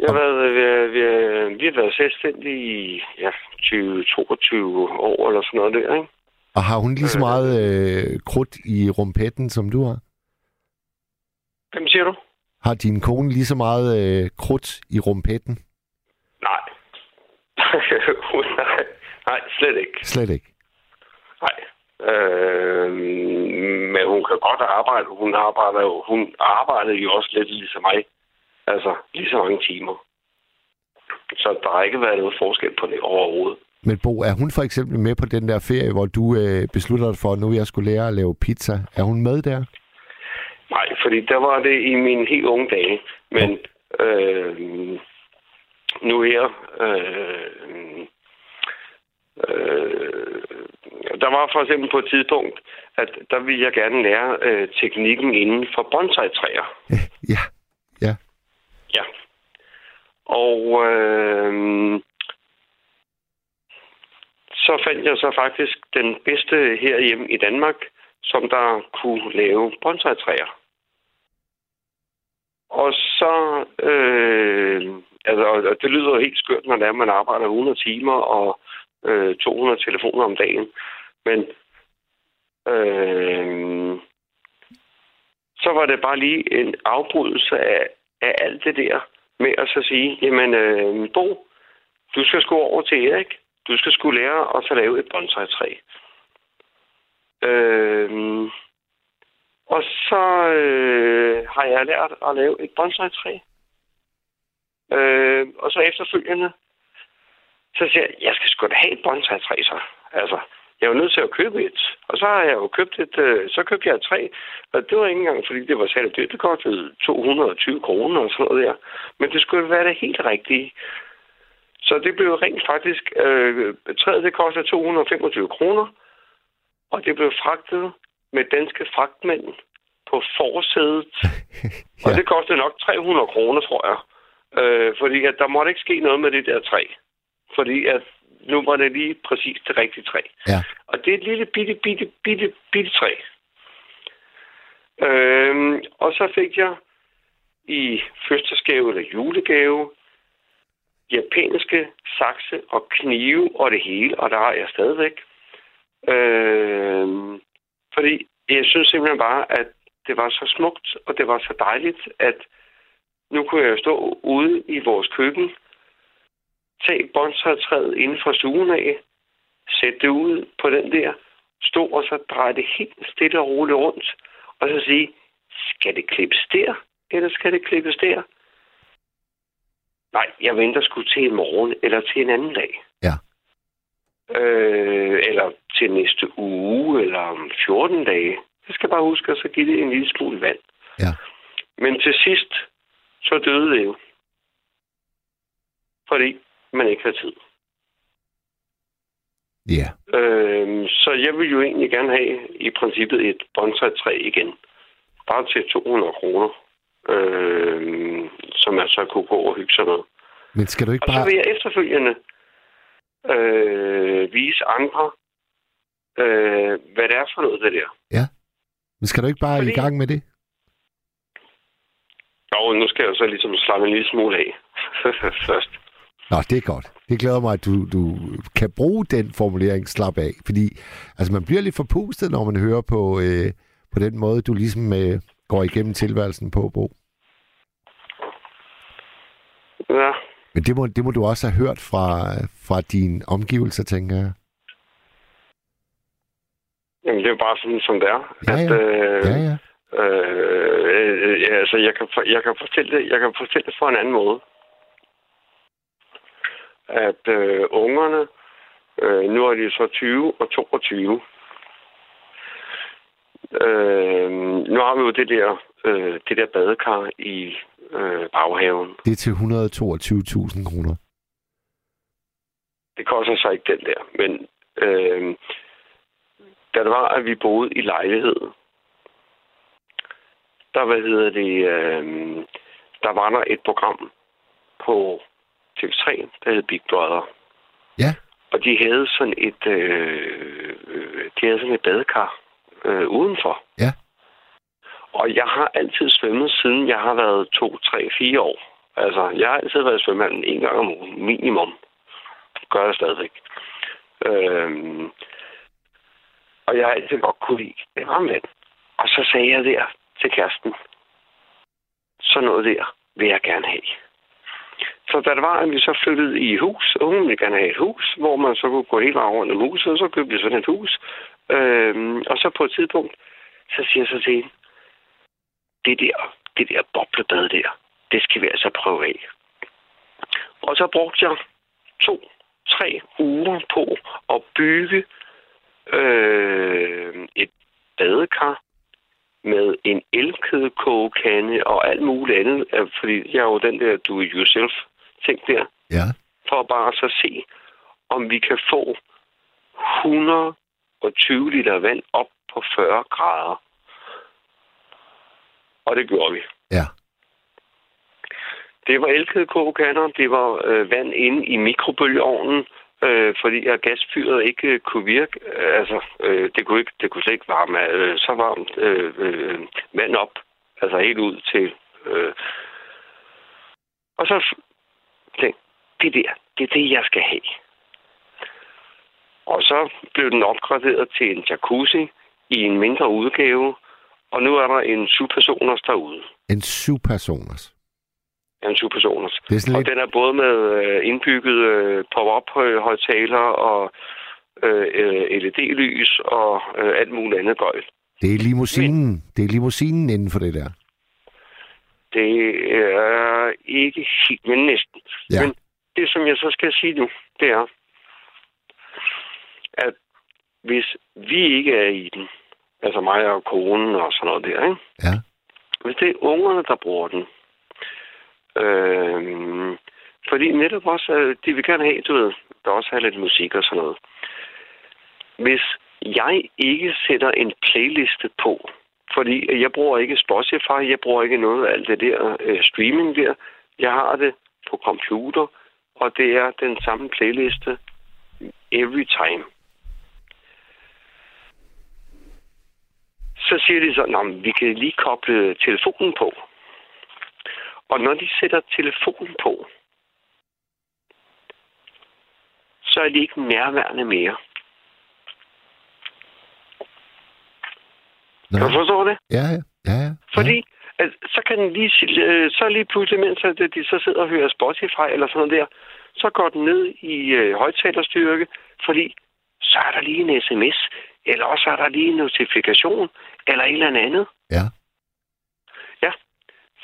Jeg har været, vi, vi, vi har været selvstændige i ja, 20-22 år eller sådan noget der, ikke? Og har hun lige så Øh. meget øh, krudt i rumpetten, som du har? Hvem siger du? Har din kone lige så meget øh, krudt i rumpetten? Nej. [laughs] nej. Nej, slet ikke. Slet ikke. Nej. Øh, men hun kan godt arbejde. Hun arbejder jo, hun arbejdede jo også lidt ligesom mig. Altså, lige så mange timer. Så der har ikke været noget forskel på det overhovedet. Men Bo, er hun for eksempel med på den der ferie, hvor du øh, beslutter dig for, at nu jeg skulle lære at lave pizza? Er hun med der? Nej, fordi der var det i mine helt unge dage. Men øh, nu her... Øh, øh, der var for eksempel på et tidspunkt, at der ville jeg gerne lære øh, teknikken inden for bonsai-træer. [laughs] Ja, ja. Ja. Og øh, så fandt jeg så faktisk den bedste herhjemme i Danmark, som der kunne lave bonsai-træer. Og så, øh, altså, og det lyder helt skørt, når det er, man arbejder 100 timer og øh, 200 telefoner om dagen. Men øh, så var det bare lige en afbrydelse af, af alt det der med at så sige, jamen øh, Bo, du skal sgu over til Erik. Du skal sgu lære at så lave et bonsai-træ. Øh, og så øh, har jeg lært at lave et bonsai-træ. Øh, og så efterfølgende, så siger jeg, jeg skal sgu da have et bonsai-træ så. Altså, jeg var nødt til at købe et. Og så har jeg jo købt et, øh, så købte jeg træ. Og det var ikke engang, fordi det var særligt dyrt. Det kostede 220 kroner og sådan noget der. Men det skulle være det helt rigtige. Så det blev rent faktisk, øh, træet det kostede 225 kroner. Og det blev fragtet med danske fragtmænd på forsædet. [laughs] ja. Og det kostede nok 300 kroner, tror jeg. Øh, fordi at der måtte ikke ske noget med det der træ. Fordi at nu var det lige præcis det rigtige træ. Ja. Og det er et lille bitte, bitte, bitte, bitte træ. Øhm, og så fik jeg i fødselsgave eller julegave japanske sakse og knive og det hele, og der har jeg stadigvæk. Øhm, fordi jeg synes simpelthen bare, at det var så smukt, og det var så dejligt, at nu kunne jeg stå ude i vores køkken tage bonsai-træet inden for stuen af, sætte det ud på den der, stå og så dreje det helt stille og roligt rundt, og så sige, skal det klippes der, eller skal det klippes der? Nej, jeg venter sgu til i morgen, eller til en anden dag. Ja. Øh, eller til næste uge, eller om 14 dage. Jeg skal bare huske at så give det en lille smule vand. Ja. Men til sidst, så døde det jo. Fordi man ikke har tid. Ja. Øh, så jeg vil jo egentlig gerne have i princippet et bonsai-træ igen. Bare til 200 kroner. Øh, som jeg så kunne gå og hygge sig med. Men skal du ikke Og så bare... vil jeg efterfølgende øh, vise andre, øh, hvad det er for noget, det der. Ja. Men skal du ikke bare Fordi- i gang med det? Og nu skal jeg så ligesom slappe en lille smule af [laughs] først. Nå, det er godt. Det glæder mig, at du, du kan bruge den formulering slap af. Fordi altså, man bliver lidt forpustet, når man hører på, øh, på den måde, du ligesom øh, går igennem tilværelsen på, Bo. Ja, Men det må, det må du også have hørt fra, fra dine omgivelser, tænker jeg. jamen det er bare sådan, som det er. Ja, At, ja. øh, Ja, ja. Øh, øh, ja, altså, jeg kan, for- jeg kan fortælle det, jeg kan fortælle det på en anden måde. At øh, ungerne, øh, nu er de så 20 og 22. Øh, nu har vi jo det der, øh, det der badekar i øh, baghaven. Det er til 122.000 kroner. Det koster så ikke den der, men øh, da det var, at vi boede i lejlighed, der, hvad hedder det, øh, der var der et program på TV3, der hed Big Brother. Ja. Og de havde sådan et, øh, øh, de havde sådan et badekar øh, udenfor. Ja. Og jeg har altid svømmet, siden jeg har været to, tre, fire år. Altså, jeg har altid været svømmehallen en gang om ugen, minimum. Gør jeg stadigvæk. Øhm, og jeg har altid godt kunne lide det varme vand. Og så sagde jeg der til kæresten, så noget der vil jeg gerne have. Så da det var, at vi så flyttede i hus, og hun ville gerne have et hus, hvor man så kunne gå hele vejen rundt om huset, og så købte vi sådan et hus. Øhm, og så på et tidspunkt, så siger jeg så til hende, det der, det der boblebad der, det skal vi altså prøve af. Og så brugte jeg to, tre uger på at bygge øh, et badekar med en elkedekogekande og alt muligt andet, øh, fordi jeg er jo den der do-it-yourself ting der, Ja. for bare så se, om vi kan få 120 liter vand op på 40 grader. Og det gjorde vi. Ja. Det var elkedekogekander, det var øh, vand inde i mikrobølgeovnen, øh, fordi at gasfyret ikke øh, kunne virke. Øh, altså, øh, det, kunne ikke, det kunne slet ikke varme øh, så varmt øh, øh, vand op. Altså helt ud til... Øh. Og så tænkte det der, det er det, jeg skal have. Og så blev den opgraderet til en jacuzzi i en mindre udgave, og nu er der en syv-personers derude. En syv-personers. Ja, en syv-personers. Det er sådan Og lidt... den er både med øh, indbygget øh, pop-up højtaler og øh, LED-lys og alt muligt andet gøjl. Det er limousinen. Det er limousinen inden for det der. Det er ikke helt, men næsten. Ja. Men det, som jeg så skal sige nu, det er, at hvis vi ikke er i den, altså mig og konen og sådan noget der, ikke? Ja. hvis det er ungerne, der bruger den, øh, fordi netop også, øh, de vil gerne have, du ved, der også have lidt musik og sådan noget. Hvis jeg ikke sætter en playliste på, fordi jeg bruger ikke Spotify, jeg bruger ikke noget af alt det der øh, streaming der. Jeg har det på computer, og det er den samme playliste every time. Så siger de så, at vi kan lige koble telefonen på. Og når de sætter telefonen på, så er de ikke nærværende mere. Nå. Kan du forstå det? Ja, ja. ja, ja. Fordi at, så kan den lige, øh, så lige pludselig, mens at de så sidder og hører Spotify eller sådan noget der, så går den ned i øh, højtalerstyrke, fordi så er der lige en sms, eller også er der lige en notifikation, eller et eller andet. Ja. Ja.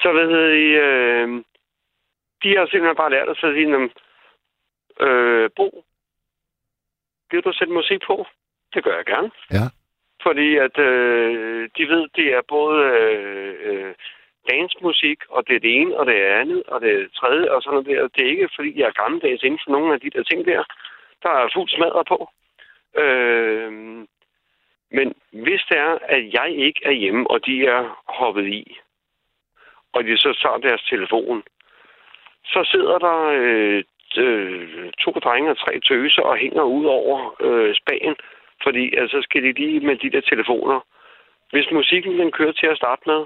Så hvad hedder de, øh, de har simpelthen bare lært at sige, øh, Bo, vil du sætte musik på? Det gør jeg gerne. Ja. Fordi at øh, de ved, det er både øh, øh dansmusik, og det er det ene, og det er andet, og det er det tredje, og sådan noget der. Det er ikke, fordi jeg er gammeldags inden for nogle af de der ting der. Der er fuld smadret på. Øh, men hvis det er, at jeg ikke er hjemme, og de er hoppet i, og de så tager deres telefon, så sidder der øh, øh, to drenge og tre tøser og hænger ud over øh, spagen, fordi altså, så skal de lige med de der telefoner. Hvis musikken den kører til at starte med,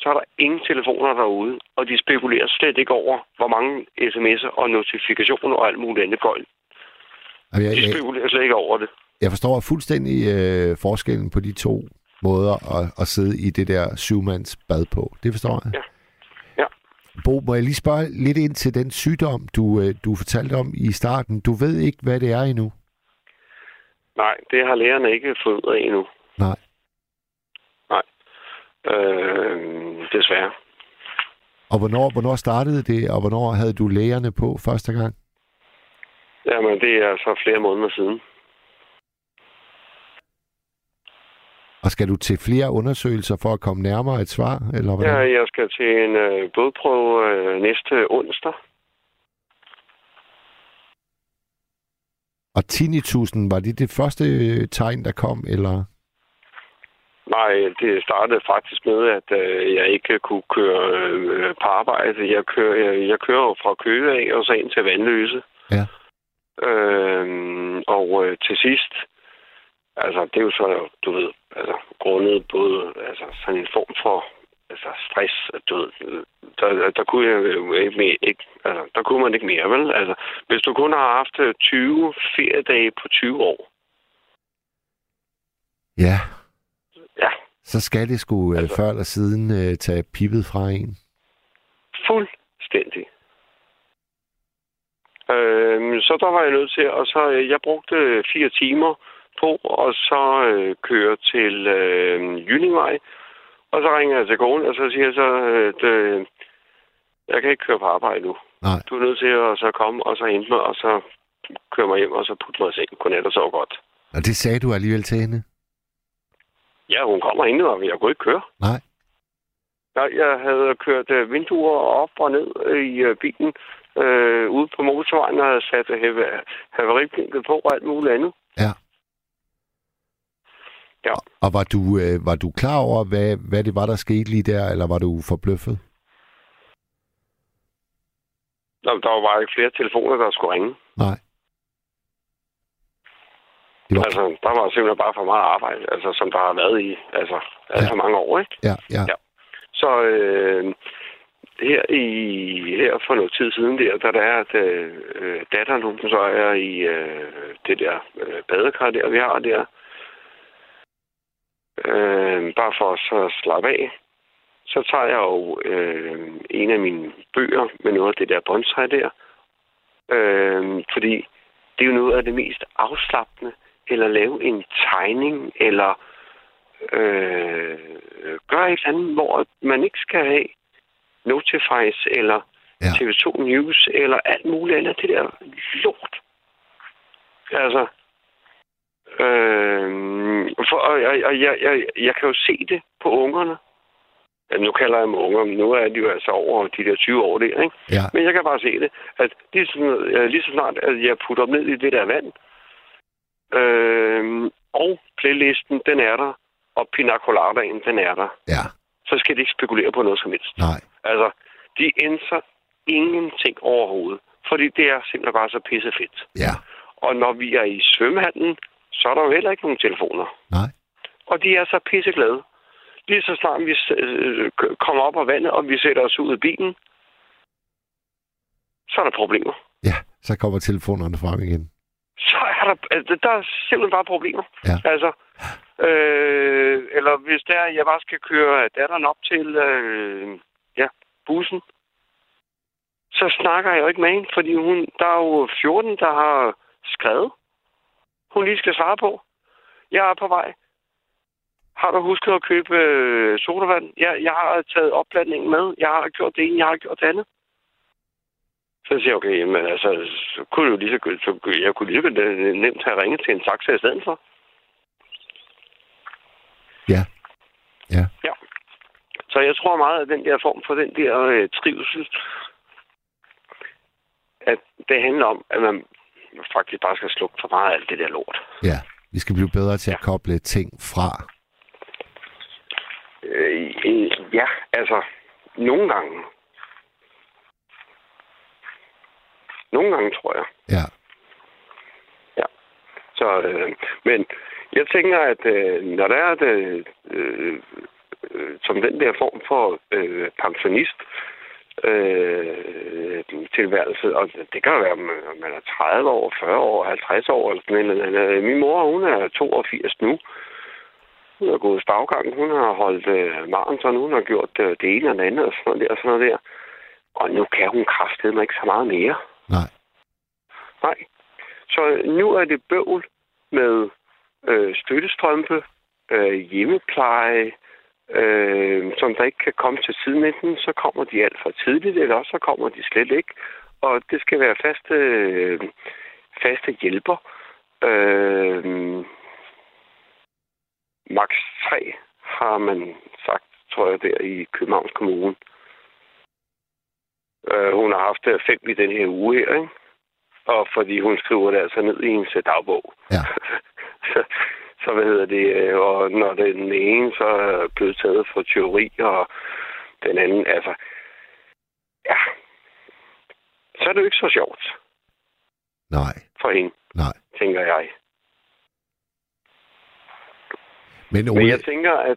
så er der ingen telefoner derude, og de spekulerer slet ikke over, hvor mange sms'er og notifikationer og alt muligt andet gøjl. Jamen, jeg, De spekulerer slet ikke over det. jeg forstår fuldstændig øh, forskellen på de to måder at, at sidde i det der syvmands bad på. Det forstår jeg. Ja. Ja. Bo, må jeg lige spørge lidt ind til den sygdom, du, øh, du fortalte om i starten. Du ved ikke, hvad det er endnu. Nej, det har lærerne ikke fået ud af endnu. Nej. Nej. Øh, desværre. Og hvornår, hvornår startede det, og hvornår havde du lægerne på første gang? Jamen, det er så flere måneder siden. Og skal du til flere undersøgelser for at komme nærmere et svar? Eller hvordan? Ja, jeg skal til en øh, blodprøve øh, næste onsdag. Og tinnitusen, var det det første øh, tegn, der kom? Eller? Nej, det startede faktisk med, at øh, jeg ikke kunne køre øh, på arbejde. Jeg kører, jeg, jeg kører jo fra Køge af og så ind til Vandløse. Ja. Øhm, og øh, til sidst, altså det er jo så, du ved, altså grundet både altså, sådan en form for altså, stress, ved, øh, der, der kunne jeg jo ikke, mere, ikke altså, der kunne man ikke mere, vel? Altså, hvis du kun har haft øh, 20 feriedage på 20 år, Ja. Ja. Så skal det sgu altså, Altså- før eller siden øh, tage pippet fra en. Fuldstændig. Øhm, så der var jeg nødt til, og så øh, jeg brugte fire timer på, og så øh, køre til øh, Jyllingvej. Og så ringer jeg til konen, og så siger jeg så, at øh, Jeg kan ikke køre på arbejde nu. Nej. Du er nødt til at så komme og så hente mig, og så køre mig hjem, og så putte mig i seng. Godnat og sove godt. Og det sagde du alligevel til hende? Ja, hun kommer ind, og jeg kunne ikke køre. Nej. Nej, jeg havde kørt øh, vinduer op og ned i øh, bilen øh, ude på motorvejen, og havde sat have- haveriblinket på og alt muligt andet. Ja. Ja. Og var du, øh, var du klar over, hvad, hvad det var, der skete lige der, eller var du forbløffet? Nå, der var bare ikke flere telefoner, der skulle ringe. Nej. Det var... Altså, der var simpelthen bare for meget arbejde, altså, som der har været i altså, alt for mange år, ikke? Ja, ja. Ja. Så øh, her, i, her for noget tid siden der, da der er, at øh, datteren, hun så er i øh, det der øh, badekar der, vi har der, øh, bare for så at slappe af, så tager jeg jo øh, en af mine bøger med noget af det der bonsai der, øh, fordi det er jo noget af det mest afslappende, eller lave en tegning, eller øh, gøre et eller andet, hvor man ikke skal have Notifies, eller Ja. TV2 News, eller alt muligt andet. Det der lort. Altså, øh, for, og, og, og jeg, jeg, jeg kan jo se det på ungerne. Nu kalder jeg dem unger, men nu er de jo altså over de der 20 år der, ikke? Ja. Men jeg kan bare se det, at lige så, lige så snart, at jeg putter dem ned i det der vand, øh, og playlisten, den er der, og pina coladaen, den er der, Ja. så skal de ikke spekulere på noget som helst. Nej. Altså, de ændrer ingenting overhovedet, fordi det er simpelthen bare så pissefedt. Ja. Og når vi er i svømmehallen, så er der jo heller ikke nogen telefoner. Nej. Og de er så pisseglade. Lige så snart vi øh, kommer op af vandet, og vi sætter os ud af bilen, så er der problemer. Ja, så kommer telefonerne frem igen. Så er der, altså, der er simpelthen bare problemer. Ja. Altså, øh, eller hvis er, at jeg bare skal køre datteren op til øh, ja, bussen, så snakker jeg jo ikke med hende, fordi hun, der er jo 14, der har skrevet, hun lige skal svare på. Jeg er på vej. Har du husket at købe øh, sodavand? Ja, jeg har taget opblandingen med. Jeg har gjort det ene, jeg har gjort det andet. Så siger jeg, okay, men altså, så kunne jeg jo lige så, godt- så, kunne- jeg kunne lige så nemt have ringet til en taxa i stedet for. Ja. Ja. Ja. Så jeg tror meget, at den der form for den der øh, trivsel, at det handler om, at man faktisk bare skal slukke for meget af alt det der lort. Ja. Vi skal blive bedre til at koble ting fra. Øh, øh, ja, altså, nogle gange. Nogle gange, tror jeg. Ja. Så, øh, men jeg tænker, at øh, når der er det, øh, øh, som den der form for øh, pensionist, øh, tilværelse, og det kan være, om man er 30 år, 40 år, 50 år, eller sådan noget. andet. Min mor, hun er 82 nu. Hun har gået spaggang, hun har holdt øh, maraton, hun har gjort øh, det ene og det andet, og sådan noget der, og sådan noget der. Og nu kan hun kraftedeme ikke så meget mere. Nej. Nej. Så nu er det bøvl med øh, støttestrømpe, øh, hjemmepleje, øh, som der ikke kan komme til tiden. Enten så kommer de alt for tidligt, eller også så kommer de slet ikke. Og det skal være faste, øh, faste hjælper. Øh, max 3 har man sagt, tror jeg, der i Københavns Kommune. Øh, hun har haft fem i den her uge her, ikke? Og fordi hun skriver det altså ned i øh, dagbog. Ja. [laughs] [laughs] så, så hvad hedder det, øh, og når den ene så er blevet taget for teori, og den anden, altså, ja, så er det jo ikke så sjovt Nej. for hende, Nej. tænker jeg. Men Men Ole, jeg tænker, at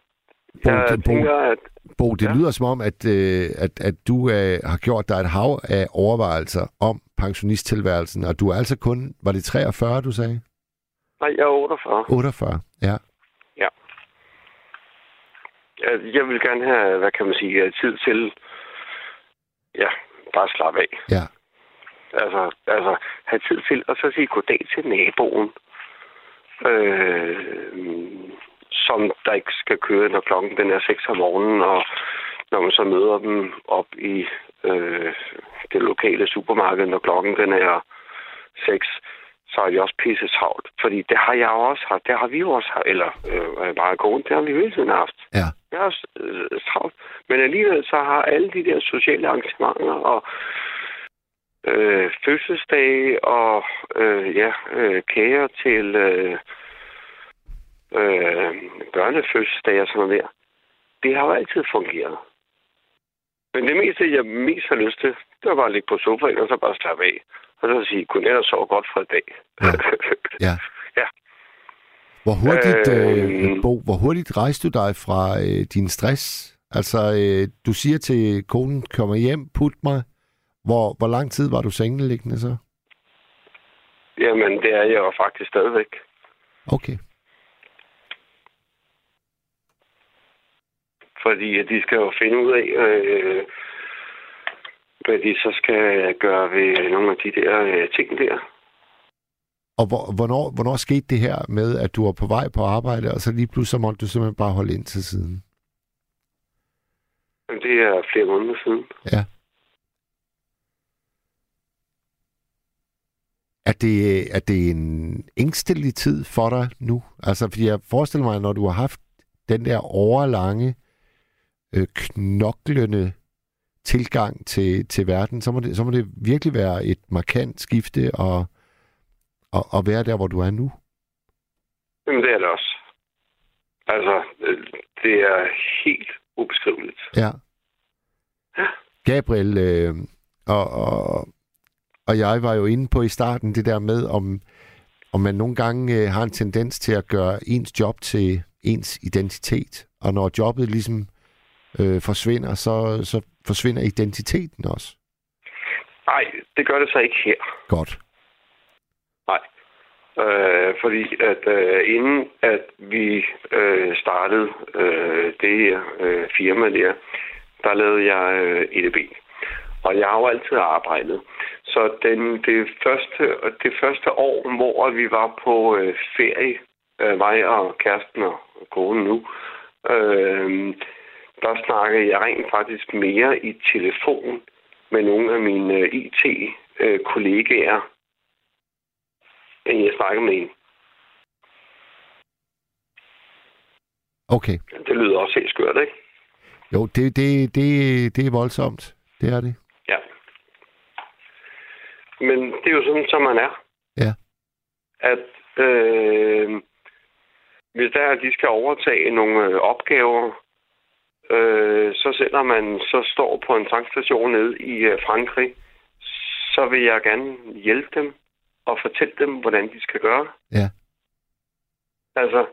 Bo, jeg det- Bo, tænker, at Bo, det Ja. lyder som om, at, øh, at, at du øh, har gjort dig et hav af overvejelser om pensionisttilværelsen, og du er altså kun, var det 43, du sagde? Nej, jeg er 48. 48, ja. Jeg- Jeg vil gerne have, hvad kan man sige, tid til, ja, bare slappe af. Ja. Altså, altså have tid til at så sige goddag til naboen, øh, som der ikke skal køre, når klokken den er 6 om morgenen, og når man så møder dem op i øh, det lokale supermarked, når klokken den er 6, så er de også pisse travlt. Fordi det har jeg jo også haft. Det har vi jo også haft. Eller øh, bare kone, det har vi hele tiden haft. Ja. Jeg er også øh, travlt. Men alligevel så har alle de der sociale arrangementer og øh, fødselsdage og øh, ja, øh, kager til øh, øh, børnefødselsdage og sådan noget der. Det har jo altid fungeret. Men det meste, jeg mest har lyst til, det var bare at ligge på sofaen og så bare slappe af. Og så sige, godnat og sove godt for i dag. Ja. [laughs] Ja. Ja. Hvor hurtigt, øh, Øhm. Bo, hvor hurtigt rejste du dig fra øh, din stress? Altså, øh, du siger til konen, kommer hjem, put mig. Hvor, hvor lang tid var du sengeliggende så? Jamen, det er jeg jo faktisk stadigvæk. Okay. Fordi de skal jo finde ud af, øh, hvad de så skal gøre ved nogle af de der øh, ting der. Og hvor, hvornår, hvornår skete det her med, at du var på vej på arbejde, og så lige pludselig måtte du simpelthen bare holde ind til siden? Det er flere måneder siden. Ja. Er det, er det en ængstelig tid for dig nu? Altså, fordi jeg forestiller mig, når du har haft den der overlange, øh, knoklende tilgang til, til verden, så må, det, så må det virkelig være et markant skifte og, og, og være der, hvor du er nu. Jamen, det er det også. Altså, øh, det er helt ubeskriveligt. Ja. Gabriel øh, og, og, og jeg var jo inde på i starten det der med, om, om man nogle gange øh, har en tendens til at gøre ens job til ens identitet. Og når jobbet ligesom øh, forsvinder, så, så forsvinder identiteten også. Nej, det gør det så ikke her. Godt. Nej. Øh, fordi at øh, inden at vi øh, startede øh, det her øh, firma der, der lavede jeg øh, EDB. Og jeg har jo altid arbejdet. Så den, det, første, det første år, hvor vi var på øh, ferie, øh, mig og kæresten og konen nu, øh, der snakkede jeg rent faktisk mere i telefon med nogle af mine øh, IT-kollegaer, end jeg snakkede med en. Okay. Det lyder også helt skørt, ikke? Jo, det, det, det, det er voldsomt. Det er det. Ja. Men det er jo sådan, som man er. Ja. At øh, hvis der er, at de skal overtage nogle øh, opgaver, øh, så selvom man så står på en tankstation nede i øh, Frankrig, så vil jeg gerne hjælpe dem og fortælle dem, hvordan de skal gøre. Ja. Altså,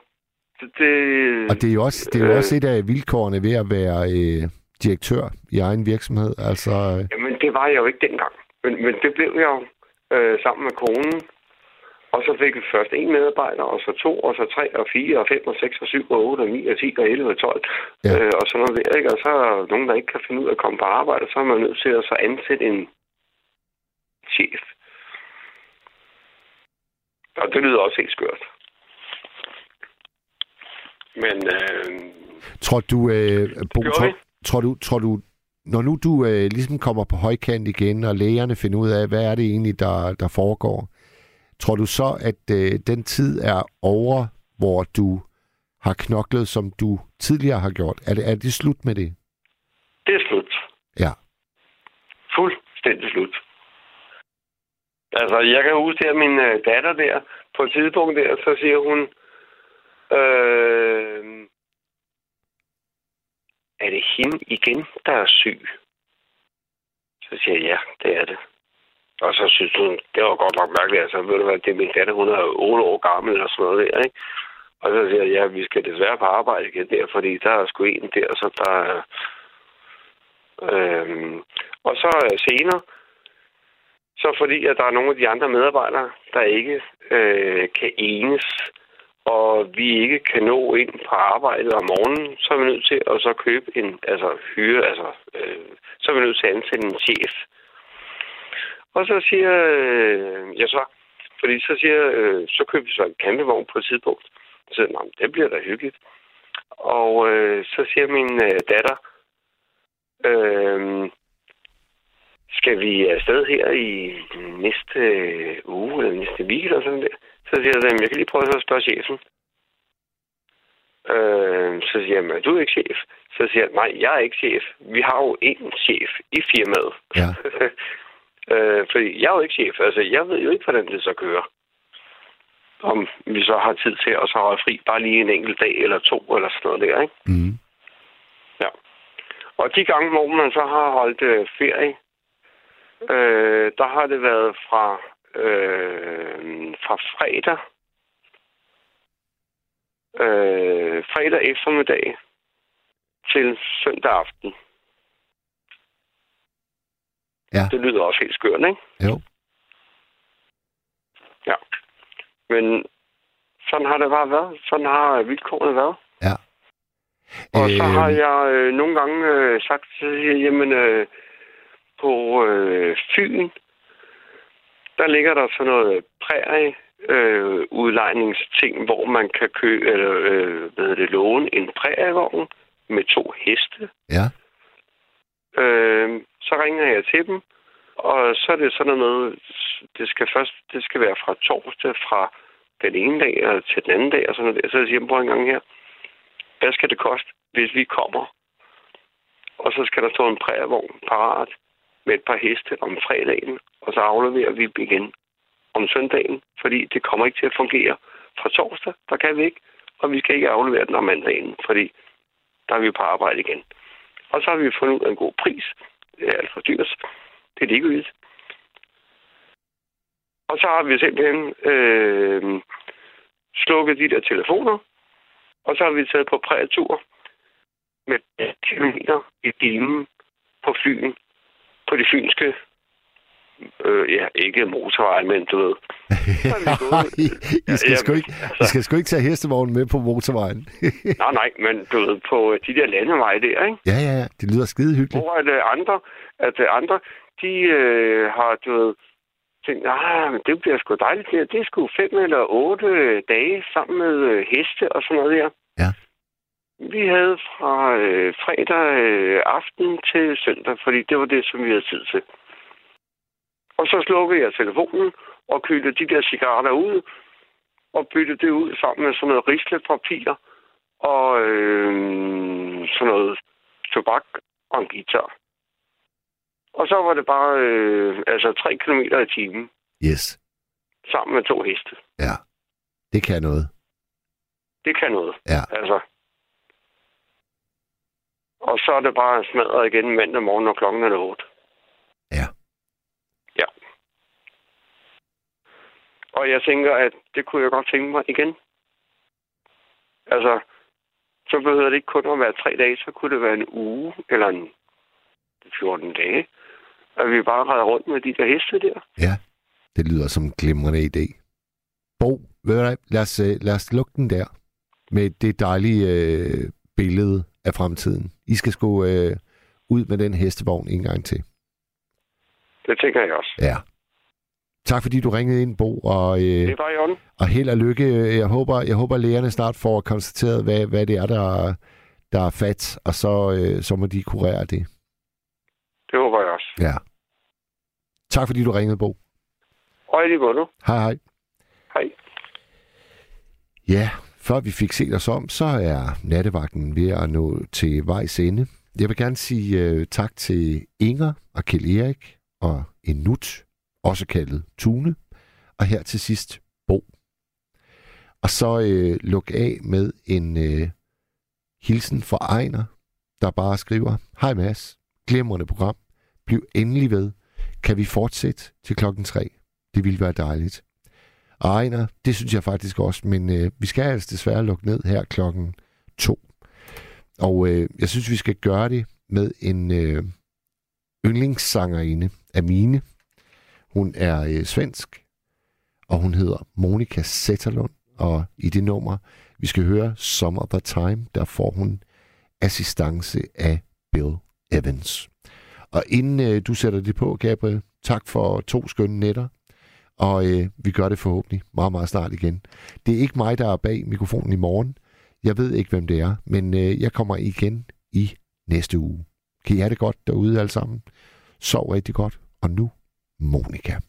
det... det Og det er jo også, det er jo øh, også et af vilkårene ved at være øh, direktør i egen virksomhed. Altså, øh, Jamen, det var jeg jo ikke dengang. Men, men det blev jeg jo øh, sammen med konen. Og så fik vi først en medarbejder, og så to, og så tre, og fire, og fem, og seks, og syv, og otte, og ni, og ti, og 11, og 12. Ja. Øh, og sådan noget der, ikke? Og så er der nogen, der ikke kan finde ud af at komme på arbejde, så er man nødt til at så ansætte en chef. Og det lyder også helt skørt. Men øh, tror du, øh, Bo, tror, tror du, tror du, når nu du øh, ligesom kommer på højkant igen, og lægerne finder ud af, hvad er det egentlig, der, der foregår, tror du så, at øh, den tid er over, hvor du har knoklet, som du tidligere har gjort? Er det, er det slut med det? det er slut. Ja. Fuldstændig slut. Altså, jeg kan huske at min øh, datter der, på et tidspunkt der, så siger hun, øh, er det hende igen, der er syg? Så siger jeg, ja, det er det. Og så synes hun, det var godt nok mærkeligt, altså, ved du hvad, det er min datter, hun er 8 år gammel og sådan noget der, ikke? Og så siger jeg, ja, vi skal desværre på arbejde igen der, fordi der er sgu en der, så der er... Øhm, og så øh, senere, så fordi at der er nogle af de andre medarbejdere, der ikke øh, kan enes, og vi ikke kan nå ind på arbejdet om morgenen, så er vi nødt til at så købe en, altså hyre, altså, øh, så er vi nødt til at ansætte en chef. Og så siger øh, jeg så, fordi så siger øh, så køber vi så en campingvogn på et tidspunkt. Så siger jeg, "Nå, men det bliver da hyggeligt. Og øh, så siger min øh, datter, Øh, skal vi afsted her i næste uge, eller næste week, eller sådan der? Så siger jeg, jeg kan lige prøve at spørge chefen. Øh, så siger jeg, er du ikke chef? Så siger jeg, nej, jeg er ikke chef. Vi har jo en chef i firmaet. Ja. [laughs] øh, fordi jeg er jo ikke chef. Altså, jeg ved jo ikke, hvordan det så kører. Om vi så har tid til at så holde fri bare lige en enkelt dag eller to, eller sådan noget der, ikke? Mm. Ja. Og de gange, hvor man så har holdt øh, ferie, øh, der har det været fra, øh, fra fredag, øh, fredag eftermiddag til søndag aften. Ja. Det lyder også helt skørt, ikke? Jo. Ja. Men sådan har det bare været. Sådan har vilkårene været. Ja. Og så Øhm. har jeg øh, nogle gange øh, sagt, så jeg, jamen, øh, på øh, Fyn, der ligger der sådan noget prærie øh, udlejningsting, hvor man kan købe, eller øh, hvad det, låne en prærievogn med to heste. Ja. Øh, så ringer jeg til dem, og så er det sådan noget med, det skal først, det skal være fra torsdag fra den ene dag og til den anden dag og sådan noget der. Så jeg siger, prøv en gang her, hvad skal det koste, hvis vi kommer? Og så skal der stå en prævogn parat med et par heste om fredagen, og så afleverer vi igen om søndagen, fordi det kommer ikke til at fungere. Fra torsdag, der kan vi ikke, og vi skal ikke aflevere den om mandagen, fordi der er vi på arbejde igen. Og så har vi fundet ud af en god pris. Det er alt for dyrt. Det er ligegyldigt. Og så har vi simpelthen øh, slukket de der telefoner, og så har vi taget på prætur med kilometer i timen på Fyn, på de fynske, øh, ja, ikke motorveje, men du ved. [laughs] I, I, skal Ja, sgu ikke, I skal sgu ikke tage hestevognen med på motorvejen. [laughs] nej, nej, men du ved, på de der landeveje der, ikke? ja, ja, ja. Det lyder skide hyggeligt. Hvor at øh, andre, at øh, andre, de øh, har, du ved, tænkt, ah, men det bliver sgu dejligt. Det, det er sgu fem eller otte dage sammen med øh, heste og sådan noget der. Ja. Vi havde fra øh, fredag øh, aften til søndag, fordi det var det, som vi havde tid til. Og så slukkede jeg telefonen og kølte de der cigaretter ud, og byttede det ud sammen med sådan noget rislepapir og øh, sådan noget tobak og en guitar. Og så var det bare øh, altså 3 km i timen Yes. sammen med to heste. Ja. Det kan noget. Det kan noget. Ja. Altså. Og så er det bare smadret igen mandag morgen, når klokken er 8. Ja. Og jeg tænker, at det kunne jeg godt tænke mig igen. Altså, så behøver det ikke kun at være tre dage, så kunne det være en uge eller en 14 dage. At vi bare redder rundt med de der heste der. Ja. Det lyder som en glimrende idé. Bo, ved du? Lad os, øh, lad os lukke den der. Med det dejlige øh, billede af fremtiden. I skal sgu øh, ud med den hestevogn en gang til. Det tænker jeg også. Ja. Tak fordi du ringede ind, Bo, og, øh, Det var og held og lykke. Jeg håber, jeg håber lægerne snart får konstateret, hvad, hvad det er, der, der er fat, og så, øh, så må de kurere det. Det håber jeg også. Ja. Tak fordi du ringede, Bo. Og i lige måde. Hej hej. Hej. Ja, før vi fik set os om, så er nattevagten ved at nå til vejs ende. Jeg vil gerne sige uh, tak til Inger og Kjell Erik og Enut, også kaldet Tune, og her til sidst Bo. Og så øh, luk af med en øh, hilsen fra Ejner, der bare skriver, Hej Mads, glemrende program, bliv endelig ved, kan vi fortsætte til klokken tre? Det ville være dejligt. Og Ejner, det synes jeg faktisk også, men øh, vi skal altså desværre lukke ned her klokken to. Og øh, jeg synes, vi skal gøre det med en øh, yndlingssangerinde af mine. Hun er øh, svensk, og hun hedder Monika Zetterlund. Og i det nummer, vi skal høre Some Other Time, der får hun assistance af Bill Evans. Og inden øh, du sætter det på, Gabriel, tak for to skønne nætter. Og øh, vi gør det forhåbentlig meget, meget snart igen. Det er ikke mig, der er bag mikrofonen i morgen. Jeg ved ikke, hvem det er, men øh, jeg kommer igen i næste uge. Kan I have det godt derude alle sammen? Sov rigtig godt. Og nu, Monika.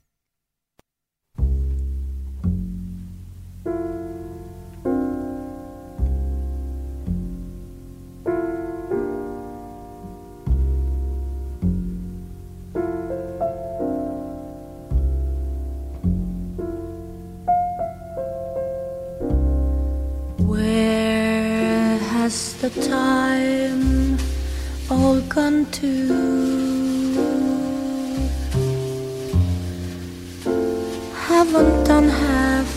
Where has the time to? Haven't done half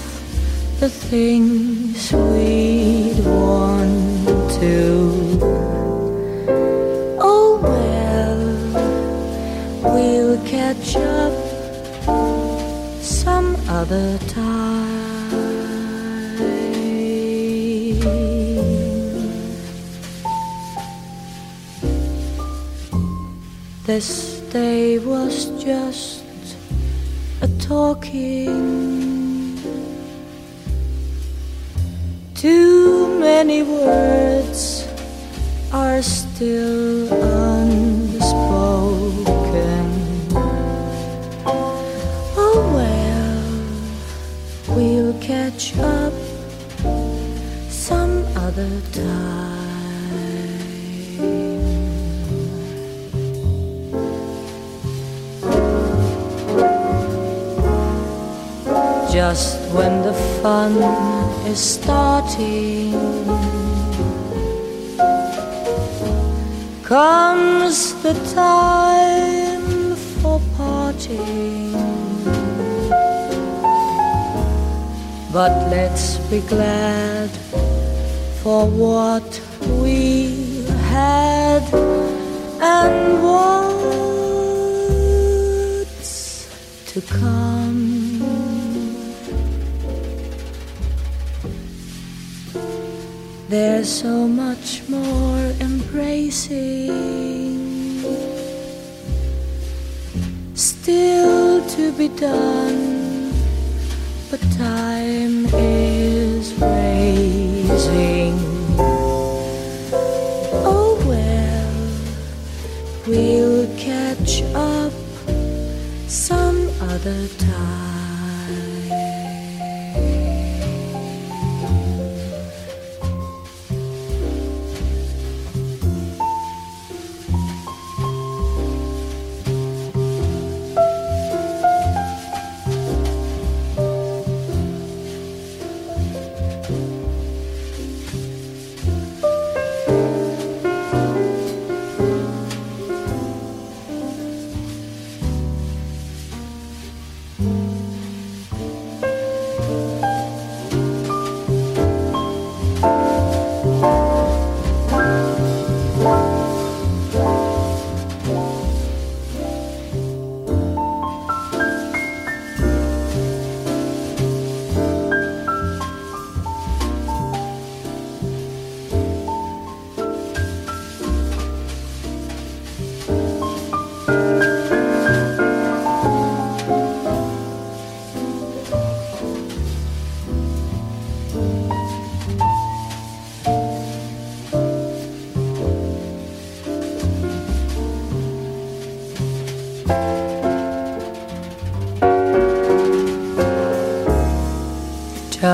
the things we'd want to. Oh well, we'll catch up some other time. This day was just a talking. Too many words are still when the fun is starting, comes the time for parting. But let's be glad for what we had and what's to come. There's so much more embracing. Still to be done, but time is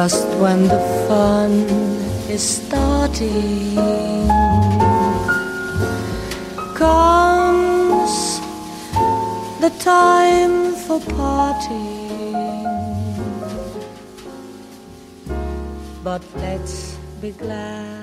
Just when the fun is starting, comes the time for parting. But let's be glad